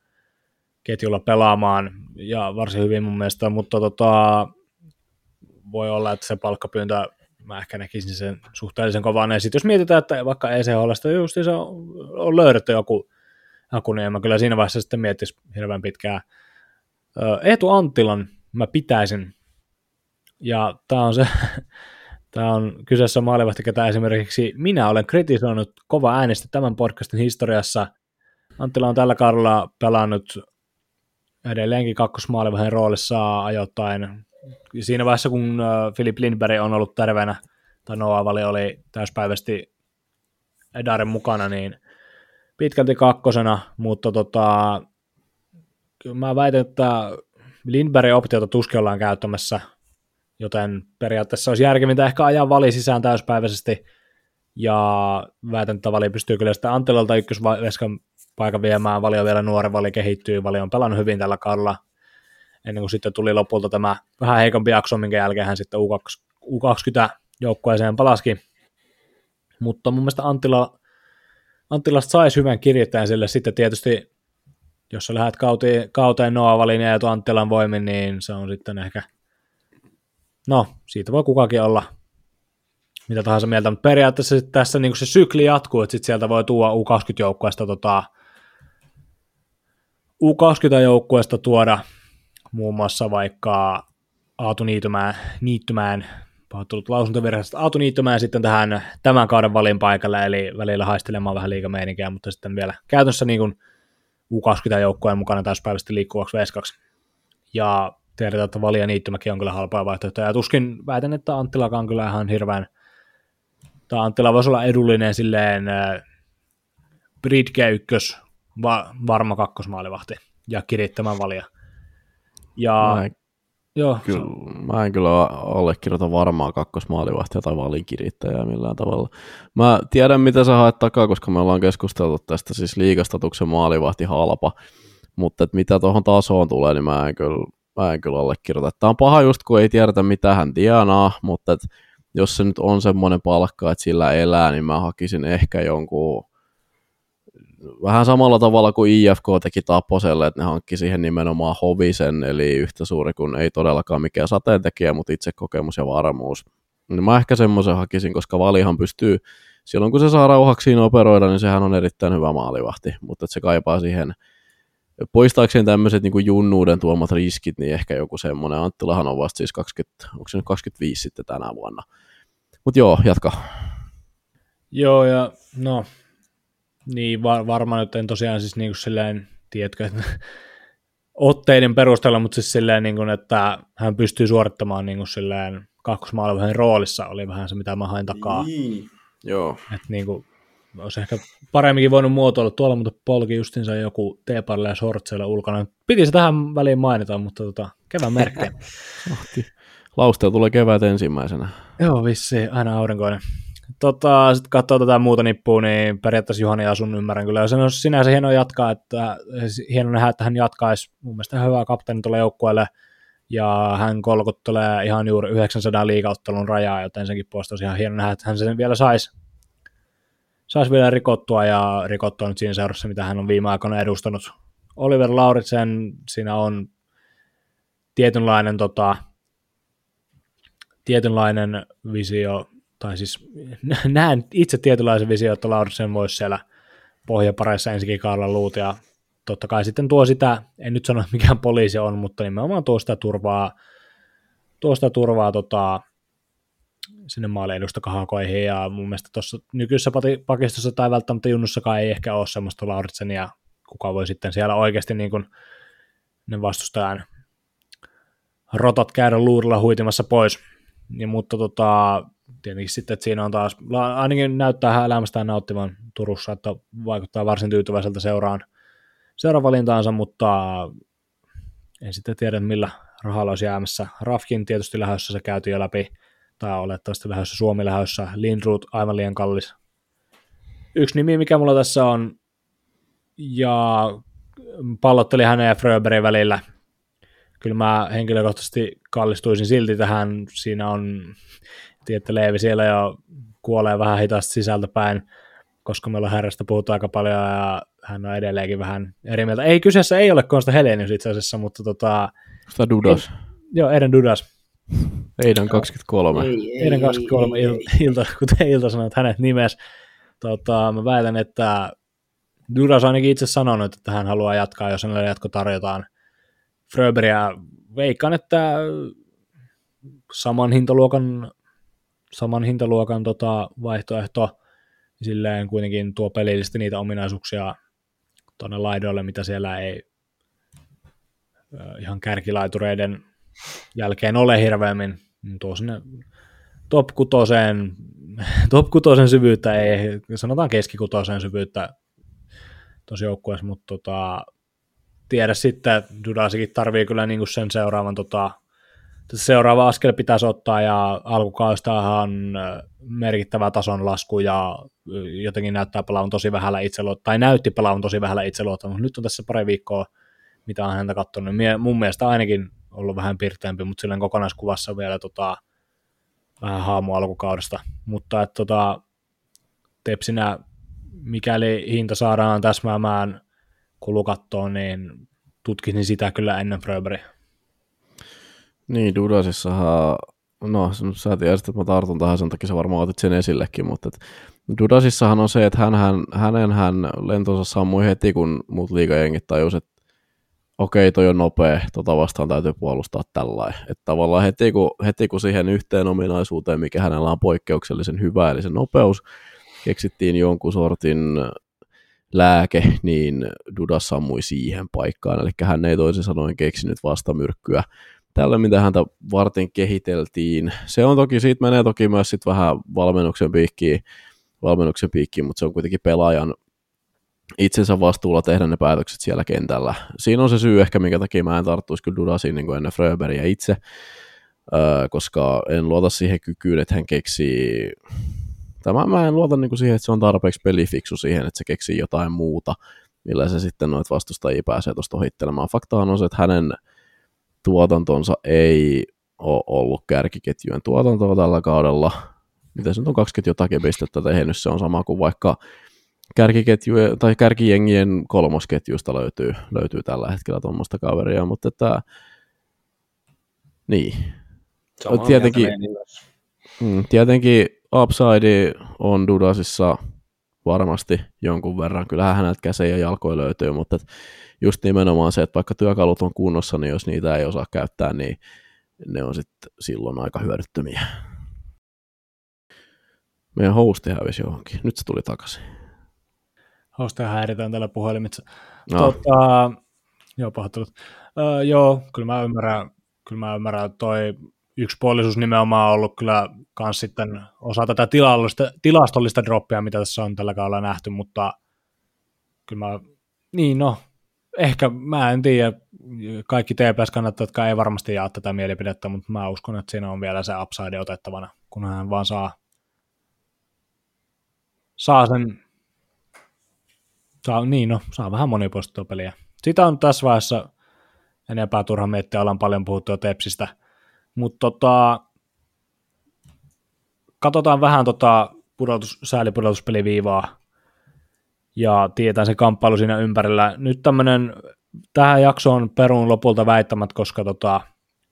ketjulla pelaamaan, ja varsin hyvin mun mielestä, mutta tota, voi olla, että se palkkapyyntö, mä ehkä näkisin sen suhteellisen kovan, ja sitten jos mietitään, että vaikka ECHLstä just se on, löydetty joku, joku, niin mä kyllä siinä vaiheessa sitten miettisi hirveän pitkään. Eetu Anttilan mä pitäisin, ja tämä on se *laughs* Tämä on kyseessä maalivahti, ketä esimerkiksi minä olen kritisoinut kova äänestä tämän podcastin historiassa. Anttila on tällä kaudella pelannut edelleenkin kakkosmaalivahdin roolissa ajoittain. Siinä vaiheessa, kun Philip Lindberg on ollut terveenä, tai Noah Vali oli täyspäiväisesti Edaren mukana, niin pitkälti kakkosena, mutta tota, mä väitän, että Lindbergin optiota tuskin ollaan käyttämässä joten periaatteessa olisi järkevintä ehkä ajaa vali sisään täyspäiväisesti, ja väitän, että vali pystyy kyllä sitä Anttilalta ykkösveskan paikan viemään, vali on vielä nuori, vali kehittyy, vali on pelannut hyvin tällä kaudella, ennen kuin sitten tuli lopulta tämä vähän heikompi jakso, minkä jälkeen hän sitten U20 joukkueeseen palaskin. Mutta mun mielestä Anttila, Anttilasta saisi hyvän kirjoittajan sille. Sitten tietysti, jos sä lähdet kauteen, kauteen Noa Valin ja Anttilan voimin, niin se on sitten ehkä – no, siitä voi kukakin olla mitä tahansa mieltä, mutta periaatteessa tässä niin se sykli jatkuu, että sit sieltä voi tuoda U20-joukkueesta tota, U20-joukkueesta tuoda muun muassa vaikka Aatu Niitymään, Niittymään pahoittelut lausuntovirheestä Aatu Niittomäen sitten tähän tämän kauden valin paikalle, eli välillä haistelemaan vähän liikameininkiä, mutta sitten vielä käytännössä niin kuin U20-joukkueen mukana täyspäiväisesti liikkuvaksi veskaksi. Ja tiedetään, että Valia Niittymäki on kyllä halpaa vaihtoehtoja. Ja tuskin väitän, että Anttilakaan kyllä ihan hirveän, tai Anttila voisi olla edullinen silleen äh, Bridge ykkös, va, varma kakkosmaalivahti ja kirittämään Valia. Ja Mä en, joo, kyllä, mä en kyllä allekirjoita varmaa kakkosmaalivahtia tai valinkirittäjää millään tavalla. Mä tiedän, mitä sä haet takaa, koska me ollaan keskusteltu tästä siis liikastatuksen maalivahti halpa, mutta et mitä tuohon tasoon tulee, niin mä en kyllä, mä en kyllä allekirjoita. Tämä on paha just, kun ei tiedetä, mitä hän tienaa, mutta et jos se nyt on semmoinen palkka, että sillä elää, niin mä hakisin ehkä jonkun vähän samalla tavalla kuin IFK teki Taposelle, että ne hankki siihen nimenomaan Hovisen, eli yhtä suuri kuin ei todellakaan mikään sateentekijä, mutta itse kokemus ja varmuus. Niin mä ehkä semmoisen hakisin, koska valihan pystyy, silloin kun se saa rauhaksiin operoida, niin sehän on erittäin hyvä maalivahti, mutta se kaipaa siihen, poistaakseen tämmöiset niin junnuuden tuomat riskit, niin ehkä joku semmoinen, Anttilahan on vasta siis 20, onko se nyt 25 sitten tänä vuonna. Mutta joo, jatka. Joo, ja no, niin var, varmaan nyt en tosiaan siis niin kuin silleen, tiedätkö, että *laughs* otteiden perusteella, mutta siis silleen, niin kuin, että hän pystyy suorittamaan niin kuin silleen kakkosmaalaisen roolissa, oli vähän se, mitä mä hain takaa. Niin. Joo. Että niin kuin, olisi ehkä paremminkin voinut muotoilla tuolla, mutta polki justinsa joku teeparille ja sortseilla ulkona. Piti se tähän väliin mainita, mutta tota, kevään merkki. *laughs* Lausteel tulee kevät ensimmäisenä. Joo, vissi, aina aurinkoinen. Tota, sitten katsoo tätä muuta nippua, niin periaatteessa Juhani Asun ymmärrän kyllä. Se on sinänsä hienoa jatkaa, että hieno nähdä, että hän jatkaisi mun mielestä hyvää kapteeni tuolle joukkueelle, ja hän kolkuttelee ihan juuri 900 liikauttelun rajaa, joten senkin puolesta olisi ihan hieno nähdä, että hän sen vielä saisi sais vielä rikottua ja rikottua nyt siinä seurassa, mitä hän on viime aikoina edustanut. Oliver Lauritsen, siinä on tietynlainen, tota, tietynlainen visio tai siis *laughs* näen itse tietynlaisen visio, että Lauritsen voisi siellä pohjapareissa ensikin luut, ja totta kai sitten tuo sitä, en nyt sano, että mikään poliisi on, mutta nimenomaan tuo sitä turvaa, tuo sitä turvaa tota, sinne maaliidusta kahakoihin, ja mun mielestä tuossa nykyisessä pakistossa tai välttämättä junnussakaan ei ehkä ole semmoista Lauritsenia, kuka voi sitten siellä oikeasti niin kuin ne vastustajan rotat käydä luurilla huitimassa pois. Ja, mutta tota, tietenkin sitten, että siinä on taas, ainakin näyttää elämästään nauttivan Turussa, että vaikuttaa varsin tyytyväiseltä seuraan, seuraan valintaansa, mutta en sitten tiedä, millä rahalla olisi jäämässä. Rafkin tietysti lähdössä se käytiin jo läpi, tai olettavasti lähdössä Suomi lähdössä, Lindroot aivan liian kallis. Yksi nimi, mikä mulla tässä on, ja pallotteli hänen ja Fröberin välillä. Kyllä mä henkilökohtaisesti kallistuisin silti tähän. Siinä on että Leevi siellä jo kuolee vähän hitaasti sisältäpäin, koska meillä on herrasta puhuttu aika paljon ja hän on edelleenkin vähän eri mieltä. Ei, kyseessä ei ole Konsta Helenius itse asiassa, mutta tota... Sitä Dudas. Ei, joo, Eden Dudas. Eidan 23. Ei, Eidan 23 ei, il, ilta, kuten Ilta sanoi, että hänet nimes. Tota, mä väitän, että Dudas ainakin itse sanonut, että hän haluaa jatkaa, jos hänelle jatko tarjotaan. Fröberiä veikkaan, että saman hintaluokan saman hintaluokan tota, vaihtoehto, silleen kuitenkin tuo pelillisesti niitä ominaisuuksia tuonne laidoille, mitä siellä ei ihan kärkilaitureiden jälkeen ole hirveämmin, niin tuo sinne top kutoseen, *laughs* top kutosen syvyyttä, ei, sanotaan keskikutosen syvyyttä tosi joukkueessa, mutta tota, tiedä sitten, Dudasikin tarvii kyllä niinku sen seuraavan tota, seuraava askel pitäisi ottaa ja alkukaustahan merkittävä tason lasku ja jotenkin näyttää pelaavan tosi vähällä itseluottamusta, tai näytti pelaavan tosi vähällä itseluottamusta. Nyt on tässä pari viikkoa, mitä on häntä katsonut. Mun mielestä ainakin ollut vähän pirteämpi, mutta silleen kokonaiskuvassa vielä tota, vähän haamu alkukaudesta. Mutta että tota, tepsinä, mikäli hinta saadaan täsmäämään kulukattoon, niin tutkisin sitä kyllä ennen Fröberiä. Niin, Dudasissahan, no sä tiedät, että mä tartun tähän, sen takia sä varmaan otit sen esillekin, mutta Dudasissahan on se, että hän, hän, hänen hän lentonsa sammui heti, kun muut liikajengit tajus, että okei, toi on nopea, tota vastaan täytyy puolustaa tällä Että tavallaan heti kun, heti kun siihen yhteen ominaisuuteen, mikä hänellä on poikkeuksellisen hyvä, eli se nopeus, keksittiin jonkun sortin lääke, niin Duda sammui siihen paikkaan, eli hän ei toisin sanoen keksinyt vastamyrkkyä tällä, mitä häntä varten kehiteltiin. Se on toki, siitä menee toki myös sit vähän valmennuksen piikkiin, valmennuksen piikkiin, mutta se on kuitenkin pelaajan itsensä vastuulla tehdä ne päätökset siellä kentällä. Siinä on se syy ehkä, minkä takia mä en tarttuisi kyllä Dudasiin niin ennen Fröberiä itse, koska en luota siihen kykyyn, että hän keksii, tämä mä en luota niin kuin siihen, että se on tarpeeksi pelifiksu siihen, että se keksii jotain muuta, millä se sitten noita vastustajia pääsee tuosta ohittelemaan. Faktahan on se, että hänen tuotantonsa ei ole ollut kärkiketjujen tuotantoa tällä kaudella. Miten se on 20 jotakin pistettä tehnyt, se on sama kuin vaikka kärkiketjujen, tai kärkijengien kolmosketjuista löytyy, löytyy tällä hetkellä tuommoista kaveria, mutta että, niin. Samaa tietenkin, mm, tietenkin upside on Dudasissa varmasti jonkun verran. Kyllähän häneltä käsiä ja jalkoja löytyy, mutta just nimenomaan se, että vaikka työkalut on kunnossa, niin jos niitä ei osaa käyttää, niin ne on sitten silloin aika hyödyttömiä. Meidän hosti hävisi johonkin. Nyt se tuli takaisin. Hosteja häiritään tällä puhelimitse. No. Tota, joo, pahoittelut. Öö, joo, kyllä mä ymmärrän, kyllä mä ymmärrän, toi yksipuolisuus nimenomaan on ollut kyllä kans sitten osa tätä tilastollista, tilastollista droppia, mitä tässä on tällä kaudella nähty, mutta kyllä mä, niin no, ehkä mä en tiedä, kaikki TPS-kannattajat, jotka ei varmasti jaa tätä mielipidettä, mutta mä uskon, että siinä on vielä se upside otettavana, kun hän vaan saa, saa sen, saa, niin no, saa vähän monipuolistettua peliä. Sitä on tässä vaiheessa enempää turha miettiä, ollaan paljon puhuttu jo Tepsistä, mutta tota, katsotaan vähän tota pudotus, säälipudotuspeliviivaa ja tietää se kamppailu siinä ympärillä. Nyt tämmöinen tähän jaksoon perun lopulta väittämät, koska tota,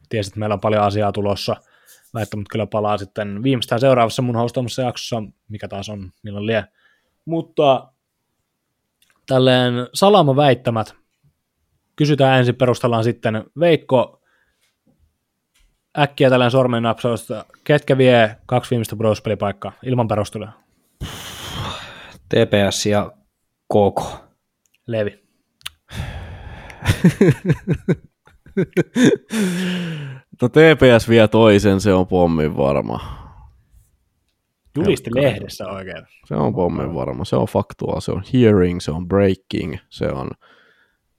tiesit, että meillä on paljon asiaa tulossa. Väittämät kyllä palaa sitten viimeistään seuraavassa mun hostaamassa jaksossa, mikä taas on milloin lie. Mutta tälleen salama väittämät, kysytään ensin, perustellaan sitten Veikko, äkkiä tällainen sormen napsausta, ketkä vie kaksi viimeistä pudotuspelipaikkaa ilman perusteluja? TPS ja KK. Levi. *laughs* no TPS vie toisen, se on pommin varma. Julisti lehdessä oikein. Se on pommin varma, se on faktuaa, se on hearing, se on breaking, se on...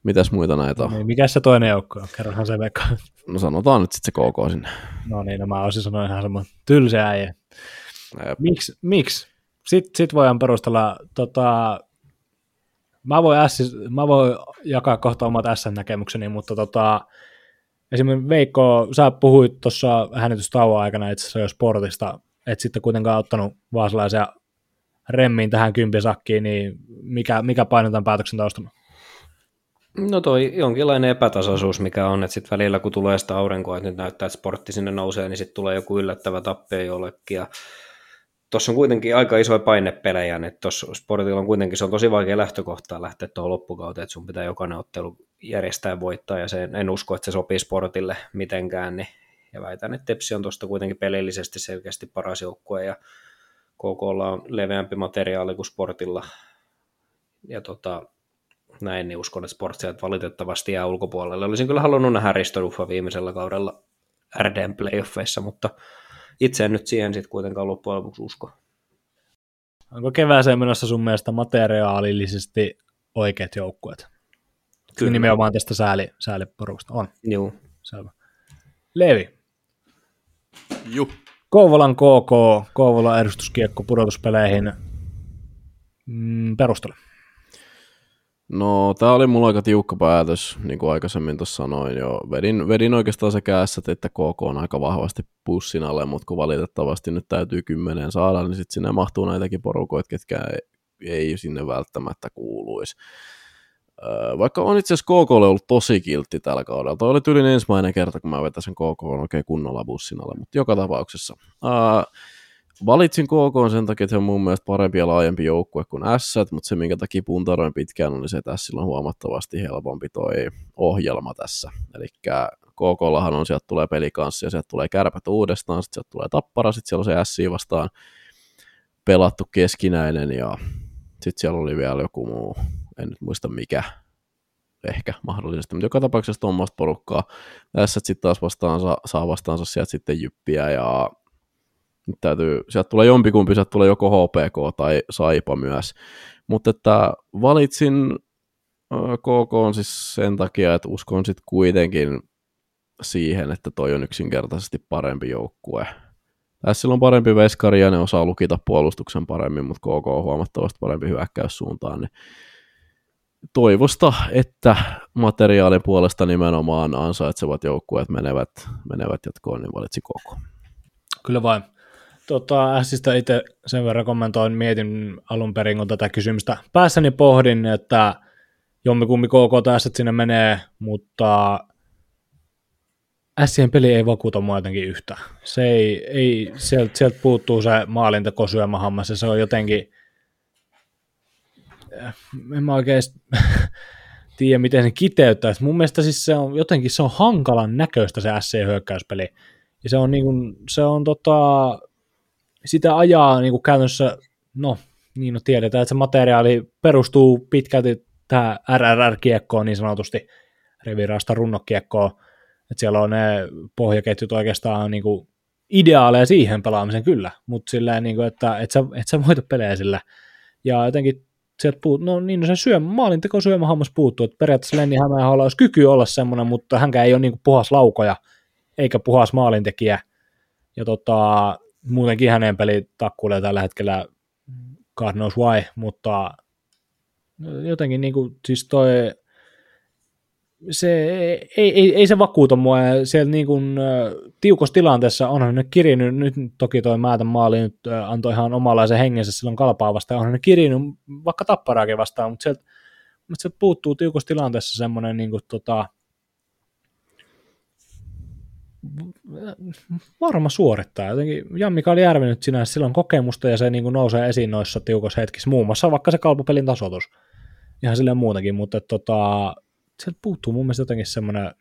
Mitäs muita näitä on? Niin, mikä se toinen joukko on? Kerrohan se Vekka. No sanotaan nyt sitten se KK sinne. No niin, no mä olisin sanoa ihan semmoinen tylsä äijä. Miksi? Miks? Sitten sit voidaan perustella, tota, mä, voin S, mä voin jakaa kohta omat S-näkemykseni, mutta tota, esimerkiksi Veikko, sä puhuit tuossa häänitystauon aikana itse asiassa jo sportista, et sitten kuitenkaan ottanut vaan sellaisia remmiin tähän kympisakkiin, niin mikä, mikä painetaan päätöksen taustalla? No toi jonkinlainen epätasaisuus, mikä on, että sitten välillä kun tulee sitä aurinkoa, että nyt näyttää, että sportti sinne nousee, niin sitten tulee joku yllättävä tappio jollekin. Ja tuossa on kuitenkin aika isoja painepelejä, että tuossa sportilla on kuitenkin, se on tosi vaikea lähtökohtaa lähteä tuohon loppukauteen, että sun pitää jokainen ottelu järjestää ja voittaa, ja se, en usko, että se sopii sportille mitenkään, niin, ja väitän, että Tepsi on tuosta kuitenkin pelillisesti selkeästi paras joukkue, ja KKlla on leveämpi materiaali kuin sportilla, ja tota, näin, niin uskon, että Sport valitettavasti jää ulkopuolelle. Olisin kyllä halunnut nähdä Risto Ruffa viimeisellä kaudella RDn playoffeissa, mutta itse en nyt siihen sitten kuitenkaan loppujen lopuksi usko. Onko kevääseen menossa sun mielestä materiaalillisesti oikeat joukkueet? Kyllä. Nimenomaan tästä sääli, sääliporukasta. On. Joo. Selvä. Levi. Juh. Kouvolan KK, Kouvolan edustuskiekko pudotuspeleihin. Mm, perustele. No, tämä oli mulla aika tiukka päätös, niin kuin aikaisemmin tuossa sanoin jo. Vedin, vedin oikeastaan sekä S että KK on aika vahvasti pussin alle, mutta kun valitettavasti nyt täytyy kymmeneen saada, niin sitten sinne mahtuu näitäkin porukoita, ketkä ei, ei sinne välttämättä kuuluisi. Vaikka on itse asiassa KK ollut tosi kiltti tällä kaudella. Toi oli tyylin ensimmäinen kerta, kun mä vetäisin KK oikein kunnolla bussin alle, mutta joka tapauksessa. Uh, valitsin KK sen takia, että se on mun mielestä parempi ja laajempi joukkue kuin S, mutta se minkä takia puntaroin pitkään oli se, että Sillä on huomattavasti helpompi toi ohjelma tässä. Eli KKllahan on, sieltä tulee pelikanssi ja sieltä tulee kärpät uudestaan, sitten sieltä tulee tappara, sitten siellä on se S vastaan pelattu keskinäinen ja sitten siellä oli vielä joku muu, en nyt muista mikä, ehkä mahdollisesti, mutta joka tapauksessa tuommoista porukkaa. Tässä sitten taas vastaan saa, saa vastaansa sieltä sitten jyppiä ja nyt täytyy, sieltä tulee jompikumpi, sieltä tulee joko HPK tai Saipa myös. Mutta että valitsin KK on siis sen takia, että uskon sitten kuitenkin siihen, että toi on yksinkertaisesti parempi joukkue. Tässä on parempi veskari ja ne osaa lukita puolustuksen paremmin, mutta KK on huomattavasti parempi hyökkäyssuuntaan. Niin toivosta, että materiaalin puolesta nimenomaan ansaitsevat joukkueet menevät, menevät jatkoon, niin valitsi koko. Kyllä vain. Tota, Ässistä itse sen verran kommentoin, mietin alun perin, kun tätä kysymystä päässäni pohdin, että jommikummi KK tässä sinne menee, mutta Ässien peli ei vakuuta mua jotenkin yhtä. Se ei, ei sieltä, sieltä puuttuu se maalinteko syömähammas se on jotenkin, en mä oikein *laughs* tiedä, miten sen kiteyttää. Mun mielestä siis se on jotenkin se on hankalan näköistä se SC hyökkäyspeli. Ja se on, niin kuin, se on tota, sitä ajaa niin kuin käytännössä, no niin no tiedetään, että se materiaali perustuu pitkälti tähän RRR-kiekkoon niin sanotusti, revirasta runnokiekkoon, että siellä on ne pohjaketjut oikeastaan niin kuin ideaaleja siihen pelaamisen kyllä, mutta silleen, niin kuin, että et sä, et sä voita pelejä sillä. Ja jotenkin sieltä puut, no niin, no se syö, maalinteko syömähammas puuttuu, että periaatteessa Lenni Hämeenhaalla olisi kyky olla semmoinen, mutta hänkään ei ole niin kuin puhas laukoja, eikä puhas maalintekijä, ja tota, muutenkin hänen peli takkuilee tällä hetkellä God knows why, mutta jotenkin niin kuin, siis toi, se, ei, ei, ei se vakuuta mua, ja siellä niin kuin, tiukossa tilanteessa onhan ne kirinyt, nyt toki toi Määtän maali nyt antoi ihan omanlaisen hengensä silloin kalpaa vastaan, onhan ne kirinyt vaikka tapparaakin vastaan, mutta sieltä, mutta sieltä puuttuu tiukossa tilanteessa semmoinen niin kuin, tota, varma suorittaa. Jotenkin Mikael Järvi nyt sinänsä silloin kokemusta ja se niin kuin nousee esiin noissa tiukossa hetkissä, muun muassa vaikka se kalpapelin tasoitus. Ihan silleen muutenkin, mutta tota, sieltä puuttuu mun mielestä jotenkin semmoinen,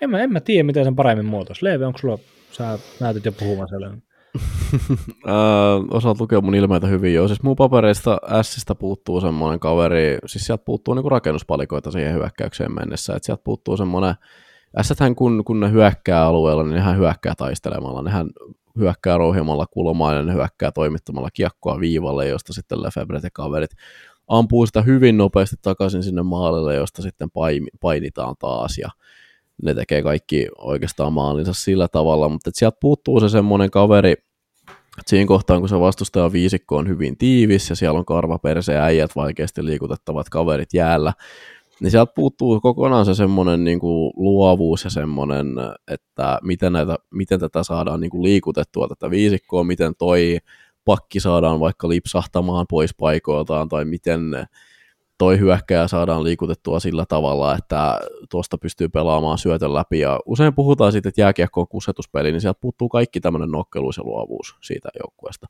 en mä, en mä tiedä, miten sen paremmin muotoisi. Leevi, onko sulla, sä näytit jo puhumaan siellä? *laughs* osaat lukea mun ilmeitä hyvin jo. Siis mun papereista Sistä puuttuu semmoinen kaveri, siis sieltä puuttuu niinku rakennuspalikoita siihen hyökkäykseen mennessä, että sieltä puuttuu semmoinen, Shän kun, kun ne hyökkää alueella, niin nehän hyökkää taistelemalla, nehän hyökkää rohjamalla kulmaa ja ne hyökkää toimittamalla kiekkoa viivalle, josta sitten Lefebvre ja kaverit ampuu sitä hyvin nopeasti takaisin sinne maalille, josta sitten painitaan taas ja ne tekee kaikki oikeastaan maalinsa sillä tavalla, mutta sieltä puuttuu se semmoinen kaveri, että siinä kohtaan, kun se vastustaja viisikko on hyvin tiivis ja siellä on karva, perse ja äijät vaikeasti liikutettavat kaverit jäällä, niin sieltä puuttuu kokonaan se semmoinen niin kuin luovuus ja semmoinen, että miten, näitä, miten tätä saadaan niin kuin liikutettua, tätä viisikkoa, miten toi pakki saadaan vaikka lipsahtamaan pois paikoiltaan, tai miten toi hyökkäjä saadaan liikutettua sillä tavalla, että tuosta pystyy pelaamaan syötön läpi. Ja usein puhutaan siitä, että jääkiekko on kusetuspeli, niin sieltä puuttuu kaikki tämmöinen nokkeluus ja luovuus siitä joukkueesta.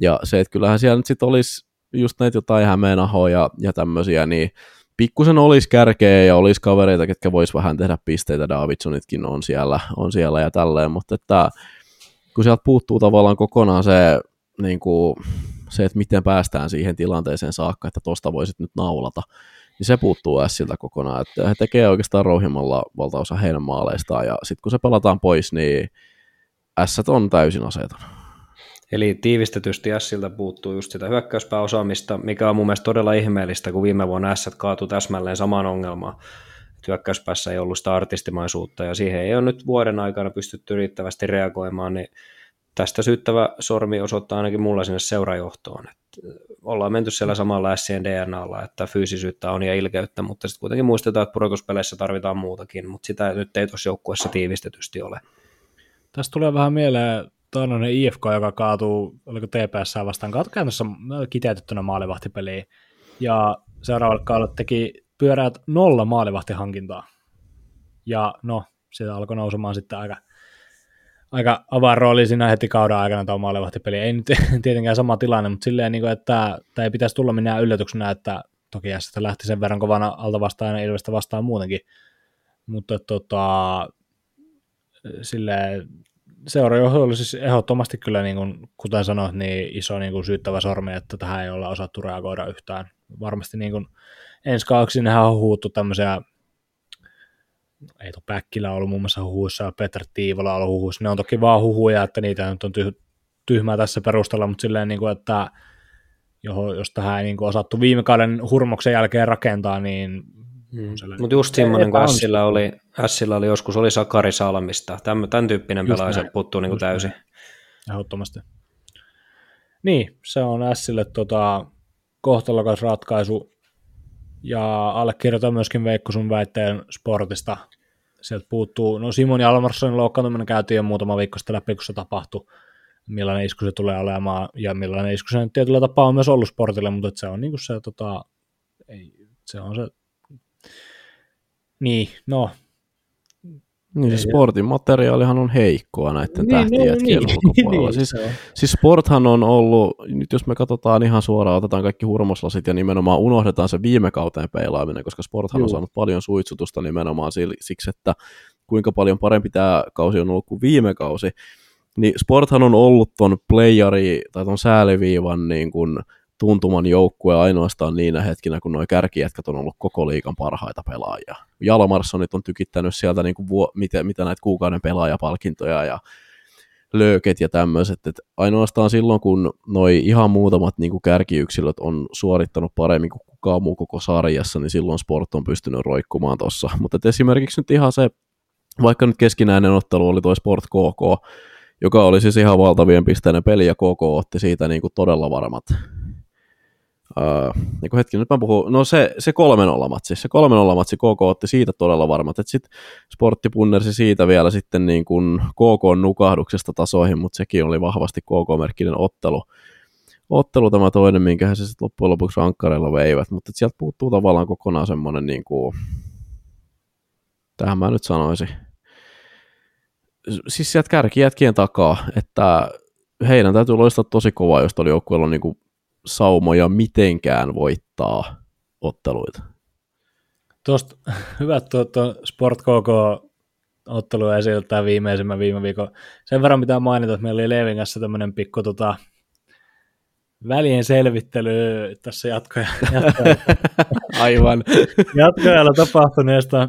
Ja se, että kyllähän siellä nyt sitten olisi just näitä jotain Hämeenahoja ja, tämmöisiä, niin pikkusen olisi kärkeä ja olisi kavereita, ketkä vois vähän tehdä pisteitä, Davidsonitkin on siellä, on siellä ja tälleen, mutta että kun sieltä puuttuu tavallaan kokonaan se niin kuin, se, että miten päästään siihen tilanteeseen saakka, että tosta voisit nyt naulata, niin se puuttuu siltä kokonaan. Että he tekee oikeastaan rouhimalla valtaosa heidän maaleistaan, ja sitten kun se pelataan pois, niin S on täysin aseeton. Eli tiivistetysti Siltä puuttuu just sitä hyökkäyspääosaamista, mikä on mun mielestä todella ihmeellistä, kun viime vuonna S kaatui täsmälleen samaan ongelmaan. Hyökkäyspäässä ei ollut sitä artistimaisuutta, ja siihen ei ole nyt vuoden aikana pystytty riittävästi reagoimaan, niin tästä syyttävä sormi osoittaa ainakin mulla sinne seurajohtoon. Että ollaan menty siellä samalla Sien DNAlla, että fyysisyyttä on ja ilkeyttä, mutta sitten kuitenkin muistetaan, että pudotuspeleissä tarvitaan muutakin, mutta sitä nyt ei tuossa joukkueessa tiivistetysti ole. Tästä tulee vähän mieleen tuonne IFK, joka kaatuu, oliko TPS vastaan, kaatuu käytännössä kiteytettynä maalivahtipeliin, ja seuraavalle kaudelle teki pyöräät nolla maalivahtihankintaa. Ja no, sitä alkoi nousemaan sitten aika aika avainrooli siinä heti kauden aikana tuo maalivahtipeli. Ei nyt *laughs* tietenkään sama tilanne, mutta silleen, niin kuin, että tämä ei pitäisi tulla minään yllätyksenä, että toki sitä lähti sen verran kovana alta vastaan ja Ilvestä vastaan muutenkin. Mutta tota, silleen, seurajohto oli siis ehdottomasti kyllä, niin kuin, kuten sanoit, niin iso niin kuin syyttävä sormi, että tähän ei olla osattu reagoida yhtään. Varmasti niin kuin, ensi kaudeksi nehän on huuttu tämmöisiä ei tuo Päkkilä ollut muun muassa huhuissa ja Petr Tiivola ollut huhuissa. Ne on toki vaan huhuja, että niitä nyt on tyhmää tässä perustella, mutta silleen, niin kuin, että jos tähän ei niin kuin osattu viime kauden hurmoksen jälkeen rakentaa, niin Mm. Mutta just semmoinen, kun Sillä oli, Sillä oli joskus, oli Sakari Salmista. Tämän, tämän tyyppinen pelaaja se puuttuu niin kuin täysin. Ehdottomasti. Niin, se on Sille tota, kohtalokas ratkaisu. Ja allekirjoitan myöskin Veikko sun väitteen sportista. Sieltä puuttuu, no Simon ja Almarssonin loukkaantuminen käytiin jo muutama viikko sitten läpi, kun se tapahtui. Millainen isku se tulee olemaan ja millainen isku se tietyllä tapaa on myös ollut sportille, mutta se on niin kuin se, tota, ei, se on se niin, no. Niin se sportin materiaalihan on heikkoa näiden niin, tähtijätkien niin, ulkopuolella. *laughs* Niin, siis, siis sporthan on ollut, nyt jos me katsotaan ihan suoraan, otetaan kaikki hurmoslasit ja nimenomaan unohdetaan se viime kauteen peilaaminen, koska sporthan Juu. on saanut paljon suitsutusta nimenomaan siksi, että kuinka paljon parempi tämä kausi on ollut kuin viime kausi. Niin sporthan on ollut ton playeri tai ton sääliviivan niin kuin tuntuman joukkue ainoastaan niinä hetkinä, kun nuo kärkijätkät on ollut koko liikan parhaita pelaajia. Jalmarssonit on tykittänyt sieltä niin kuin vuo, mitä, mitä näitä kuukauden pelaajapalkintoja ja lööket ja tämmöiset, että ainoastaan silloin, kun noi ihan muutamat niin kuin kärkiyksilöt on suorittanut paremmin kuin kukaan muu koko sarjassa, niin silloin sport on pystynyt roikkumaan tuossa. Mutta esimerkiksi nyt ihan se, vaikka nyt keskinäinen ottelu oli toi Sport KK, joka oli siis ihan valtavien pisteiden peli, ja KK otti siitä niin kuin todella varmat Uh, niin hetki, nyt mä puhun, no se, se kolmen olamatsi, se kolmen olamatsi KK otti siitä todella varmat, että sitten sportti punnersi siitä vielä sitten niin kuin KK nukahduksesta tasoihin, mutta sekin oli vahvasti KK-merkkinen ottelu. Ottelu tämä toinen, minkä se sitten loppujen lopuksi rankkareilla veivät, mutta sieltä puuttuu tavallaan kokonaan semmoinen, niin kuin, tähän mä nyt sanoisin, siis sieltä kärkijätkien takaa, että heidän täytyy loistaa tosi kovaa, jos oli joukkueella niin kuin saumoja mitenkään voittaa otteluita. Tuosta hyvä tuo Sport KK ottelu esiltä viimeisimmän viime viikon. Sen verran pitää mainita, että meillä oli Leevin kanssa tämmöinen pikku tota, välien selvittely tässä jatkoja, *laughs* jatkoja. Aivan. Jatkojalla tapahtuneesta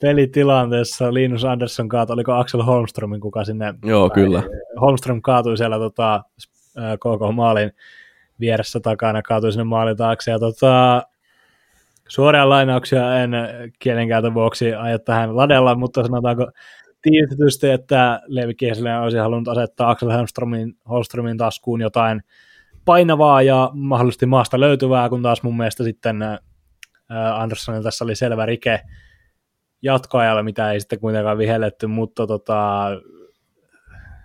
pelitilanteessa Linus Andersson kaatui, oliko Axel Holmströmin, kuka sinne... Joo, tai, kyllä. Holmström kaatui siellä tota, KK Maalin vieressä takana kaatui sinne maalin taakse. Ja tota, suoria lainauksia en kielenkäytön vuoksi aio tähän ladella, mutta sanotaanko tiivistetysti, että Levi Kieselen olisi halunnut asettaa Axel Holmströmin, Holmströmin taskuun jotain painavaa ja mahdollisesti maasta löytyvää, kun taas mun mielestä sitten Anderssonilla tässä oli selvä rike jatkoajalla, mitä ei sitten kuitenkaan vihelletty, mutta tota,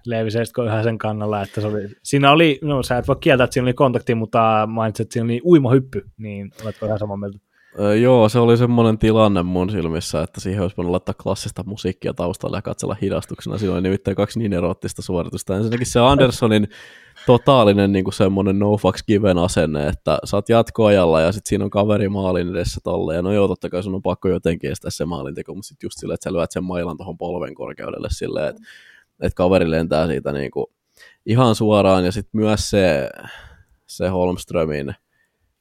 Leevi Seistko yhä sen kannalla, että se oli, siinä oli, no sä et voi kieltää, että siinä oli kontakti, mutta mainitsit, että siinä oli uimahyppy, niin oletko ihan samaa mieltä? Öö, joo, se oli semmoinen tilanne mun silmissä, että siihen olisi voinut laittaa klassista musiikkia taustalle ja katsella hidastuksena. Siinä oli nimittäin kaksi niin erottista suoritusta. Ensinnäkin se Andersonin totaalinen niin kuin semmoinen no fucks given asenne, että oot jatkoajalla ja sitten siinä on kaveri maalin edessä tolle. Ja no joo, totta kai sun on pakko jotenkin estää se maalinteko, mutta sitten just silleen, että sä lyöt sen mailan tuohon polven korkeudelle silleen, että että kaveri lentää siitä niin kuin ihan suoraan, ja sitten myös se, se Holmströmin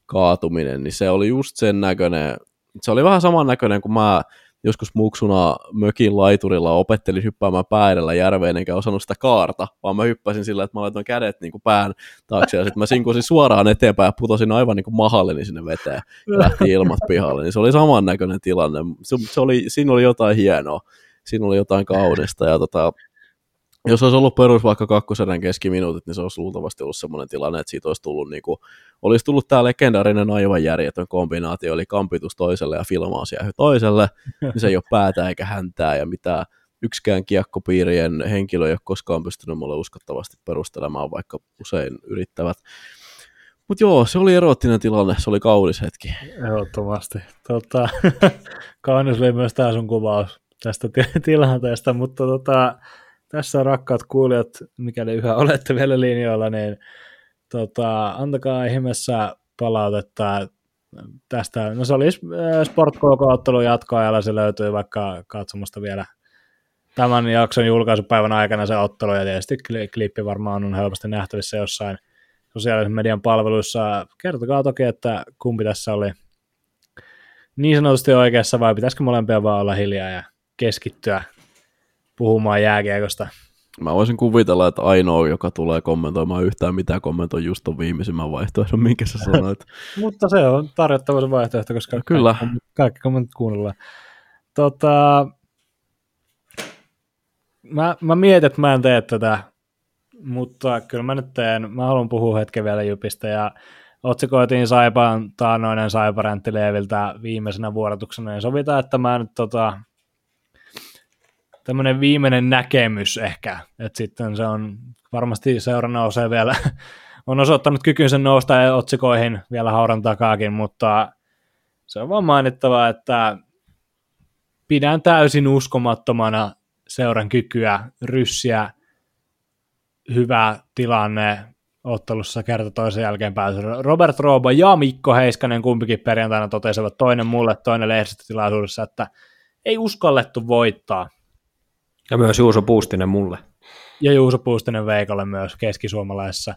kaatuminen, niin se oli just sen näköinen, se oli vähän saman näköinen kuin mä joskus muksuna mökin laiturilla opettelin hyppäämään päädellä järveen, enkä osannut sitä kaarta, vaan mä hyppäsin sillä, että mä laitoin kädet niin kuin pään taakse, ja sitten mä sinkusin suoraan eteenpäin ja putosin aivan niin kuin mahalleni sinne veteen, ja lähti ilmat pihalle, niin se oli saman näköinen tilanne. Se, se oli, siinä oli jotain hienoa, siinä oli jotain kaunista, ja tota, jos olisi ollut perus vaikka kakkoserän keskiminuutit, niin se olisi luultavasti ollut sellainen tilanne, että siitä olisi tullut, niin kuin, olisi tullut tämä legendaarinen aivan järjetön kombinaatio, eli kampitus toiselle ja filmaus jäähy toiselle, niin se ei ole päätä eikä häntää ja mitä yksikään kiekkopiirien henkilö ei ole koskaan pystynyt mulle uskottavasti perustelemaan, vaikka usein yrittävät. Mutta joo, se oli erottinen tilanne, se oli kaunis hetki. Ehdottomasti. Tota, *laughs* kaunis oli myös tämä sun kuvaus tästä *laughs* tilanteesta, mutta tota, tässä rakkaat kuulijat, mikäli yhä *laughs* olette vielä linjoilla, niin tota, antakaa ihmeessä palautetta tästä. No se oli Sport KK-ottelun jatkoajalla, se löytyy vaikka katsomasta vielä tämän jakson julkaisupäivän aikana se ottelu, ja tietysti klippi varmaan on helposti nähtävissä jossain sosiaalisen median palveluissa. Kertokaa toki, että kumpi tässä oli niin sanotusti oikeassa, vai pitäisikö molempia vaan olla hiljaa ja keskittyä puhumaan jääkiekosta. Mä voisin kuvitella, että ainoa, joka tulee kommentoimaan yhtään mitään, kommentoi just ton viimeisimmän vaihtoehdon, minkä sä sanoit. *laughs* Mutta se on tarjottava se vaihtoehto, koska Kyllä. kaikki, kaikki kommentit kuunnellaan. Tota, mä, mä mietin, että mä en tee tätä, mutta kyllä mä nyt teen. Mä haluan puhua hetken vielä Jupista ja otsikoitiin Saipaan taanoinen Saiparäntti Leeviltä viimeisenä vuorotuksena, ja sovitaan, että mä nyt tota, tämmöinen viimeinen näkemys ehkä, että sitten se on varmasti seura nousee vielä, *laughs* on osoittanut kykynsä nousta otsikoihin vielä hauran takaakin, mutta se on vaan mainittava, että pidän täysin uskomattomana seuran kykyä ryssiä hyvä tilanne ottelussa kerta toisen jälkeen pääsy. Robert Roobo ja Mikko Heiskanen kumpikin perjantaina totesivat toinen mulle, toinen lehdistötilaisuudessa, että ei uskallettu voittaa. Ja myös Juuso Puustinen mulle. Ja Juuso Puustinen Veikalle myös keskisuomalaisessa,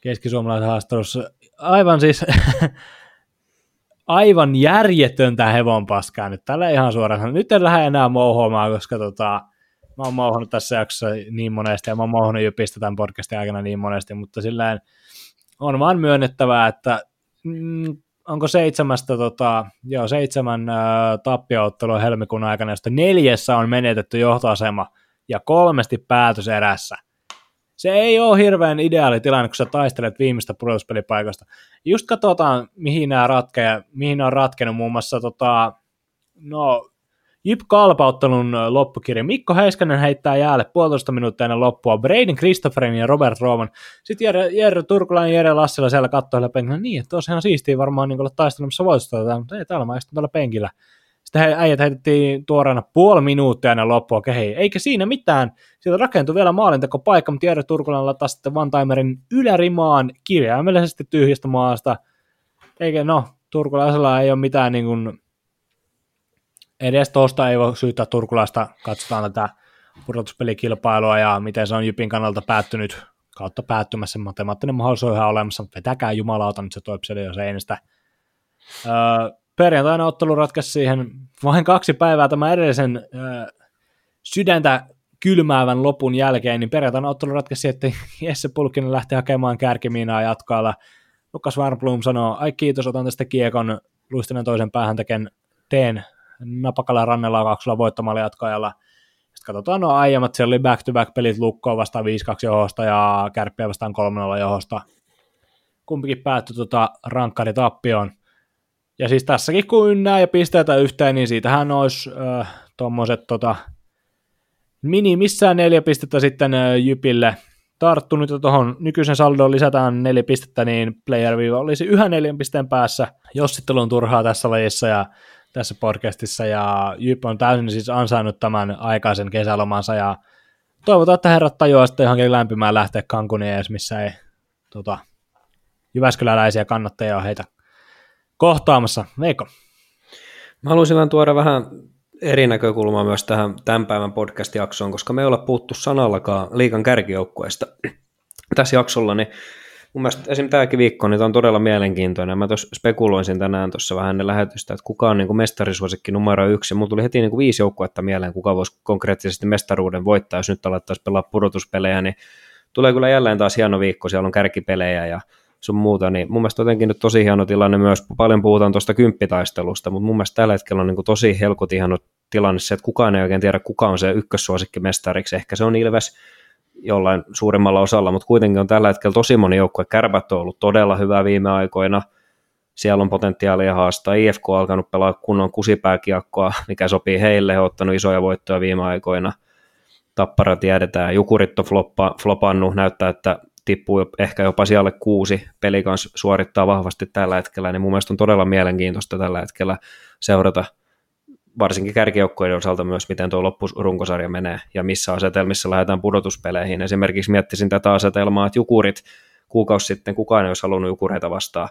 keskisuomalaisessa haastattelussa. Aivan siis *laughs* aivan järjetöntä hevon paskaa nyt tällä ihan suoraan. Nyt en lähde enää mouhoamaan, koska tota, mä oon mouhannut tässä jaksossa niin monesti ja mä oon mouhannut Jupista tämän podcastin aikana niin monesti, mutta silleen on vaan myönnettävää, että mm, onko seitsemästä, tota, joo, seitsemän äh, tappioottelua helmikuun aikana, josta neljässä on menetetty johtoasema ja kolmesti päätös erässä. Se ei ole hirveän ideaali tilanne, kun sä taistelet viimeistä pudotuspelipaikasta. Just katsotaan, mihin nämä ratkeja, mihin on ratkenut muun muassa tota, no, Jyp Kalpauttelun loppukirja. Mikko Heiskanen heittää jäälle puolitoista minuuttia ennen loppua. Braden Christopherin ja Robert Rooman. Sitten Jere, Jere Turkulainen ja Jere Lassila siellä katsoo penkillä. Niin, että olisi ihan siistiä varmaan niin olla taistelemassa voitosta, mutta ei täällä mä istun tällä penkillä. Sitten he, äijät heitettiin tuoreena puoli minuuttia ennen loppua kehiin. Eikä siinä mitään. Siitä rakentui vielä maalintekopaikka, mutta Jere Turkulainen laittaa sitten Van-Timerin ylärimaan kirjaimellisesti tyhjästä maasta. Eikä no, Turkulaisella ei ole mitään niin kuin, edes tuosta ei voi syyttää turkulaista, katsotaan tätä pudotuspelikilpailua ja miten se on Jypin kannalta päättynyt kautta päättymässä, matemaattinen mahdollisuus on ihan olemassa, mutta vetäkää jumalauta nyt se toipseli jo seinästä. Öö, perjantaina ottelu ratkaisi siihen vain kaksi päivää tämän edellisen öö, sydäntä kylmäävän lopun jälkeen, niin perjantaina ottelu ratkaisi, että Jesse Pulkkinen lähti hakemaan kärkimiinaa jatkoilla. Lukas Warnblom sanoo, ai kiitos, otan tästä kiekon, luistinen toisen päähän teken, teen napakalla rannelaukauksulla voittamalla jatkoajalla. Sitten katsotaan nuo aiemmat, siellä oli back-to-back-pelit lukkoon vastaan 5-2 johosta ja kärppiä vastaan 3-0 johosta. Kumpikin päättyi tota rankkaritappioon. Ja siis tässäkin kun ynnää ja pisteitä yhteen, niin siitähän olisi äh, tuommoiset tota, minimissään neljä pistettä sitten äh, Jypille tarttunut ja tuohon nykyisen saldoon lisätään neljä pistettä, niin player olisi yhä neljän pisteen päässä. Jossittelu on turhaa tässä lajissa ja tässä podcastissa, ja Jyp on täysin siis ansainnut tämän aikaisen kesälomansa, ja toivotaan, että herrat tajuaa sitten johonkin lämpimään lähteä Cancuniin edes, missä ei tota, Jyväskyläläisiä kannattajia ole heitä kohtaamassa. Veikko? Mä haluaisin vähän tuoda vähän eri näkökulmaa myös tähän tämän päivän podcast-jaksoon, koska me ei olla puuttu sanallakaan liikan kärkijoukkueesta tässä jaksolla, niin mun mielestä esim. tämäkin viikko niin on todella mielenkiintoinen. Mä tuossa spekuloisin tänään tuossa vähän ennen lähetystä, että kuka on niin kuin mestarisuosikki numero yksi. Mulla tuli heti niin kuin viisi joukkuetta mieleen, kuka voisi konkreettisesti mestaruuden voittaa, jos nyt alettaisiin pelaa pudotuspelejä, niin tulee kyllä jälleen taas hieno viikko, siellä on kärkipelejä ja sun muuta, niin mun mielestä jotenkin nyt tosi hieno tilanne myös, paljon puhutaan tuosta kymppitaistelusta, mutta mun mielestä tällä hetkellä on niin kuin tosi helkut hieno tilanne se, että kukaan ei oikein tiedä, kuka on se ykkössuosikki mestariksi, ehkä se on Ilves, jollain suurimmalla osalla, mutta kuitenkin on tällä hetkellä tosi moni joukkue. Kärpät on ollut todella hyvä viime aikoina. Siellä on potentiaalia haastaa. IFK on alkanut pelaa kunnon kusipääkiekkoa, mikä sopii heille. He on ottanut isoja voittoja viime aikoina. Tappara tiedetään. Jukurit on floppa, flopannut. Näyttää, että tippuu ehkä jopa siellä kuusi. Peli kanssa suorittaa vahvasti tällä hetkellä. Niin mun mielestä on todella mielenkiintoista tällä hetkellä seurata varsinkin kärkijoukkojen osalta myös, miten tuo loppurunkosarja menee ja missä asetelmissa lähdetään pudotuspeleihin. Esimerkiksi miettisin tätä asetelmaa, että Jukurit kuukausi sitten kukaan ei olisi halunnut Jukureita vastaan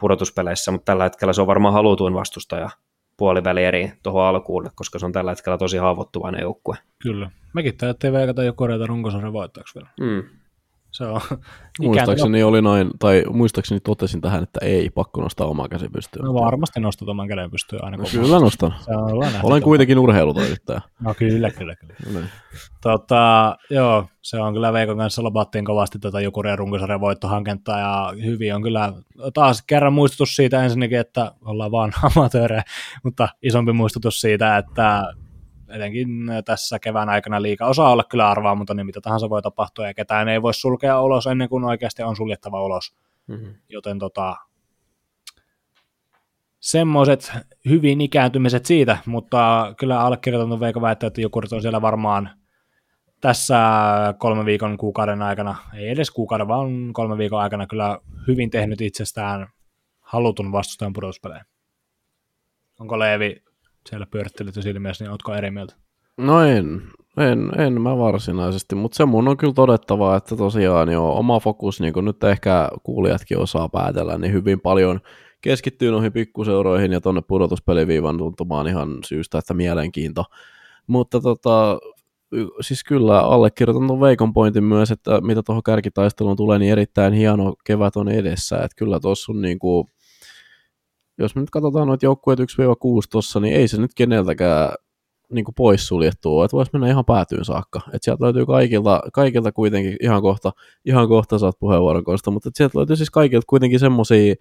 pudotuspeleissä, mutta tällä hetkellä se on varmaan halutuin vastustaja puolivälieri tuohon alkuun, koska se on tällä hetkellä tosi haavoittuvainen joukkue. Kyllä. Mekin täytyy veikata jo korjata runkosarjan voittajaksi vielä. Mm. Se on *laughs* Muistaakseni oli noin, tai muistaakseni totesin tähän, että ei, pakko nostaa omaa käsi pystyyn. No varmasti nostat oman käden pystyyn aina. No, kyllä nostan. Olen tuo. kuitenkin urheilutoimittaja. *laughs* No kyllä, kyllä, kyllä. No niin. Tota, joo, se on kyllä Veikon kanssa lobattiin kovasti tätä Jukurien runkosarjan voittohanketta ja hyvin on kyllä taas kerran muistutus siitä ensinnäkin, että ollaan vaan *laughs* amatöörejä, mutta isompi muistutus siitä, että etenkin tässä kevään aikana liika osaa olla kyllä arvaamaton, niin mitä tahansa voi tapahtua ja ketään ei voi sulkea ulos ennen kuin oikeasti on suljettava ulos. Mm-hmm. Joten tota, semmoiset hyvin ikääntymiset siitä, mutta kyllä allekirjoitan Veikko väittää, että Jukurit on siellä varmaan tässä kolmen viikon kuukauden aikana, ei edes kuukauden, vaan kolmen viikon aikana kyllä hyvin tehnyt itsestään halutun vastustajan pudotuspeleen. Onko Leevi siellä pyörittelyt silmiässä, niin ootko eri mieltä? No en, en, en mä varsinaisesti, mutta se mun on kyllä todettava, että tosiaan jo oma fokus, niin kuin nyt ehkä kuulijatkin osaa päätellä, niin hyvin paljon keskittyy noihin pikkuseuroihin ja tonne pudotuspeliviivan tuntumaan ihan syystä, että mielenkiinto. Mutta tota, siis kyllä allekirjoitan tuon Veikon pointin myös, että mitä tuohon kärkitaisteluun tulee, niin erittäin hieno kevät on edessä, että kyllä tuossa on niinku, jos me nyt katsotaan noita joukkueet 1-6 tuossa, niin ei se nyt keneltäkään niin poissuljettua, että voisi mennä ihan päätyyn saakka. Että sieltä löytyy kaikilta, kaikilta kuitenkin, ihan kohta, ihan kohta saat puheenvuoron Kosta, mutta sieltä löytyy siis kaikilta kuitenkin semmoisia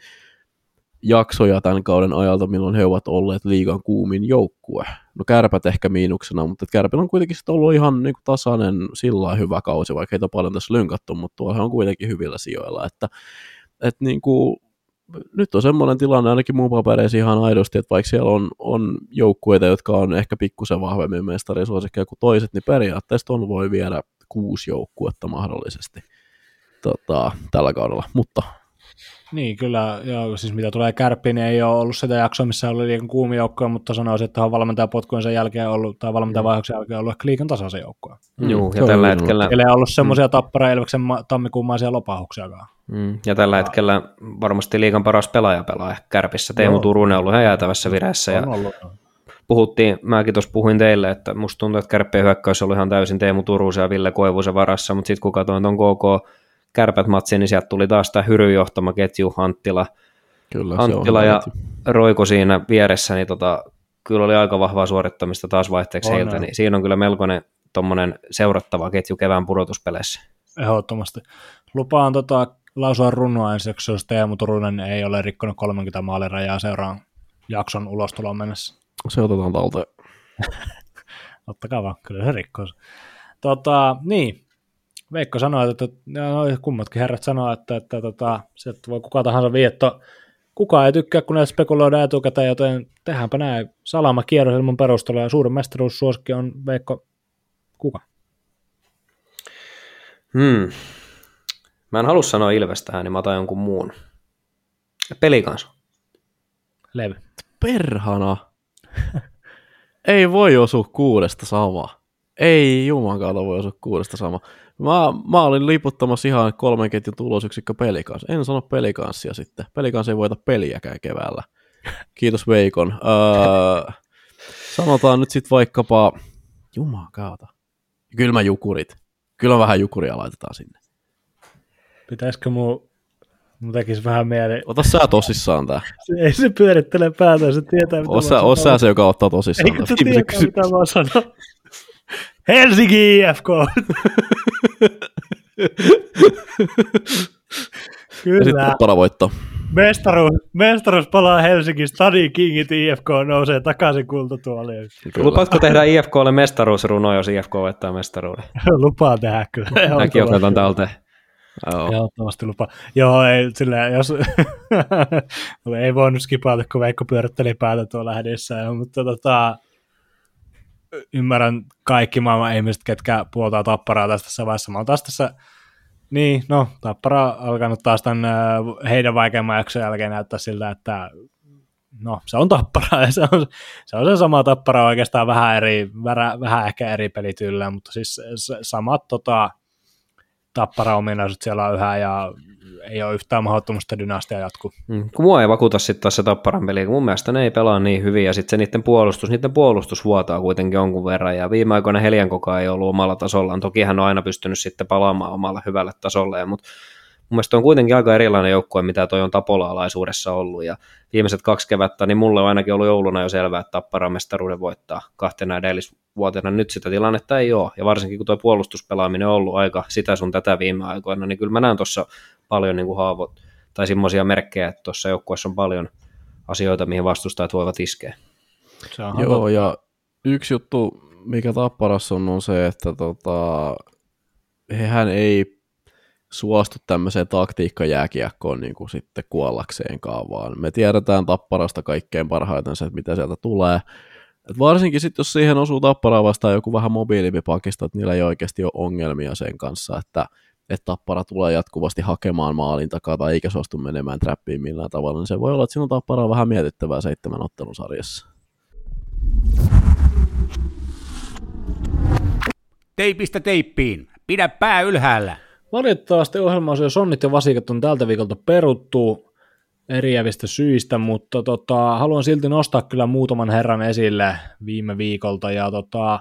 jaksoja tämän kauden ajalta, milloin he ovat olleet liigan kuumin joukkue. No kärpät ehkä miinuksena, mutta kärpillä on kuitenkin ollut ihan niin kuin tasainen sillä hyvä kausi, vaikka heitä on paljon tässä lynkattu, mutta tuolla on kuitenkin hyvillä sijoilla, että, että niin kuin, nyt on semmoinen tilanne ainakin mun papereissa ihan aidosti, että vaikka siellä on, on joukkueita, jotka on ehkä pikkusen vahvemmin mestarisuosikkeja kuin toiset, niin periaatteessa on voi viedä kuusi joukkuetta mahdollisesti tota, tällä kaudella, mutta Niin, kyllä. Joo, siis mitä tulee kärppiin, niin ei ole ollut sitä jaksoa, missä oli liikan kuumi joukkoja, mutta sanoisin, että on valmentajapotkujen sen jälkeen ollut, tai valmentajavaihoksen jälkeen ollut ehkä liikan tasaisen joukkoja. Mm, se ja tällä hetkellä, Siellä ei ollut semmoisia mm. tappara Elveksen ma- tammikuumaisia lopahuksiakaan. Mm, ja tällä hetkellä varmasti liikan paras pelaaja pelaa kärpissä. Teemu Joo. Turunen on ollut ihan jäätävässä vireessä. Ja ollut. puhuttiin, mäkin tuossa puhuin teille, että musta tuntuu, että kärppien hyökkäys oli ihan täysin Teemu Turusen ja Ville Koivusen varassa, mutta sitten kun katsoin tuon KK kärpät matsin, niin sieltä tuli taas tämä Hyryn johtama ketju Anttila, kyllä se Anttila on ja. Roiko siinä vieressä, niin tota, kyllä oli aika vahvaa suorittamista taas vaihteeksi On, heiltä, on. niin siinä on kyllä melkoinen tommonen seurattava ketju kevään pudotuspeleissä. Ehdottomasti. Lupaan tota, lausua runoa ensiksi, jos Teemu Turunen ei ole rikkonut 30 maalirajaa seuraan jakson ulostulon mennessä. Se otetaan talteen. *laughs* Ottakaa vaan, kyllä se rikkoo. Tota, niin, Veikko sanoi, että no, kummatkin herrat sanoo, että, että tota, sieltä voi kuka tahansa vietto. Kukaan ei tykkää, kun näitä spekuloidaan etukäteen, joten tehdäänpä näin. Salama kierros ilman perustelua ja suurin mestaruussuosikki on Veikko kuka? Hmm. Mä en halua sanoa Ilves tähän, niin mä otan jonkun muun. Pelikans. Levy. Perhana. *laughs* ei voi osua kuudesta sama. Ei jumakauta voi osua kuudesta sama. Mä, mä olin liputtamassa ihan kolmen ketjun tulosyksikkö pelikanssi. En sano pelikanssia sitten. Pelikans ei voita peliäkään keväällä. Kiitos Veikon. Öö, *laughs* sanotaan nyt sitten vaikkapa, jumakauta, kylmä jukurit. Kyllä vähän jukuria laitetaan sinne. Pitäisikö mun, mun tekisi vähän mieli. Ota sä tosissaan tää. Se, ei se pyörittele päätä, se tietää mitä Osa, mä osa sanon. se, joka ottaa tosissaan. Eikö tää. se tietää, kysy- mitä mä sanon? Helsinki IFK! Ja Kyllä. sitten Tappara voittaa. Mestaruus, mestaruus palaa Helsinki, Stadi Kingit IFK nousee takaisin kultatuoliin. Lupaatko tehdä IFKlle mestaruusruno, jos IFK voittaa mestaruuden? Lupaa tehdä kyllä. Mäkin otetaan talteen. Joo. Ehdottomasti lupa. Joo, ei, sillä, jos, *laughs* ei voinut skipata, kun Veikko pyöritteli päätä tuolla hädessä, mutta tota, ymmärrän kaikki maailman ihmiset, ketkä puoltaa tapparaa tästä tässä vaiheessa. Mä oon taas tässä, niin, no, tappara alkanut taas tämän äh, heidän vaikeamman jakson jälkeen näyttää siltä, että no se on tappara ja *laughs* se on se, on se sama tappara oikeastaan vähän, eri, vähän, ehkä eri pelityyllä, mutta siis samat tota, tappara-ominaisuudet siellä on yhä ja ei ole yhtään mahdottomasta dynastia jatku. Mm, kun mua ei vakuuta sitten taas se tapparan peli, kun mun mielestä ne ei pelaa niin hyvin ja sitten se niiden puolustus, niiden puolustus vuotaa kuitenkin jonkun verran ja viime aikoina Helian koko ei ollut omalla tasollaan, toki hän on aina pystynyt sitten palaamaan omalle hyvälle tasolle, mutta mielestä on kuitenkin aika erilainen joukkue, mitä toi on Tapola-alaisuudessa ollut, ja viimeiset kaksi kevättä, niin mulle on ainakin ollut jouluna jo selvää, että Tappara mestaruuden voittaa kahtena edellisvuotena. Nyt sitä tilannetta ei ole, ja varsinkin kun tuo puolustuspelaaminen on ollut aika sitä sun tätä viime aikoina, niin kyllä mä näen tuossa paljon niin kuin haavot, tai semmoisia merkkejä, että tuossa joukkueessa on paljon asioita, mihin vastustajat voivat iskeä. Joo, ja yksi juttu, mikä Tapparassa on, on se, että tota, hehän ei suostu tämmöiseen taktiikkajääkiekkoon niin kuin sitten kuollakseenkaan, vaan me tiedetään tapparasta kaikkein parhaiten se, että mitä sieltä tulee. Et varsinkin sitten, jos siihen osuu tapparaa vastaan joku vähän mobiilimpi pakista, että niillä ei oikeasti ole ongelmia sen kanssa, että, että tappara tulee jatkuvasti hakemaan maalin takaa tai eikä suostu menemään trappiin millään tavalla, niin se voi olla, että sinun tappara on vähän mietittävää seitsemän ottelusarjassa. Teipistä teippiin. Pidä pää ylhäällä. Valitettavasti ohjelmaosio Sonnit ja Vasikat on tältä viikolta peruttu eriävistä syistä, mutta tota, haluan silti nostaa kyllä muutaman herran esille viime viikolta. Ja tota,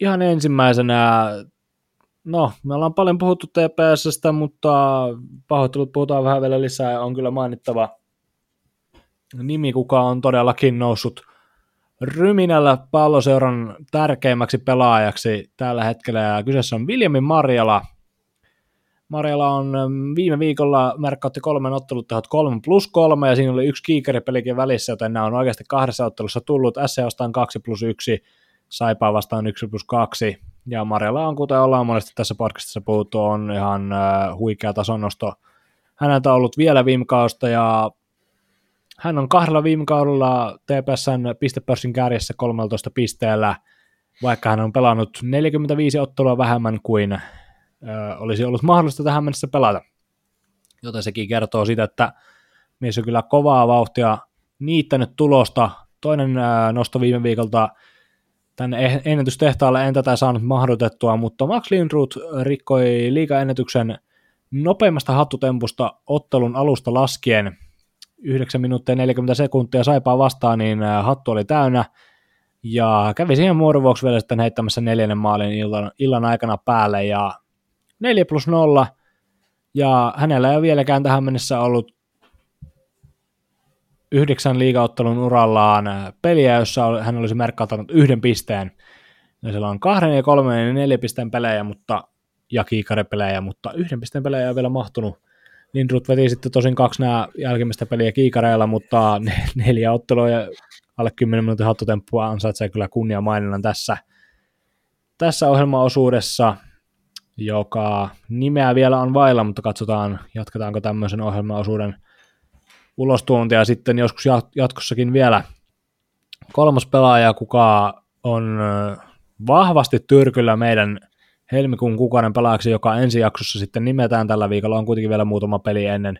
ihan ensimmäisenä, no me ollaan paljon puhuttu TPSstä, mutta pahoittelut puhutaan vähän vielä lisää. On kyllä mainittava nimi, kuka on todellakin noussut ryminällä palloseuran tärkeimmäksi pelaajaksi tällä hetkellä. Ja kyseessä on Viljami Marjala – Marjala on ähm, viime viikolla merkkautti kolmen ottelutehot 3 plus 3 ja siinä oli yksi kiikeripelikin välissä, joten nämä on oikeasti kahdessa ottelussa tullut. SC vastaan 2 plus 1, Saipaa vastaan 1 plus 2 ja Marjala on, kuten ollaan monesti tässä podcastissa puhuttu, on ihan äh, huikea tasonnosto häneltä ollut vielä viime kausta ja hän on kahdella viime kaudella TPSn pistepörssin kärjessä 13 pisteellä, vaikka hän on pelannut 45 ottelua vähemmän kuin olisi ollut mahdollista tähän mennessä pelata. Joten sekin kertoo sitä, että mies on kyllä kovaa vauhtia niittänyt tulosta. Toinen nosto viime viikolta tänne ennätystehtaalle en tätä saanut mahdotettua, mutta Max Lindroth rikkoi liikaennätyksen nopeimmasta hattutempusta ottelun alusta laskien 9 minuuttia 40 sekuntia saipaa vastaan, niin hattu oli täynnä, ja kävi siihen muodon vuoksi vielä sitten heittämässä neljännen maalin illan, illan aikana päälle, ja 4 plus 0, ja hänellä ei ole vieläkään tähän mennessä ollut yhdeksän liigaottelun urallaan peliä, jossa hän olisi merkkauttanut yhden pisteen. Ja siellä on kahden ja kolmen ja neljän pisteen pelejä, mutta, ja kiikarepelejä, mutta yhden pisteen pelejä ei vielä mahtunut. Lindrut veti sitten tosin kaksi nämä jälkimmäistä peliä kiikareilla, mutta *laughs* neljä ottelua ja alle 10 minuutin hattutemppua ansaitsee kyllä kunnia maininnan tässä, tässä ohjelmaosuudessa joka nimeä vielä on vailla, mutta katsotaan, jatketaanko tämmöisen ohjelmaosuuden ulostuontia sitten joskus jatkossakin vielä. Kolmas pelaaja, kuka on vahvasti tyrkyllä meidän helmikuun kuukauden pelaajaksi, joka ensi jaksossa sitten nimetään tällä viikolla, on kuitenkin vielä muutama peli ennen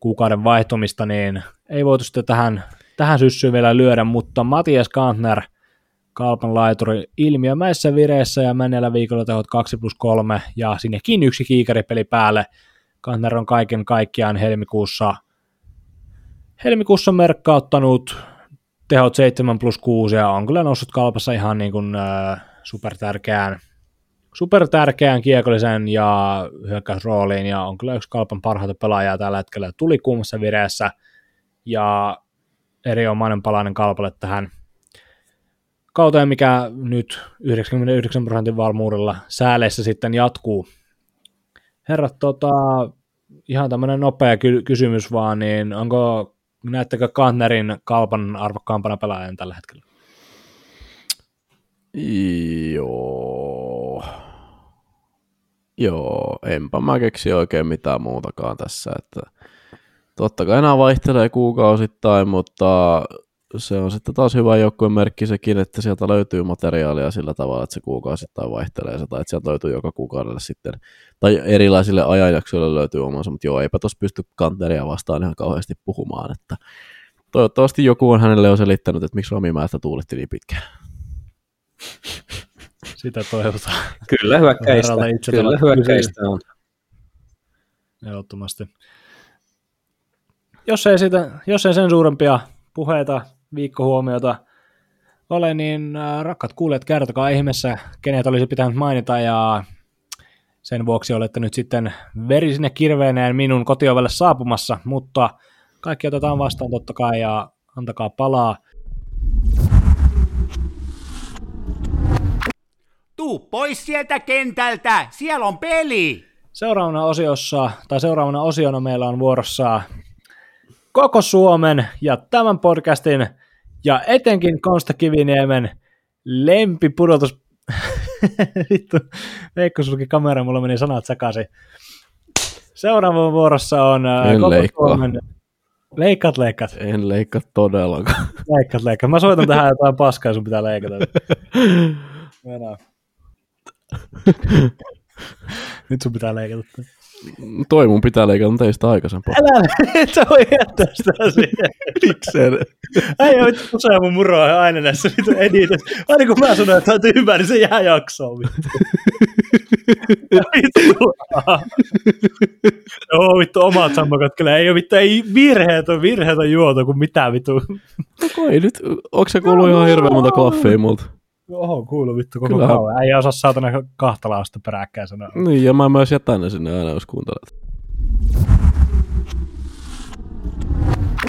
kuukauden vaihtumista, niin ei voitu sitten tähän, tähän syssyyn vielä lyödä, mutta Matias Kantner – Kalpan laituri ilmiömäisessä vireessä ja menneellä viikolla tehot 2 plus 3 ja sinnekin yksi kiikaripeli päälle. Kantner on kaiken kaikkiaan helmikuussa, helmikuussa merkkauttanut tehot 7 plus 6 ja on kyllä noussut kalpassa ihan niin kuin, äh, supertärkeään, supertärkeään kiekollisen ja hyökkäysrooliin ja on kyllä yksi kalpan parhaita pelaajaa tällä hetkellä. Tuli kuumassa vireessä ja erinomainen palainen kalpalle tähän kauteen, mikä nyt 99 prosentin varmuudella sääleissä sitten jatkuu. Herrat, tota, ihan tämmöinen nopea ky- kysymys vaan, niin onko, näettekö Kantnerin kalpan arvokkaampana pelaajan tällä hetkellä? Joo. Joo, enpä mä keksi oikein mitään muutakaan tässä, että totta kai enää vaihtelee kuukausittain, mutta se on sitten taas hyvä joukkueen merkki sekin, että sieltä löytyy materiaalia sillä tavalla, että se kuukausittain vaihtelee se, tai että sieltä löytyy joka kuukaudelle sitten, tai erilaisille ajanjaksoille löytyy omansa, mutta joo, eipä tuossa pysty kanteria vastaan ihan kauheasti puhumaan, että Toivottavasti joku on hänelle jo selittänyt, että miksi Ramimäestä tuuletti niin pitkään. *laughs* Sitä toivotaan. Kyllä hyökkäistä, kyllä hyökkäistä on. Ehdottomasti. Jos ei, sitä, jos ei sen suurempia puheita, viikkohuomiota ole, niin äh, rakkaat kuulijat, kertokaa ihmeessä, kenet olisi pitänyt mainita ja sen vuoksi olette nyt sitten verisinne kirveeneen minun kotiovelle saapumassa, mutta kaikki otetaan vastaan totta kai ja antakaa palaa. Tuu pois sieltä kentältä, siellä on peli! Seuraavana osiossa, tai seuraavana osiona meillä on vuorossa koko Suomen ja tämän podcastin ja etenkin Konsta Kiviniemen lempipudotus... *laughs* Vittu, Veikko sulki kamera, mulla meni sanat sekaisin. Seuraava vuorossa on äh, En leikkaa. Suomen... Leikkaat, leikkaat. En leikkaa todellakaan. Leikkaat, leikkaat. Mä soitan tähän jotain paskaa, sun pitää leikata. Mennään. *laughs* Nyt sun pitää leikata. Toi mun pitää leikata, mutta ei sitä aikaisempaa. Älä, et sä voi jättää sitä. Miksei? Ei ole vittu usein mun muroa aina näissä vittu editöissä. Aina kun mä sanon, että on hyvä, niin se jää jaksoon vittu. vittu. *laughs* Joo vittu omat sammakat kyllä. Ei ole vittu, ei virheet on virheet on juotu kuin mitään vittu. No ei nyt, onko se kuullut ihan hirveän monta klaffia multa? Oho, kuulu vittu koko Kyllähän- kauan. Ei osaa saatana kahta lausta peräkkäin sanoa. Niin, ja mä myös jätän ne sinne aina, jos kuuntelet.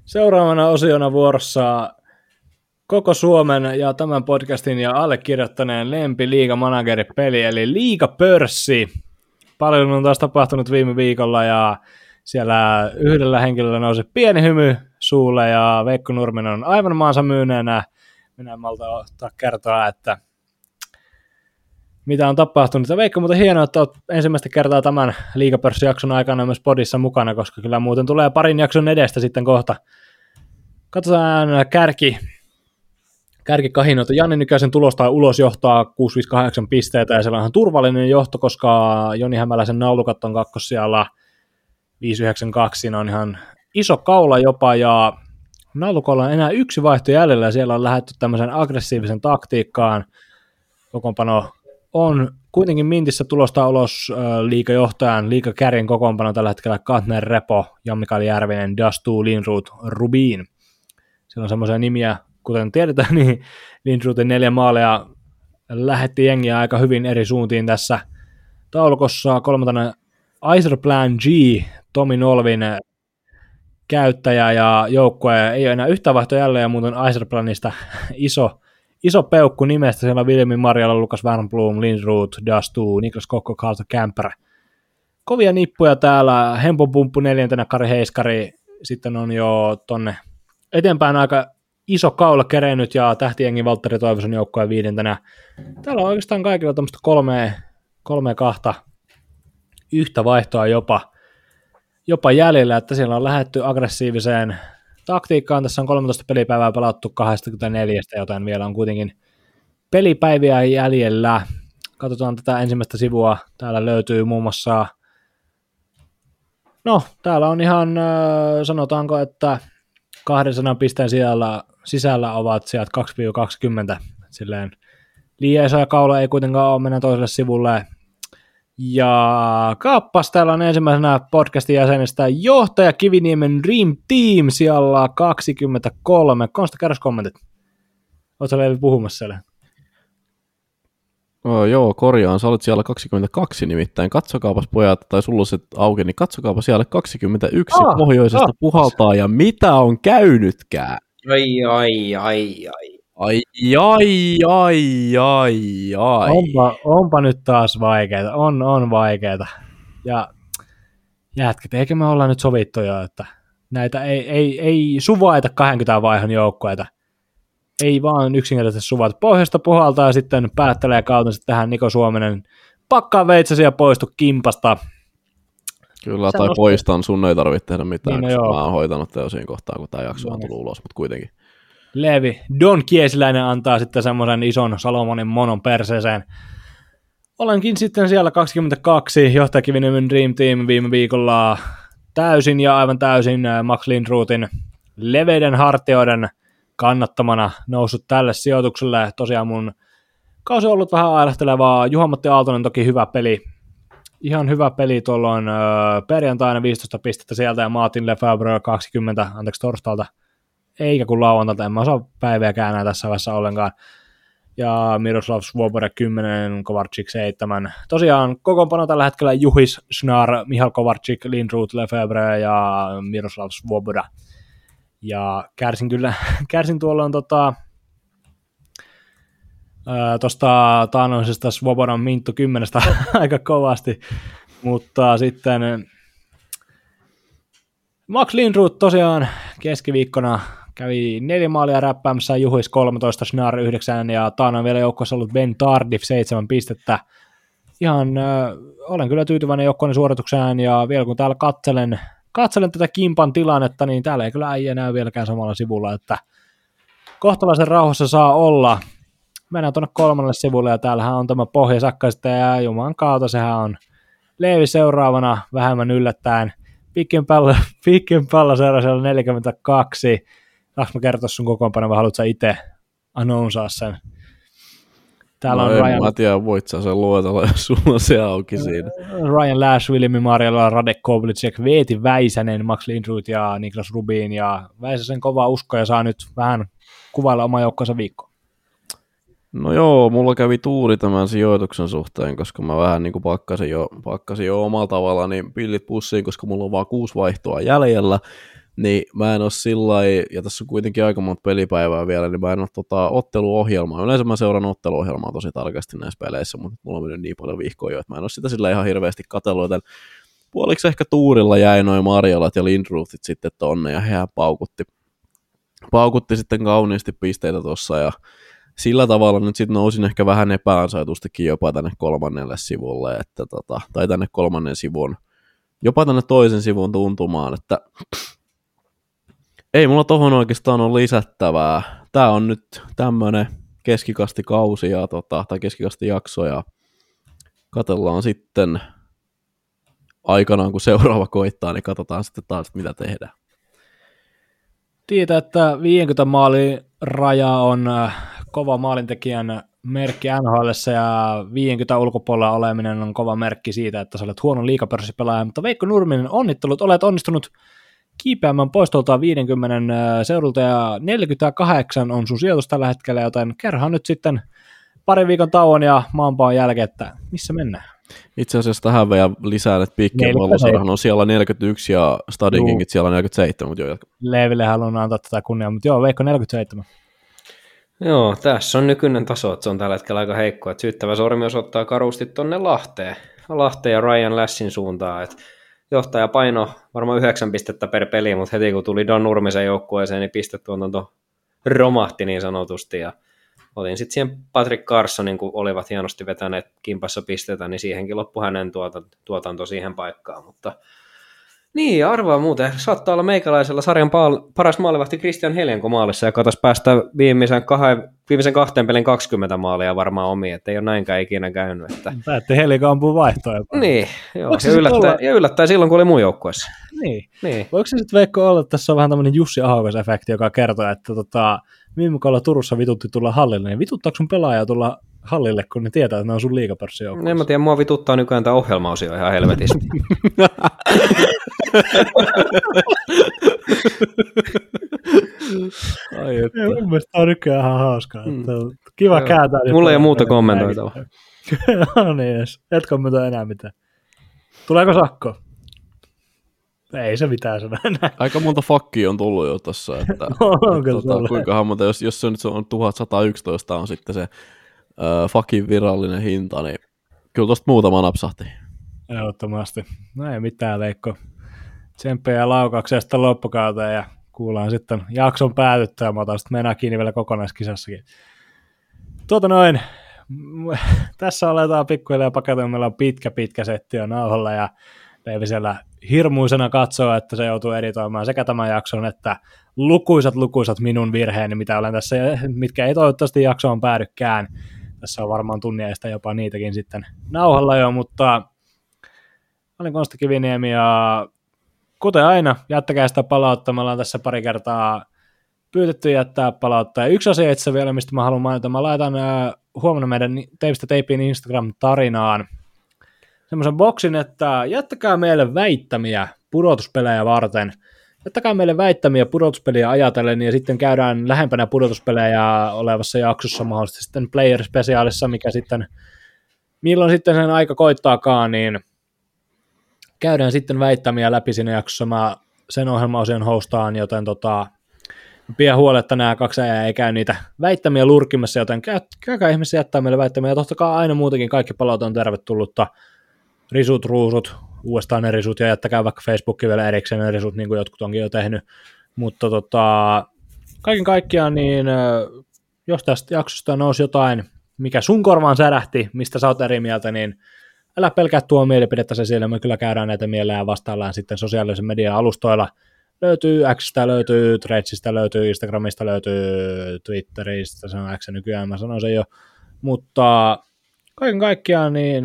Seuraavana osiona vuorossa koko Suomen ja tämän podcastin ja allekirjoittaneen lempi liigamanageri-peli, eli liigapörssi. Paljon on taas tapahtunut viime viikolla ja siellä yhdellä henkilöllä nousi pieni hymy suulle ja Veikko Nurminen on aivan maansa myyneenä. Minä en malta ottaa kertoa, että mitä on tapahtunut. Ja Veikko, mutta hienoa, että olet ensimmäistä kertaa tämän liigapörssijakson aikana myös podissa mukana, koska kyllä muuten tulee parin jakson edestä sitten kohta. Katsotaan kärki, kärki kahinoita. Janne Nykäsen tulosta ulos johtaa 658 pisteitä ja siellä on ihan turvallinen johto, koska Joni Hämäläisen naulukat on kakkossijalla 592. Siinä on ihan iso kaula jopa ja naulukolla on enää yksi vaihto jäljellä ja siellä on lähdetty tämmöisen aggressiivisen taktiikkaan. Kokoonpano on kuitenkin Mintissä tulosta ulos liikajohtajan, liikakärjen kokoonpano tällä hetkellä Katner Repo, Jan-Mikael Järvinen, Dastu, Linrut, Rubin. Siellä on semmoisia nimiä, kuten tiedetään, *laughs* niin Lindrutin neljä maalia lähetti jengiä aika hyvin eri suuntiin tässä taulukossa. Kolmantena Plan G, Tomi Nolvin käyttäjä ja joukkue ei ole enää yhtä vaihto jälleen, ja muuten Planista *laughs* iso, iso peukku nimestä. Siellä on Vilmi Marjala, Lukas Wernblom, Lindroth, Dastu, Niklas Kokko, Kalta Kämpärä. Kovia nippuja täällä. Hempo Pumppu neljäntenä, Kari Heiskari. Sitten on jo tonne eteenpäin aika iso kaula kerennyt ja tähtiengi Valtteri Toivosen joukkoja viidentenä. Täällä on oikeastaan kaikilla tämmöistä kolmea, kolmea kahta yhtä vaihtoa jopa, jopa jäljellä, että siellä on lähetty aggressiiviseen taktiikkaan. Tässä on 13 pelipäivää pelattu 24, joten vielä on kuitenkin pelipäiviä jäljellä. Katsotaan tätä ensimmäistä sivua. Täällä löytyy muun muassa, no täällä on ihan, sanotaanko, että 200 pisteen sisällä, sisällä ovat sieltä 2-20. Silleen liian isoja kaula ei kuitenkaan ole, mennään toiselle sivulle. Ja kappas, täällä on ensimmäisenä podcastin jäsenestä johtaja Kiviniemen Dream Team siellä 23. Konsta, kerros kommentit. Oletko Leevi puhumassa siellä? Oh, joo, korjaan. Sä olet siellä 22 nimittäin. Katsokaapas pojat, tai sulla se auki, niin katsokaapa siellä 21 Ah, pohjoisesta ah. puhaltaa, ja mitä on käynytkään? Ai, ai, ai, ai. Ai, ai, ai, ai, ai. Onpa, onpa nyt taas vaikeeta. On, on vaikeeta. Ja jätkät, eikö me olla nyt sovittu jo, että näitä ei, ei, ei suvaita 20 vaihon joukkoita. Ei vaan yksinkertaisesti suvata. Pohjasta puhaltaa ja sitten päättelee kautensa tähän Niko Suomenen pakkaa veitsesi ja poistu kimpasta. Kyllä, Sä tai nostat- poistan, sun ei tarvitse tehdä mitään, Niin, no koska joo. mä oon hoitanut teon siinä kohtaa, kun tämä jakso on tullut ulos, mutta kuitenkin. Leevi Don Kiesiläinen antaa sitten semmoisen ison Salomonin monon perseeseen. Olenkin sitten siellä 22, johtajakiviniemen Dream Team viime viikolla täysin ja aivan täysin äh, Max Lindruthin leveiden hartioiden kannattamana noussut tälle sijoitukselle. Tosiaan mun kausi on ollut vähän ailahtelevaa. Juha-Matti Aaltonen toki hyvä peli. Ihan hyvä peli tuolloin öö, perjantaina 15 pistettä sieltä ja Martin Lefebvre 20, anteeksi torstalta, eikä kun lauantalta, en mä osaa päiviä käännää tässä vaiheessa ollenkaan. Ja Miroslav Svoboda 10, Kovarczyk 7. Tosiaan kokoonpano tällä hetkellä Juhis, Snar, Mihal Kovarczyk, Lindroth, Lefebvre ja Miroslav Svoboda. Ja kärsin kyllä, *laughs* kärsin tuolla on tota, tuosta taannoisesta Svobodan Minttu 10 *laughs* aika kovasti, mutta sitten Max Lindroth tosiaan keskiviikkona kävi neljä maalia räppäämässä, Juhis 13, Snar 9 ja taannoin vielä joukkueessa ollut Ben Tardif 7 pistettä. Ihan äh, olen kyllä tyytyväinen joukkueen suoritukseen ja vielä kun täällä katselen, katselen tätä kimpan tilannetta, niin täällä ei kyllä äijä näy vieläkään samalla sivulla, että kohtalaisen rauhassa saa olla. Mennään tuonne kolmannelle sivulle ja täällähän on tämä pohjasakka sitten ja Juman kautta sehän on Leevi seuraavana vähemmän yllättäen. Pikken pallo, *laughs* Pikken pallo seuraavalla 42. Saanko mä kertoa sun kokoonpano vai haluatko itse annonsaa sen? Täällä no on en Ryan... mä tiedä, voit sä sen luetella, jos sulla on se auki siinä. Ryan Lash, William Marjala, Radek Kovlicek, Veeti Väisänen, Max Lindroth ja Niklas Rubin ja Väisäsen kova usko ja saa nyt vähän kuvailla oma joukkonsa viikko. No joo, mulla kävi tuuri tämän sijoituksen suhteen, koska mä vähän niin kuin pakkasin jo, pakkasin jo omalla tavalla niin pillit pussiin, koska mulla on vaan kuusi vaihtoa jäljellä, niin mä en ole sillä ja tässä on kuitenkin aika monta pelipäivää vielä, niin mä en ole tota, otteluohjelmaa. Yleensä mä seuraan otteluohjelmaa tosi tarkasti näissä peleissä, mutta mulla on mennyt niin paljon vihkoja, että mä en ole sitä sillä ihan hirveästi katsellut, joten puoliksi ehkä tuurilla jäi noin Marjalat ja Lindruthit sitten tonne, ja hehän paukutti, paukutti sitten kauniisti pisteitä tuossa, ja sillä tavalla nyt sitten nousin ehkä vähän epäansaitustikin jopa tänne kolmannelle sivulle, että tota, tai tänne kolmannen sivun, jopa tänne toisen sivun tuntumaan, että ei mulla tohon oikeastaan ole lisättävää. Tää on nyt tämmönen keskikastikausi ja tota, tai keskikastijakso ja katellaan sitten aikanaan, kun seuraava koittaa, niin katsotaan sitten taas, mitä tehdään. Tietää, että 50 maali raja on äh, kova maalintekijän merkki NHL ja 50 ulkopuolella oleminen on kova merkki siitä, että sä olet huono liikapörssipelaaja, mutta Veikko Nurminen, onnittelut, olet onnistunut kiipeämään poistolta 50 seudulta ja 48 on sun sijoitus tällä hetkellä, joten kerran nyt sitten parin viikon tauon ja maanpaan jälkeen, että missä mennään. Itse asiassa tähän vielä lisään, että Pikkeen on siellä 41 ja Stadingingit siellä 47, mutta joo. Leeville haluan antaa tätä kunniaa, mutta joo, Veikko 47. Joo, tässä on nykyinen taso, että se on tällä hetkellä aika heikko, että syyttävä sormi osoittaa karusti tonne Lahteen, Lahteen ja Ryan Lassin suuntaan, että johtaja paino varmaan yhdeksän pistettä per peli, mutta heti kun tuli Don Nurmisen joukkueeseen, niin pistetuotanto romahti niin sanotusti, ja otin sitten siihen Patrick Carsonin, kun olivat hienosti vetäneet kimpassa pistetä, niin siihenkin loppui hänen tuotanto siihen paikkaan, mutta niin, arvaa muuten. Saattaa olla meikäläisellä sarjan paras maalivahti Christian Helenko maalissa ja katas päästä viimeisen, kahden, viimeisen kahteen pelin 20 maalia varmaan omiin, että ei ole näinkään ikinä käynyt. Että... Päätti Helenko ampuu vaihtoja. Niin, joo. Ja yllättäen, olla... ja yllättäen silloin, kun oli mun joukkueessa. Niin. niin. Voiko se sitten Veikko olla, että tässä on vähän tämmöinen Jussi Ahokas-efekti, joka kertoo, että tota, viime kaudella Turussa vitutti tulla hallille, niin vituttaako sun pelaaja tulla hallille, kun ne tietää, että ne on sun liikapörssijoukkueessa? En mä tiedä, mua vituttaa nykyään tämä ohjelmaosio ihan helvetisti. *laughs* Ai että. Ja mun mielestä on nykyään ihan hauskaa. Mm. Kiva kääntää. Mulla ei ole muuta kommentoitavaa. *laughs* no niin edes. Et kommentoi enää mitään. Tuleeko sakko? Ei se mitään sano *laughs* enää. Aika monta fakkia on tullut jo tässä. Että, *laughs* on kyllä tota, kuinka monta, jos, jos se nyt on 1111 on sitten se äh, fakin virallinen hinta, niin kyllä tosta muutama napsahti. Ehdottomasti. No ei mitään, Veikko tsemppejä laukauksia sitten loppukauteen ja kuullaan sitten jakson päätyttyä. Mä otan sitten mennä kiinni vielä kokonaiskisassakin. Tuota noin, *laughs* tässä aletaan pikkuhiljaa paketoida, meillä on pitkä pitkä setti jo nauhalla ja Leivi siellä hirmuisena katsoo, että se joutuu editoimaan sekä tämän jakson että lukuisat lukuisat minun virheeni, mitä olen tässä, *laughs* mitkä ei toivottavasti jaksoon päädykään. Tässä on varmaan tunniaista jopa niitäkin sitten nauhalla jo, mutta olin Konsta Kiviniemi ja kuten aina, jättäkää sitä palauttaa. Me ollaan tässä pari kertaa pyydetty jättää palauttaa. Ja yksi asia itse vielä, mistä mä haluan mainita, mä laitan äh, huomenna meidän Teipistä Teipin Instagram-tarinaan semmoisen boksin, että jättäkää meille väittämiä pudotuspelejä varten. Jättäkää meille väittämiä pudotuspeliä ajatellen, ja sitten käydään lähempänä pudotuspelejä olevassa jaksossa mahdollisesti sitten player specialissa, mikä sitten, milloin sitten sen aika koittaakaan, niin käydään sitten väittämiä läpi siinä jaksossa. Mä sen ohjelmaosion hostaan, joten tota, pidän huolta, että nämä kaksi äijää ei käy niitä väittämiä lurkimassa, joten käy, käykää ihmisiä jättää meille väittämiä. Totta kai aina muutenkin kaikki palaute on tervetullutta. Risut, ruusut, uudestaan ne risut ja jättäkää vaikka Facebookin vielä erikseen ne risut, niin kuin jotkut onkin jo tehnyt. Mutta tota, kaiken kaikkiaan, niin jos tästä jaksosta nousi jotain, mikä sun korvaan särähti, mistä sä oot eri mieltä, niin älä pelkää tuo mielipidettä se siellä, me kyllä käydään näitä mieleen ja vastaillaan sitten sosiaalisen median alustoilla. Löytyy Xstä, löytyy Threadsista, löytyy Instagramista, löytyy Twitteristä, se on X nykyään, mä sanon sen jo. Mutta kaiken kaikkiaan niin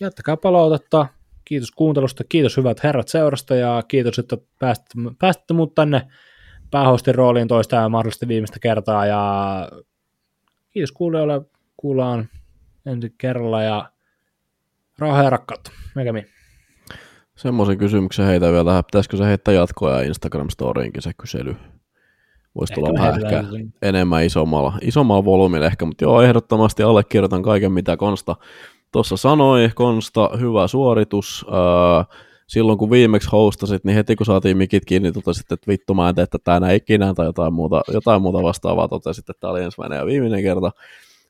jättäkää palautetta, kiitos kuuntelusta, kiitos hyvät herrat seurasta ja kiitos, että päästitte, päästitte mut tänne päähostin rooliin toista ja mahdollisesti viimeistä kertaa. Ja kiitos kuulijoille, kuullaan ensi kerralla ja rauhaa ja rakkautta. Mekämi. Semmoisen kysymyksen heitä vielä tähän. Pitäisikö se heittää jatkoa ja Instagram-storiinkin se kysely? Voisi tulla vähän ehkä enemmän isommalla, isommalla volyymilla ehkä, mutta joo, ehdottomasti allekirjoitan kaiken, mitä Konsta tuossa sanoi. Konsta, hyvä suoritus. Öö, silloin kun viimeksi hostasit, niin heti kun saatiin mikit kiinni, totesit, että vittu mä en tee tätä enää ikinä tai jotain muuta, jotain muuta vastaavaa, totesit, että tämä oli ensimmäinen ja viimeinen kerta.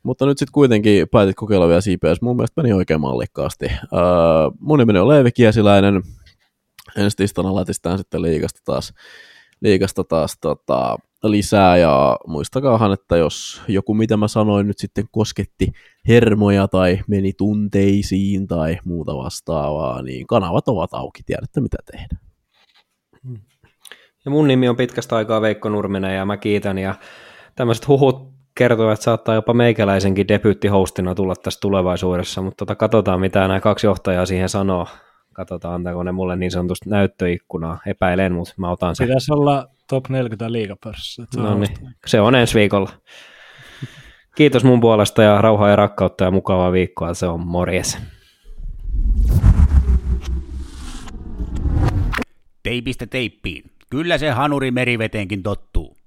Mutta nyt sitten kuitenkin päätit kokeilla vielä CPS. Mun mielestä meni oikein mallikkaasti. Öö, mun nimeni on Leevi Kiesiläinen. Ensi tiistaina lätistään sitten liikasta taas, liikasta taas tota, lisää ja muistakaahan, että jos joku mitä mä sanoin nyt sitten kosketti hermoja tai meni tunteisiin tai muuta vastaavaa, niin kanavat ovat auki, tiedätte mitä tehdä. Ja mun nimi on pitkästä aikaa Veikko Nurminen ja mä kiitän ja tämmöiset huhut kertoo, että saattaa jopa meikäläisenkin debyyttihostina tulla tässä tulevaisuudessa, mutta tota, katsotaan mitä nämä kaksi johtajaa siihen sanoo. Katsotaan, antaako ne mulle niin sanotusti näyttöikkunaa. Epäilen, mutta mä otan sen. Pitäisi olla top 40 liigapörssissä. No niin, se on ensi viikolla. Kiitos mun puolesta ja rauhaa ja rakkautta ja mukavaa viikkoa. Se on morjes. Teipistä teippiin. Kyllä se hanuri meriveteenkin tottuu.